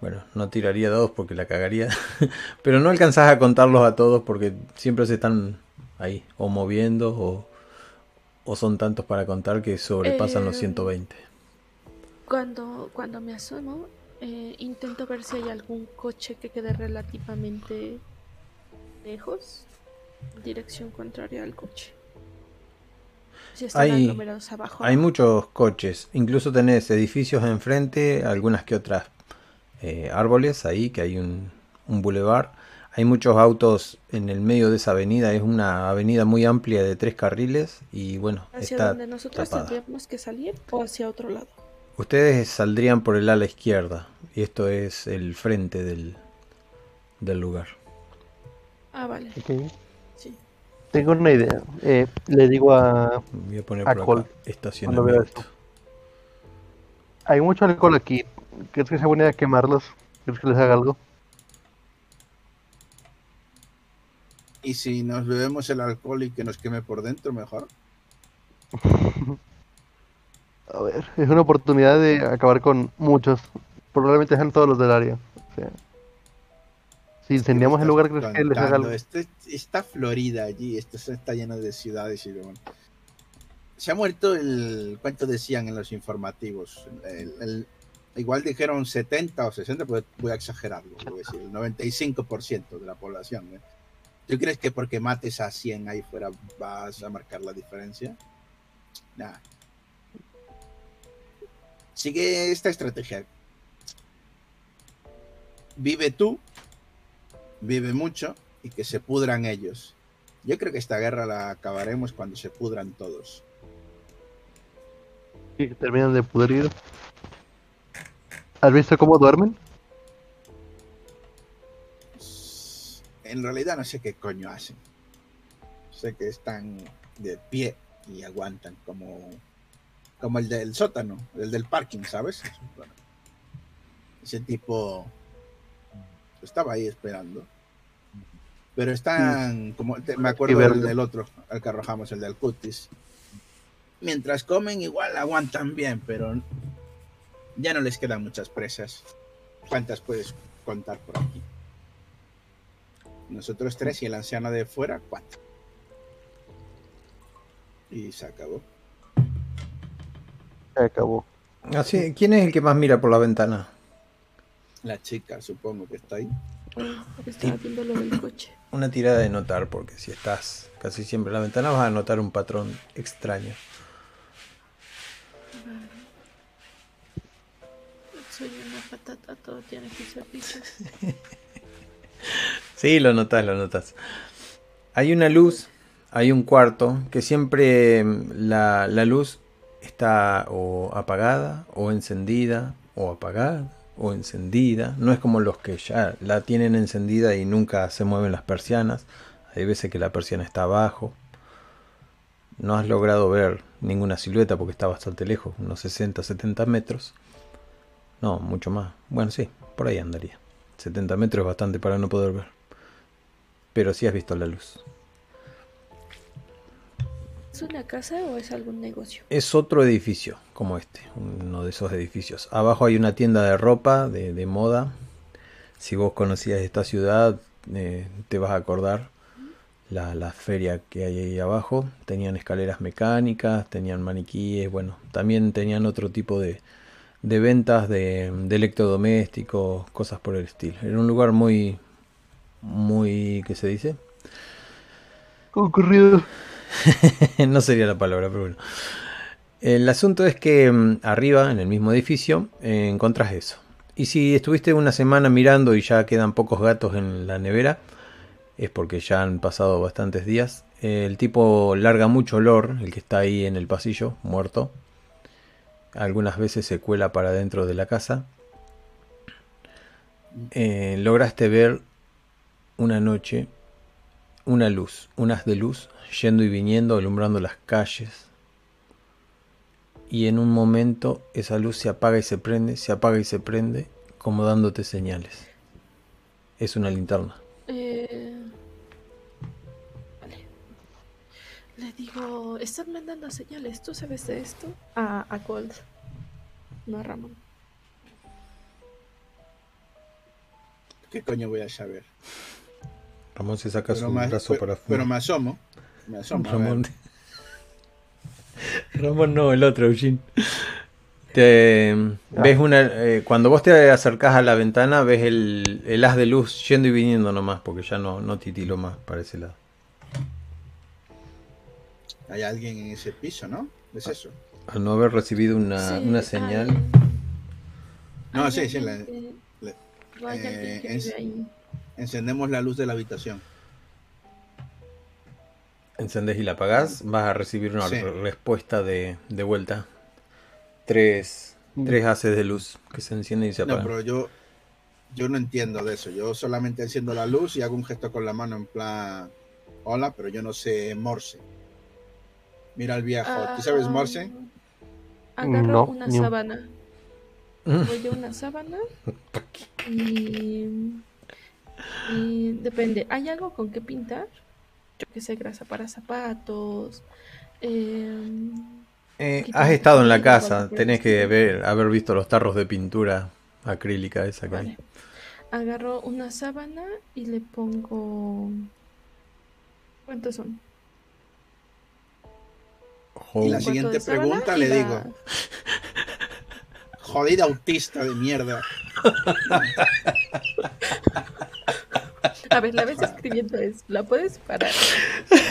Bueno, no tiraría dados porque la cagaría, pero no alcanzás a contarlos a todos porque siempre se están ahí o moviendo o, o son tantos para contar que sobrepasan los Eh, 120. Cuando, cuando me asomo, eh, intento ver si hay algún coche que quede relativamente lejos, dirección contraria al coche. Si están Hay- abajo. Hay muchos coches, incluso tenés edificios enfrente, algunas que otras eh, árboles ahí, que hay un, un bulevar. Hay muchos autos en el medio de esa avenida, es una avenida muy amplia de tres carriles y bueno, ¿Hacia está donde nosotros tapada. tendríamos que salir o hacia otro lado? Ustedes saldrían por el ala izquierda y esto es el frente del, del lugar. Ah, vale. Ok. Sí. Tengo una idea. Eh, le digo a... Voy a poner A por acá veo estacionamiento. esto. Hay mucho alcohol aquí. ¿Crees que sea buena idea quemarlos? ¿Crees que les haga algo? y si nos bebemos el alcohol y que nos queme por dentro mejor A ver, es una oportunidad de acabar con muchos. Probablemente sean todos los del área. O sea, si incendiamos el lugar, ¿crees que les haga algo? Esto es- está Florida allí, esto está lleno de ciudades y de... Se ha muerto el... ¿Cuánto decían en los informativos? El- el- igual dijeron 70 o 60, pues voy a exagerarlo. voy a decir, el 95% de la población. ¿eh? ¿Tú crees que porque mates a 100 ahí fuera vas a marcar la diferencia? Nah. Sigue esta estrategia. Vive tú, vive mucho y que se pudran ellos. Yo creo que esta guerra la acabaremos cuando se pudran todos. Y terminan de pudrir. ¿Has visto cómo duermen? En realidad no sé qué coño hacen. Sé que están de pie y aguantan como, como el del sótano, el del parking, ¿sabes? Ese tipo estaba ahí esperando. Pero están, como me acuerdo del, del, otro, al que arrojamos, el del cutis. Mientras comen, igual aguantan bien, pero ya no les quedan muchas presas. ¿Cuántas puedes contar por aquí? Nosotros tres y el anciano de fuera, cuatro. Y se acabó. Se acabó. Así, ¿Quién es el que más mira por la ventana? La chica, supongo que está ahí. Estaba viendo lo del coche. Una tirada de notar, porque si estás casi siempre en la ventana vas a notar un patrón extraño. Soy una patata, todo tiene que ser sí, lo notas, lo notas. Hay una luz, hay un cuarto que siempre la, la luz está o apagada o encendida o apagada o encendida. No es como los que ya la tienen encendida y nunca se mueven las persianas. Hay veces que la persiana está abajo. No has logrado ver ninguna silueta porque está bastante lejos, unos 60, 70 metros. No, mucho más. Bueno, sí, por ahí andaría. 70 metros es bastante para no poder ver. Pero sí has visto la luz. ¿Es una casa o es algún negocio? Es otro edificio como este, uno de esos edificios. Abajo hay una tienda de ropa, de, moda. Si vos conocías esta ciudad, eh, te vas a acordar la, la, feria que hay ahí abajo. Tenían escaleras mecánicas, tenían maniquíes, bueno, también tenían otro tipo de, de ventas de, de, electrodomésticos, cosas por el estilo. Era un lugar muy, muy, ¿qué se dice? Concurrido. no sería la palabra, pero bueno. El asunto es que mm, arriba, en el mismo edificio, eh, encontrás eso. Y si estuviste una semana mirando y ya quedan pocos gatos en la nevera, es porque ya han pasado bastantes días. El tipo larga mucho olor, el que está ahí en el pasillo, muerto. Algunas veces se cuela para dentro de la casa. Eh, lograste ver una noche una luz, unas de luz yendo y viniendo, alumbrando las calles. Y en un momento esa luz se apaga y se prende, se apaga y se prende, como dándote señales. Es una linterna. Eh... Le digo, están mandando señales, ¿tú sabes de esto? A, a Gold, no a Ramón. ¿Qué coño voy a saber? Ramón se saca su brazo para afuera. Pero me asomo. Me asomo. Ramón. Ramón no, el otro, Eugene. Te, ah. ves una, eh, cuando vos te acercás a la ventana, ves el, el, haz de luz yendo y viniendo nomás, porque ya no, no titilo más para ese lado. Hay alguien en ese piso, ¿no? Es eso. Al no haber recibido una, Sí, una señal. hay- No, hay sí, sí. la- la- eh, que ahí. encendemos la luz de la habitación. Encendés y la apagás, vas a recibir una Sí. respuesta de, de vuelta. Tres, tres haces de luz que se encienden y se No, apagan. pero yo, yo no entiendo de eso. Yo solamente enciendo la luz y hago un gesto con la mano en plan, hola, pero yo no sé Morse. Mira al viejo. ¿Tú sabes Ah, Morse? Agarro No, una sábana. Voy de una sábana y, y depende. ¿Hay algo con qué pintar? Yo que sé, grasa para zapatos. em, Eh, has estado en la casa, tenés que ver, haber visto los tarros de pintura acrílica esa que hay. vale. Agarro una sábana y le pongo. ¿Cuántos son? Y la siguiente pregunta le digo. Jodida autista de mierda. A ver, la ves escribiendo es. ¿La puedes parar?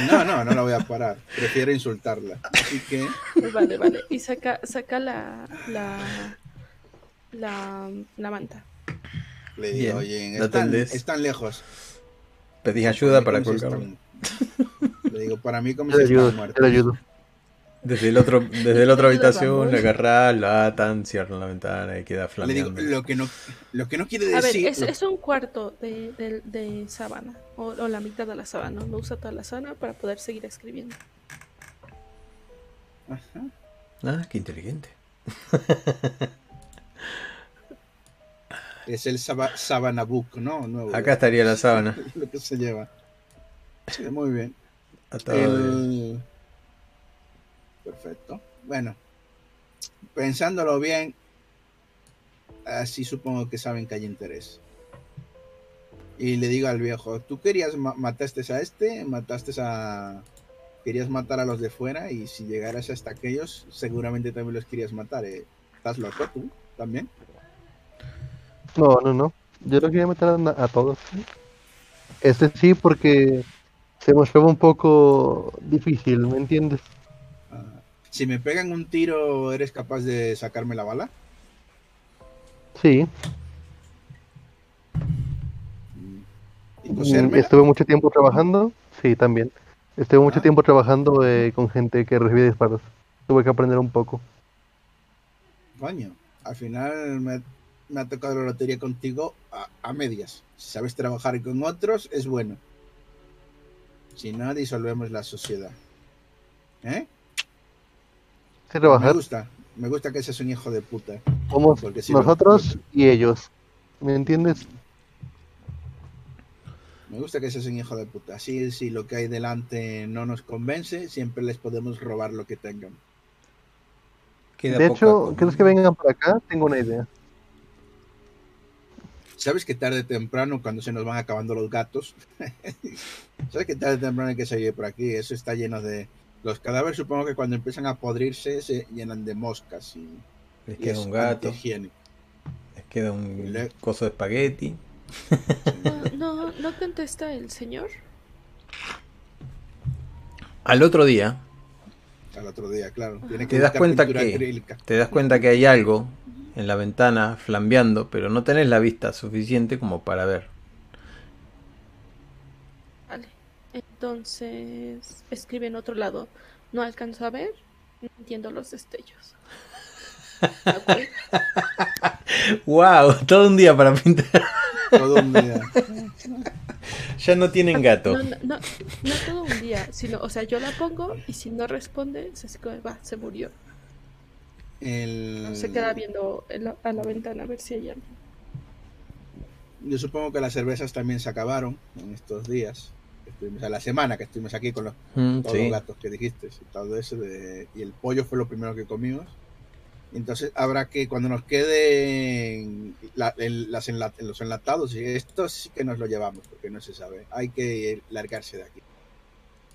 No, no, no la voy a parar. Prefiero insultarla. Así que Vale, vale. Y saca, saca la, la, la, la manta. le Bien, digo, oye, están, están lejos. Pedís ayuda para si colgarlo. Le digo, para mí como si ayudo, muertos. le ayudo. Desde el otro, desde la otra habitación, la agarrás, la atan, cierran la ventana y queda Le digo, flameando. lo que no, lo que no quiere A ver, decir. es, es un cuarto de, de, de sábana. O, o la mitad de la sábana. No usa toda la sábana para poder seguir escribiendo. Ajá. Ah, qué inteligente. Es el Saba- Sabanabook, ¿no? Nuevo, Acá estaría la sábana. lo que se lleva. Sí, muy bien. atado de- El- Perfecto. Bueno, pensándolo bien, así supongo que saben que hay interés. Y le digo al viejo, tú querías, ma- mataste a este, mataste a... Querías matar a los de fuera y si llegaras hasta aquellos, seguramente también los querías matar. ¿eh? ¿Estás loco tú también? No, no, no. Yo no quería matar a, todos. Este sí, porque se mostraba un poco difícil, ¿me entiendes? Si me pegan un tiro, ¿eres capaz de sacarme la bala? Sí. Estuve mucho tiempo trabajando. Sí, también. Estuve mucho Ah. tiempo trabajando eh, con gente que recibía disparos. Tuve que aprender un poco. Coño, al final me, me ha tocado la lotería contigo a, a medias. Si sabes trabajar con otros, es bueno. Si no, disolvemos la sociedad. ¿Eh? Sé Me gusta. Me gusta que seas un hijo de puta. Somos si lo- nosotros y ellos. ¿Me entiendes? Me gusta que seas un hijo de puta. Así, si lo que hay delante no nos convence, siempre les podemos robar lo que tengan. Queda de hecho, comida. ¿crees que vengan por acá? Tengo una idea. ¿Sabes que tarde o temprano, cuando se nos van acabando los gatos? ¿Sabes que tarde o temprano hay que salir por aquí? Eso está lleno de... Los cadáveres supongo que cuando empiezan a podrirse se llenan de moscas y, Les y queda es un gato, les queda un Le- coso de espagueti. No, no, no contesta el señor. Al otro día Al otro día, claro. Tiene Te das cuenta que- acrílica. te das cuenta que hay algo en la ventana flambeando, pero no tenés la vista suficiente como para ver. Vale. Entonces, escribe en otro lado. No alcanzo a ver. No entiendo los destellos. ¡Wow! Todo un día para pintar. Todo un día. ya no tienen gato. No, no, no, no todo un día, sino, o sea, yo la pongo y si no responde, se, va, se murió. El- Se queda viendo la- a la ventana a ver si hay alguien. Yo supongo que las cervezas también se acabaron en estos días. Estuvimos a la semana que estuvimos aquí con los, Mm, todos sí. los gatos que dijiste y todo eso. de- y el pollo fue lo primero que comimos. Entonces habrá que, cuando nos queden la- las enla- los enlatados, y esto sí que nos lo llevamos, porque no se sabe. Hay que largarse de aquí.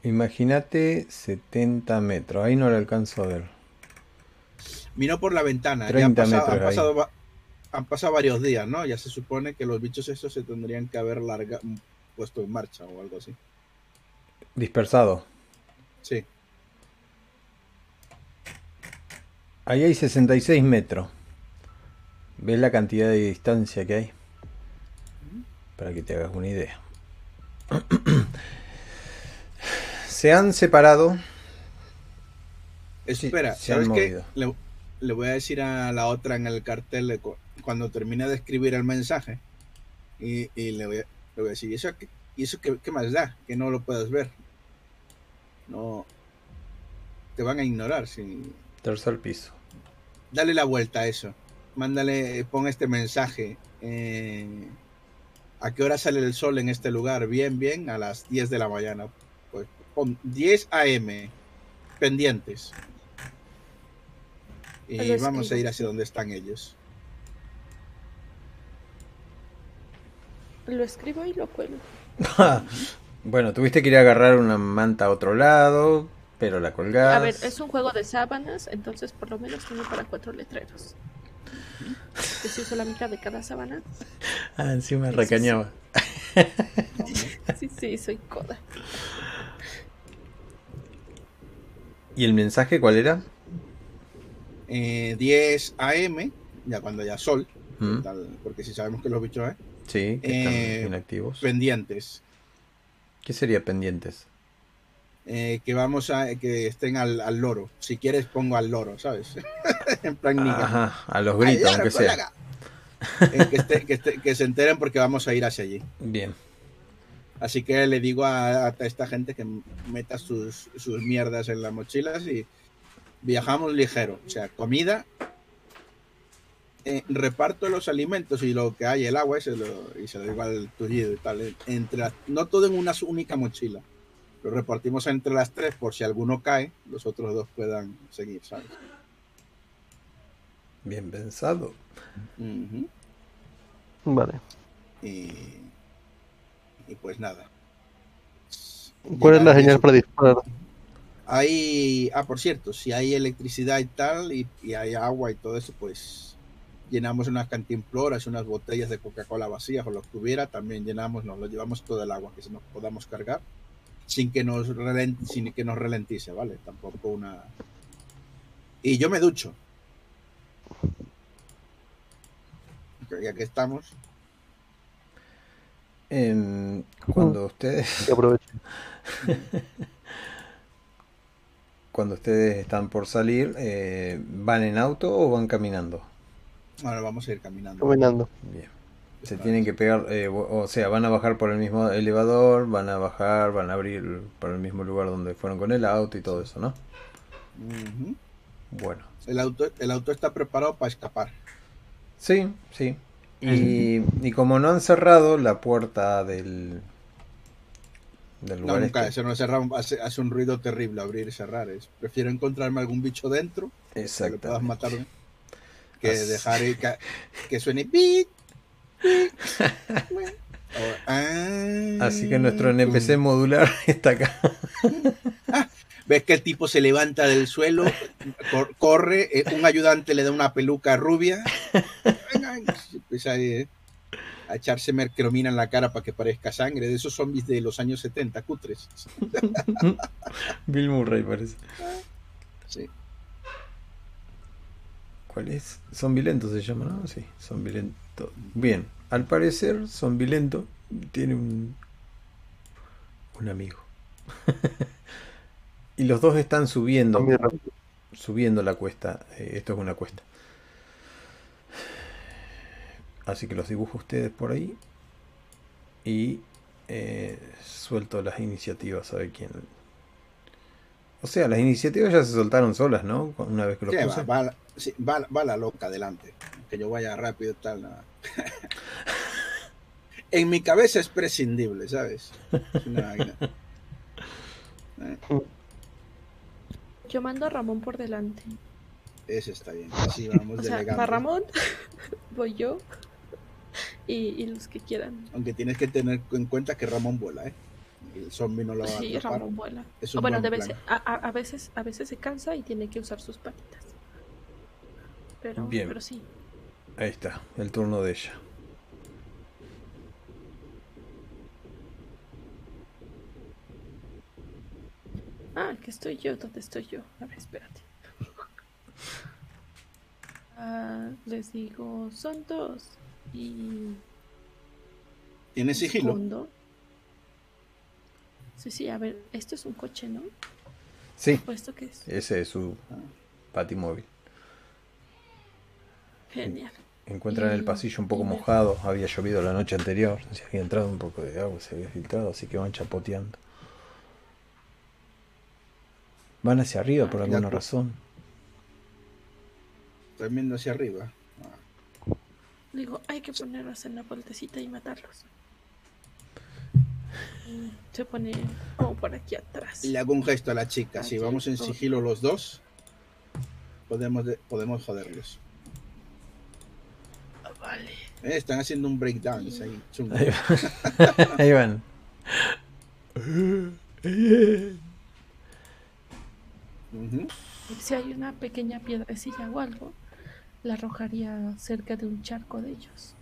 Imagínate 70 metros. Ahí no lo alcanzo a ver. Miró por la ventana. ya 30 han pasado, metros han, pasado, han pasado varios días, ¿no? Ya se supone que los bichos estos se tendrían que haber larga, puesto en marcha o algo así. Dispersado. Sí. Ahí hay 66 metros. ¿Ves la cantidad de distancia que hay? Para que te hagas una idea. Se han separado. Sí, Espera, se ¿sabes qué? Le, le voy a decir a la otra en el cartel de cu- cuando termine de escribir el mensaje y, y le, voy a, le voy a decir, ¿y eso, qué, y eso qué, qué más da? Que no lo puedes ver. No. Te van a ignorar. Si... Tercer piso. Dale la vuelta a eso. Mándale, pon este mensaje. eh, ¿A qué hora sale el sol en este lugar? Bien, bien, a las 10 de la mañana. Pues pon 10 AM. Pendientes. Y vamos a ir hacia donde están ellos. Lo escribo y lo cuelgo. bueno, tuviste que ir a agarrar una manta a otro lado, pero la colgás. A ver, es un juego de sábanas, entonces por lo menos tiene para cuatro letreros. Que si uso la mitad de cada sábana. Ah, encima Sí, recañaba. Sí, sí, soy coda. ¿Y el mensaje cuál era? Eh, 10 AM, ya cuando haya sol, Mm, tal- porque si sabemos que los bichos hay, Sí, que están Eh, inactivos. pendientes. ¿Qué sería pendientes? eh, que vamos a que estén al, al loro. Si quieres pongo al loro, ¿sabes? en plan. Ajá, a los ¡Al gritos, loro, aunque sea. Eh, que, esté- que esté- que se enteren porque vamos a ir hacia allí. Bien. Así que le digo a, a esta gente que meta sus, sus mierdas en las mochilas y, viajamos ligero. O sea, comida, eh, reparto los alimentos y lo que hay, el agua, ese lo- y se lo digo al tullido y tal. Entre, las- no todo en una única mochila. Lo repartimos entre las tres por si alguno cae, los otros dos puedan seguir, ¿sabes? Bien pensado. Vale. y, y pues nada. ¿Cuál es la señal eso. para disparar? Hay, ah, por cierto, si hay electricidad y tal, y, y hay agua y todo eso, pues llenamos unas cantimploras, unas botellas de Coca-Cola vacías o lo que hubiera, también llenamos, nos lo llevamos todo el agua que se nos podamos cargar, sin que nos relen- sin que nos ralentice, ¿vale? Tampoco una. Y yo me ducho. Ya que estamos, En- cuando ustedes Que aproveche. cuando ustedes están por salir, eh, ¿van en auto o van caminando? Ahora vamos a ir caminando. Caminando. Bien. Se tienen que pegar, eh, o sea, van a bajar por el mismo elevador, van a bajar, van a abrir por el mismo lugar donde fueron con el auto y todo eso, ¿no? Bueno. el, auto, el auto está preparado para escapar. Sí, sí. Y, y como no han cerrado la puerta del, del No, lugar nunca, este- eso no cerra, hace, hace un ruido terrible abrir y cerrar. Es, prefiero encontrarme algún bicho dentro que le puedas matar que dejar que, que suene bip, bip, o, ah, Así que nuestro NPC modular está acá. Ves que el tipo se levanta del suelo, cor- corre, eh, un ayudante le da una peluca rubia, empieza ahí, eh, a echarse mercromina en la cara para que parezca sangre, de esos zombies de los años 70, cutres. Bill Murray parece. Sí. ¿Cuál es? Se llama, ¿no? Sí, Zombie Bien, al parecer Zombie tiene un, un amigo. y los dos están subiendo, subiendo la cuesta. Eh, esto es una cuesta. Así que los dibujo ustedes por ahí. Y eh, suelto las iniciativas a ver quién. O sea, las iniciativas ya se soltaron solas, ¿no? Una vez que los Sí, puse. va, va la- sí, va- va la loca adelante. Que yo vaya rápido y tal. nada. en mi cabeza es prescindible, ¿sabes? Es una vaina. Eh, Yo mando a Ramón por delante. Ese está bien. Así vamos O sea, delegando. para Ramón voy yo y, y los que quieran. Aunque tienes que tener en cuenta que Ramón vuela, ¿eh? El zombie no lo va a Sí, atrapar. Ramón vuela. Es O un bueno, plan. ser- a, a- a veces, a veces se cansa y tiene que usar sus patitas. Pero, Bien. pero sí. Ahí está, el turno de ella. Ah, que estoy yo. ¿Dónde estoy yo? A ver, espérate. Ah, les digo, son dos. Y ¿Tienes sigilo? segundo. Sí, sí, a ver, esto es un coche, ¿no? Sí, ¿O esto qué es? ese es su patimóvil. Genial. Encuentran el pasillo un poco mojado, había llovido la noche anterior, se había entrado un poco de agua, se había filtrado, así que van chapoteando. Van hacia arriba por Ah, alguna ya. razón. Viendo hacia arriba. Ah, Digo, hay que ponerlos en la vueltecita y matarlos. Se pone como por aquí atrás. Le hago un gesto a la chica. Si vamos en sigilo los dos, podemos, de- podemos joderlos. Ah, Vale. Eh, están haciendo un breakdance ahí. chungo. Ahí, va- ahí van. Si hay una pequeña piedrecilla o algo, la arrojaría cerca de un charco de ellos.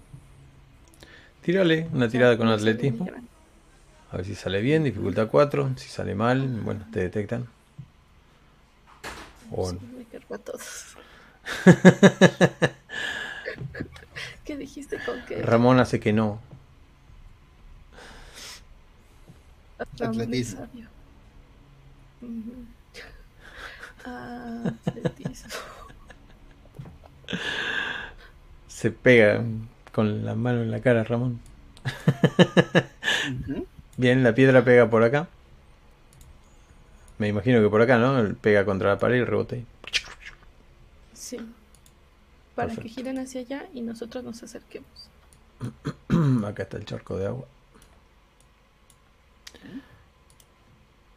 Tírale una tirada con atletismo. A ver si sale bien, dificultad 4. Si sale mal, bueno, te detectan. O Sí, me cargo a todos. ¿Qué dijiste con que Ramón hace que no. Atletismo. Ah, atletismo. Se pega con la mano en la cara, Ramón. Ujú. Bien, la piedra pega por acá. Me imagino que por acá, ¿no? Pega contra la pared y rebota ahí. Sí. Para que giren hacia allá y nosotros nos acerquemos. Acá está el charco de agua.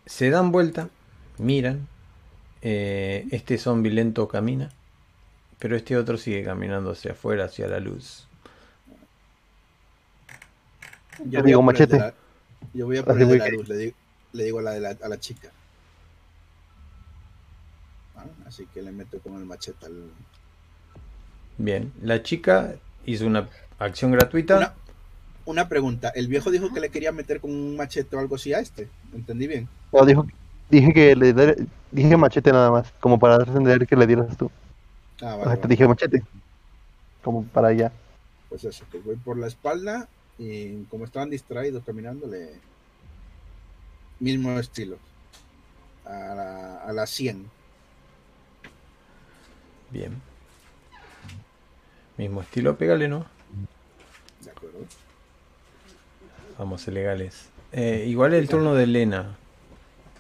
Se dan vuelta, miran. eh, este zombie lento camina, pero este otro sigue caminando hacia afuera, hacia la luz. Yo digo machete. Yo voy a poner de la luz, le digo, le digo a, la, de la- a la chica. Ah, Así que le meto con el machete al... Bien, la chica hizo una acción gratuita. Una, una pregunta, el viejo dijo que le quería meter con un machete o algo así a este, ¿entendí bien? No, dijo, dije que le dije machete nada más, como para entender que le dieras tú. Ah, O vale, te dije machete. Como para allá. Pues eso, que voy por la espalda y como estaban distraídos caminando, le... Mismo estilo. A la, a la 100. Bien. Mismo estilo, pégale, ¿no? ¿De acuerdo? Vamos, legales. Eh, igual el turno de Elena.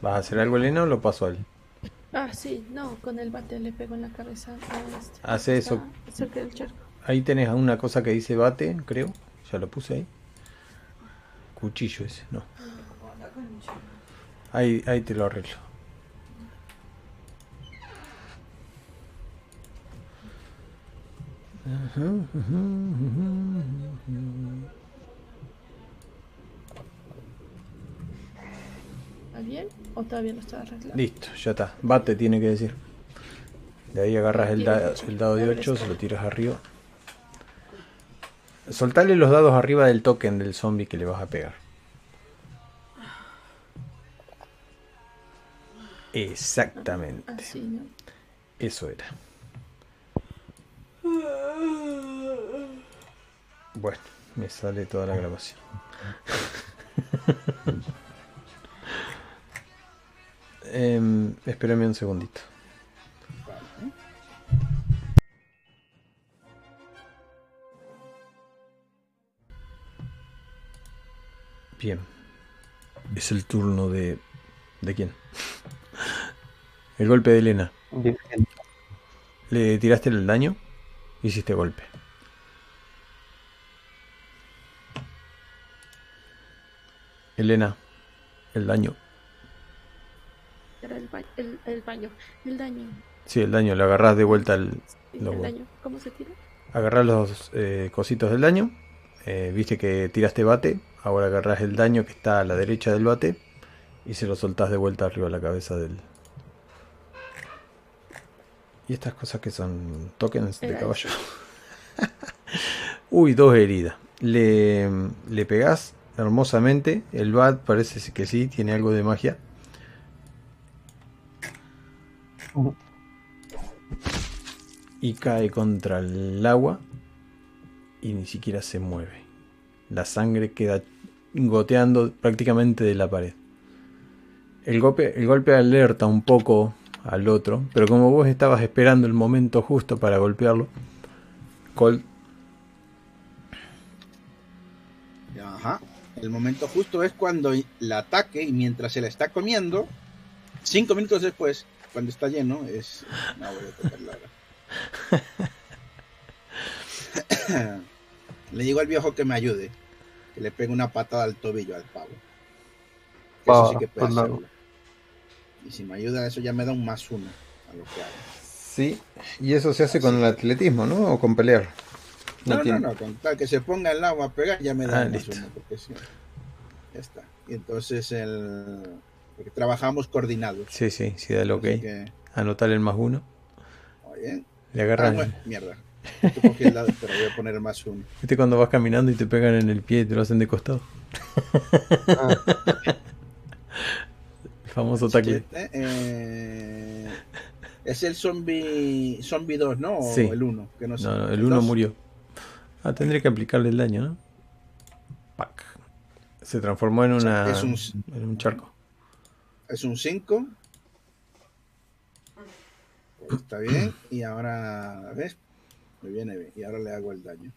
¿Vas a hacer algo, Elena, o lo paso a él? Ah, sí, no, con el bate le pego en la cabeza. este. Hace Está eso. Cerca del charco. Ahí tenés una cosa que dice bate, creo. Ya lo puse ahí. Cuchillo ese, no. Ahí, ahí te lo arreglo. ¿Va bien? ¿O todavía no está arreglado? Listo, ya está. Bate tiene que decir. De ahí agarras el, da- el dado de 8, se lo tiras arriba. Soltale los dados arriba del token del zombie que le vas a pegar. Exactamente. Así, ¿no? Eso era. Bueno, me sale toda la grabación. Em, espérame un segundito. Bien. Es el turno de... ¿De quién? El golpe de Elena. ¿Le tiraste el daño? Hiciste golpe. Elena, el daño. Era el, ba- el, el baño. El daño. Sí, el daño. Le agarrás de vuelta el... Sí, Lo el bueno. daño. ¿Cómo se tira? Agarrás los eh, cositos del daño. eh, Viste que tiraste bate. Ahora agarrás el daño que está a la derecha del bate. Y se lo soltás de vuelta arriba a la cabeza del... Y estas cosas que son tokens de caballo. Uy, dos heridas. Le, le pegás hermosamente. El bat parece que sí, tiene algo de magia. Y cae contra el agua. Y ni siquiera se mueve. La sangre queda goteando prácticamente de la pared. El golpe, el golpe alerta un poco al otro. Pero como vos estabas esperando el momento justo para golpearlo. Colt Ajá. El momento justo es cuando la ataque y mientras se la está comiendo, cinco minutos después, cuando está lleno, es. No voy a tocarla ahora. Le digo al viejo que me ayude, que le pegue una patada al tobillo al pavo. Eso sí que puede Ah, pues no. hacerlo. Y si me ayuda, eso ya me da un más uno a lo que haga. Sí, y eso se hace con el atletismo, ¿no? O con pelear. No, no, tiene- no, con tal que se ponga el agua a pegar ya me da Ah, un más uno, porque sí. Ya está. Y entonces el. Porque trabajamos coordinados. Sí, sí, sí, da el ok. Así que, Anotar el más uno. oye, Le ah, agarran. bueno, mierda. Cogí el lado, pero voy a poner más uno. ¿Viste cuando vas caminando y te pegan en el pie y te lo hacen de costado? Ah, El famoso tacle. Siete, eh, es el zombie, zombie 2, ¿no? O Sí. el 1. Que no, sé. No, no, el uno dos. murió. Ah, tendré que aplicarle el daño, ¿no? Pac. Se transformó en una. Es un, en un charco. es un 5. Pues está bien. Y ahora, ¿ves? Me viene bien. Y ahora le hago el daño.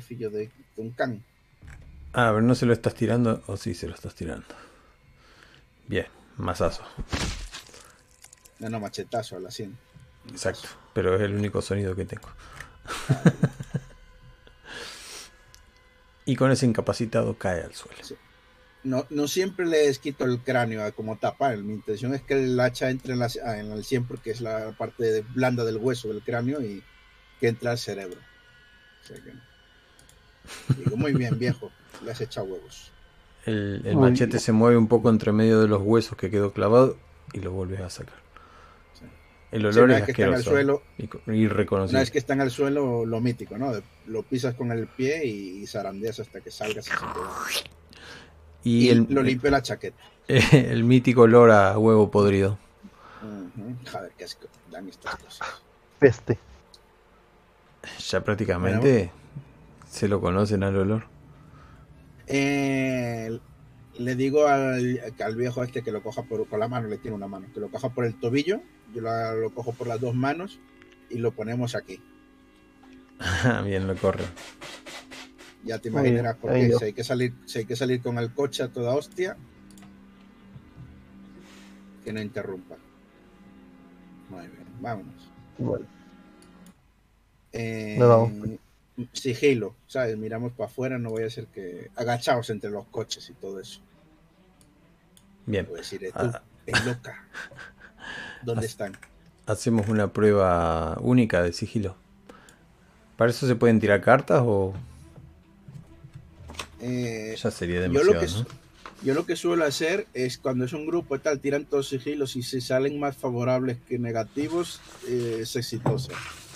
Fillo de, de un can. Ah, pero no se lo estás tirando. O sí, se lo estás tirando. Bien, mazazo. No, no, machetazo a la 100. Exacto, pero es el único sonido que tengo. y con ese incapacitado cae al suelo. Sí. No, no siempre les quito el cráneo a como tapar. Mi intención es que el hacha entre en, la, en el 100 porque es la parte de- blanda del hueso del cráneo y que entra al cerebro. O sea que- Digo, muy bien, viejo. Le has echado huevos. El, el machete se mueve un poco entre medio de los huesos que quedó clavado y lo vuelves a sacar. Sí. El olor es que está en el asqueroso suelo, y una vez que está en el suelo, lo mítico, ¿no? Lo pisas con el pie y, zarandeas hasta que salgas. y se Y, Y el, lo limpio la chaqueta. el mítico olor a huevo podrido. Joder, qué asco dan estas cosas. Peste. Ya prácticamente se lo conocen al olor. Eh, le digo al, al viejo este que lo coja por, con la mano, le tiene una mano, que lo coja por el tobillo, yo la- lo cojo por las dos manos y lo ponemos aquí. Bien, lo corre. Ya te imaginarás por qué. Si hay, que salir, si hay que salir con el coche a toda hostia, que no interrumpa. Muy bien, vámonos. Bueno, Eh, Nos vamos. sigilo, ¿sabes? Miramos para afuera, no voy a ser que agachados entre los coches y todo eso. Bien, Voy a decir, eh, tú, Ah. es loca. ¿Dónde Ah. están? hacemos una prueba única de sigilo. ¿Para eso se pueden tirar cartas o Eh, ya sería yo, lo demasiado? que, ¿no? yo lo que suelo hacer es cuando es un grupo y tal, tiran todos sigilos y si salen más favorables que negativos, eh, es exitoso.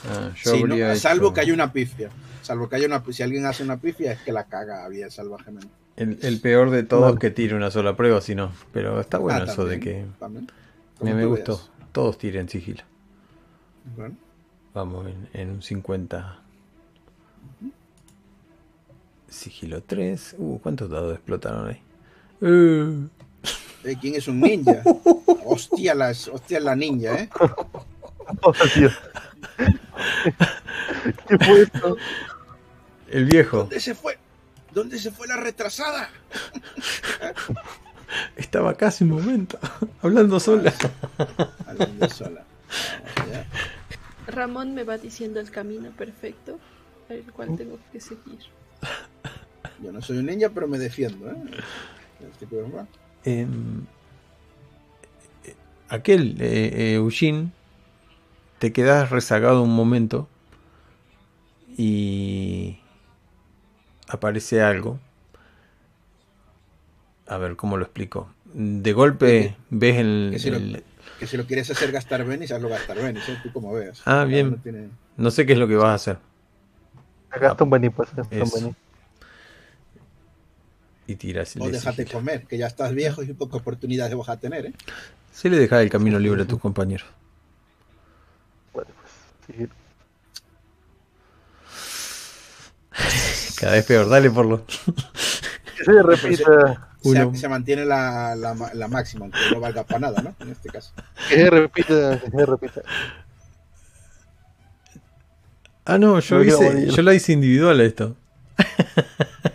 Ah, yo Si no, habría salvo hecho- que haya una pifia. Salvo que haya una Si alguien hace una pifia, es que la caga bien salvajemente. El, el peor de todos Bueno. que tire una sola prueba, si no. Pero está bueno Ah, eso de que. también, Me, me gustó. veas. Todos tiren sigilo. Bueno, Vamos en, en un 50. Sigilo 3. Uh, ¿cuántos dados explotaron ahí? Uh, eh, ¿Quién es un ninja? hostia, las, hostia, la ninja, ¿eh? Oh, Dios. ¿Qué fue esto? el viejo. ¿Dónde se fue? ¿Dónde se fue la retrasada? Estaba casi un momento. Hablando sola. Hablando sola. Ramón me va diciendo el camino perfecto, el cual tengo que seguir. Yo no soy un ninja, pero me defiendo, ¿eh? Em, eh, aquel, eh, eh, Eugene, te quedas rezagado un momento y aparece algo. A ver, ¿cómo lo explico? De golpe ves el... Que si lo- el- Que si lo quieres hacer gastar Benis, hazlo gastar Benis, ¿eh? Tú como veas. Ah, bien. tiene- No sé qué es lo que vas a hacer. Gasta un pues. Gasta un. Y tiras. O déjate comer, que ya estás viejo y poca oportunidades vas a tener, ¿eh? Se le deja el camino libre a tus compañeros. Bueno, pues. Sí. Cada vez peor, dale por lo. Que se repita. Se, mantiene la, la, ma- la máxima, aunque no valga para nada, ¿no? En este caso. Que se repita. Que se repita. Ah, no, yo, hice, yo la hice individual a esto.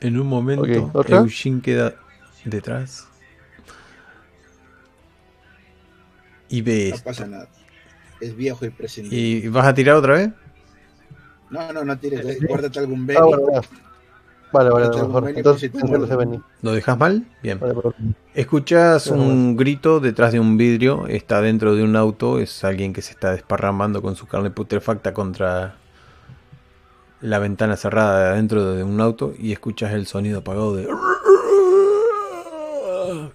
en un momento, Ok, ¿otra? Eugene queda detrás. Y ve No esto. pasa nada. Es viejo y prescindible. ¿Y vas a tirar otra vez? No, no, no tires. eh, Guárdate algún Benny. Ah, bueno, ya. Vale, vale, mejor. Benny, Entonces. Benny. ¿Lo dejas mal? Bien. Vale, Escuchas un grito detrás de un vidrio, está dentro de un auto, es alguien que se está desparramando con su carne putrefacta contra la ventana cerrada de adentro de un auto y escuchas el sonido apagado de...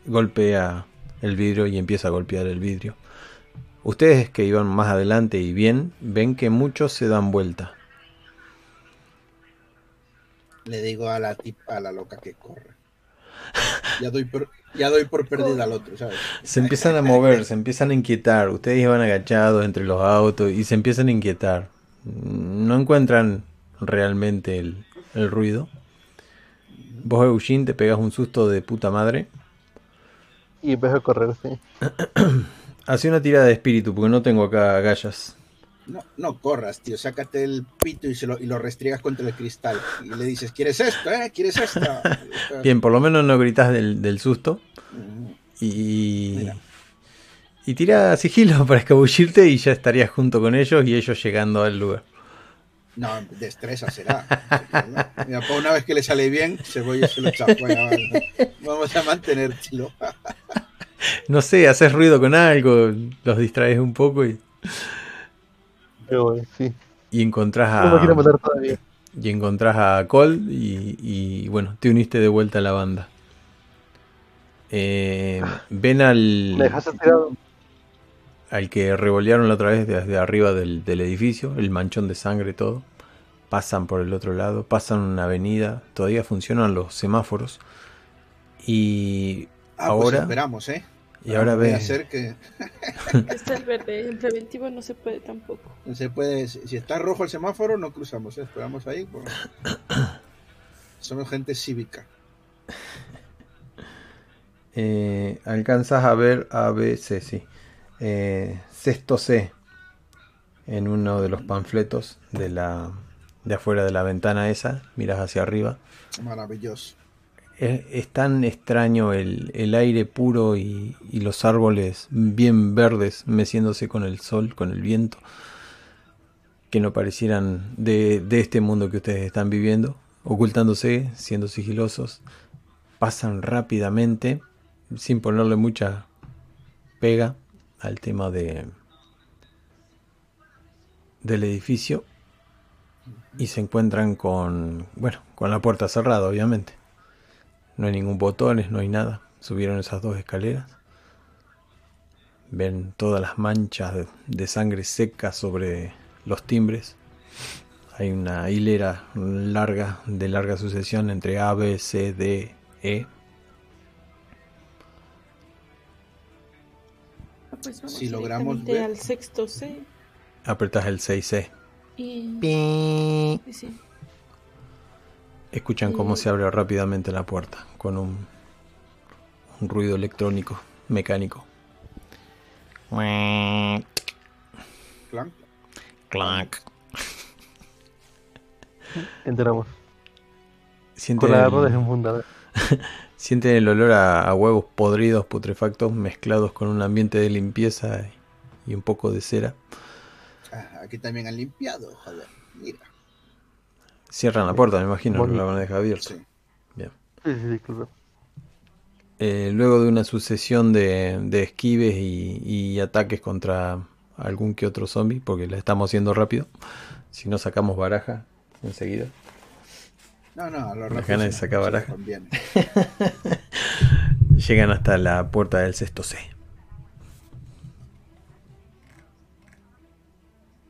Golpea el vidrio y empieza a golpear el vidrio. Ustedes que iban más adelante y bien, ven que muchos se dan vuelta. Le digo a la tipa, a la loca que corre. Ya doy por, ya doy por perdida al otro, ¿sabes? Se empiezan a mover, se empiezan a inquietar. Ustedes iban agachados entre los autos y se empiezan a inquietar. No encuentran realmente el, el ruido. Vos, Eugene, te pegas un susto de puta madre. Y empiezo a correr, sí. Hace una tirada de espíritu porque no tengo acá gallas. No, no corras, tío. Sácate el pito y, se lo, y lo restriegas contra el cristal. Y le dices, ¿quieres esto, eh? ¿Quieres esto? Bien, por lo menos no gritas del, del susto. Mm, Y. Mira. Y tira sigilo para escabullirte y ya estarías junto con ellos y ellos llegando al lugar. No, destreza será. Mira, por una vez que le sale bien, cebolla se lo chapea. Vamos a mantenértelo. No sé, haces ruido con algo, los distraes un poco y, Pero sí. y encontrás No a. matar todavía. Y encontrás a Cole y, y, bueno, te uniste de vuelta a la banda. Eh, ven al, Me dejaste tirado. Al que revolearon la otra vez desde arriba del, del edificio, el manchón de sangre, todo. Pasan por el otro lado, pasan una avenida, todavía funcionan los semáforos. Y Ah, pues ahora, esperamos, ¿eh? y ahora ve, ser que Está el verde, el preventivo no se puede tampoco. no se puede. Si está rojo el semáforo, no cruzamos, ¿eh? Esperamos ahí. por- Somos gente cívica. eh, alcanzas a ver A, B, C, sí. Eh, sexto C en uno de los panfletos de la de afuera de la ventana esa, miras hacia arriba. Maravilloso. Es, es tan extraño el, el aire puro y, y los árboles bien verdes meciéndose con el sol, con el viento, que no parecieran de, de este mundo que ustedes están viviendo, ocultándose, siendo sigilosos, pasan rápidamente, sin ponerle mucha pega al tema de del edificio y se encuentran con, bueno, con la puerta cerrada, obviamente. No hay ningún botones, no hay nada. Subieron esas dos escaleras. Ven todas las manchas de, de sangre seca sobre los timbres. Hay una hilera larga, de larga sucesión entre A, B, C, D, E. Pues vamos Si logramos ver. al sexto C Apretas el 6C. y... Sí. Escuchan cómo se abre rápidamente la puerta con un, un ruido electrónico, mecánico. Clank. Clank. Entramos. Con la el, garra desenfundada. sienten el olor a, a huevos podridos, putrefactos, mezclados con un ambiente de limpieza y, y un poco de cera. Ah, aquí también han limpiado, joder. Mira. Cierran la puerta, me imagino, no Bonito. la van a dejar abierta. Sí. Bien. Sí, sí, sí, claro. Eh, luego de una sucesión de, de esquives y, y ataques contra algún que otro zombie, porque la estamos haciendo rápido, si no sacamos baraja enseguida. No, no, a los Las ganas de sacar baraja. Llegan hasta la puerta del sexto C.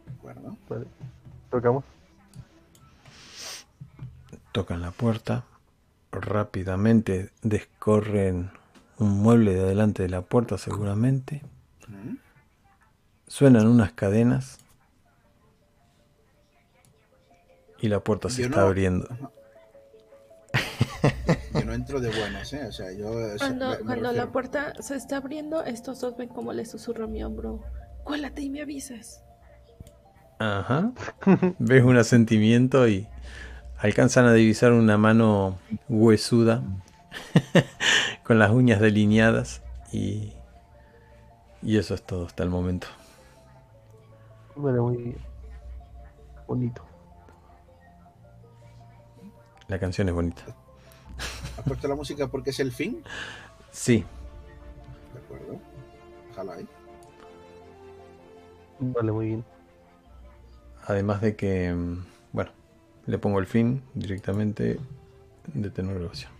¿De acuerdo? Vale. Tocamos. Tocan la puerta. Rápidamente descorren un mueble de adelante de la puerta seguramente. Mm. Suenan unas cadenas. Y la puerta se Yo está no- abriendo. Yo no entro de buenas, ¿eh? O sea, yo. Cuando, me- me cuando la puerta se está abriendo, estos dos ven como le susurro a mi hombro. Cuélate y me avisas. Ajá. Ves un asentimiento y alcanzan a divisar una mano huesuda con las uñas delineadas y, y eso es todo hasta el momento. Vale, muy bonito. La canción es bonita. ¿Has puesto la música porque es el fin? Sí, De acuerdo. Déjala ahí. Vale, muy bien. además de que, mm, bueno, le pongo el fin directamente de grabación.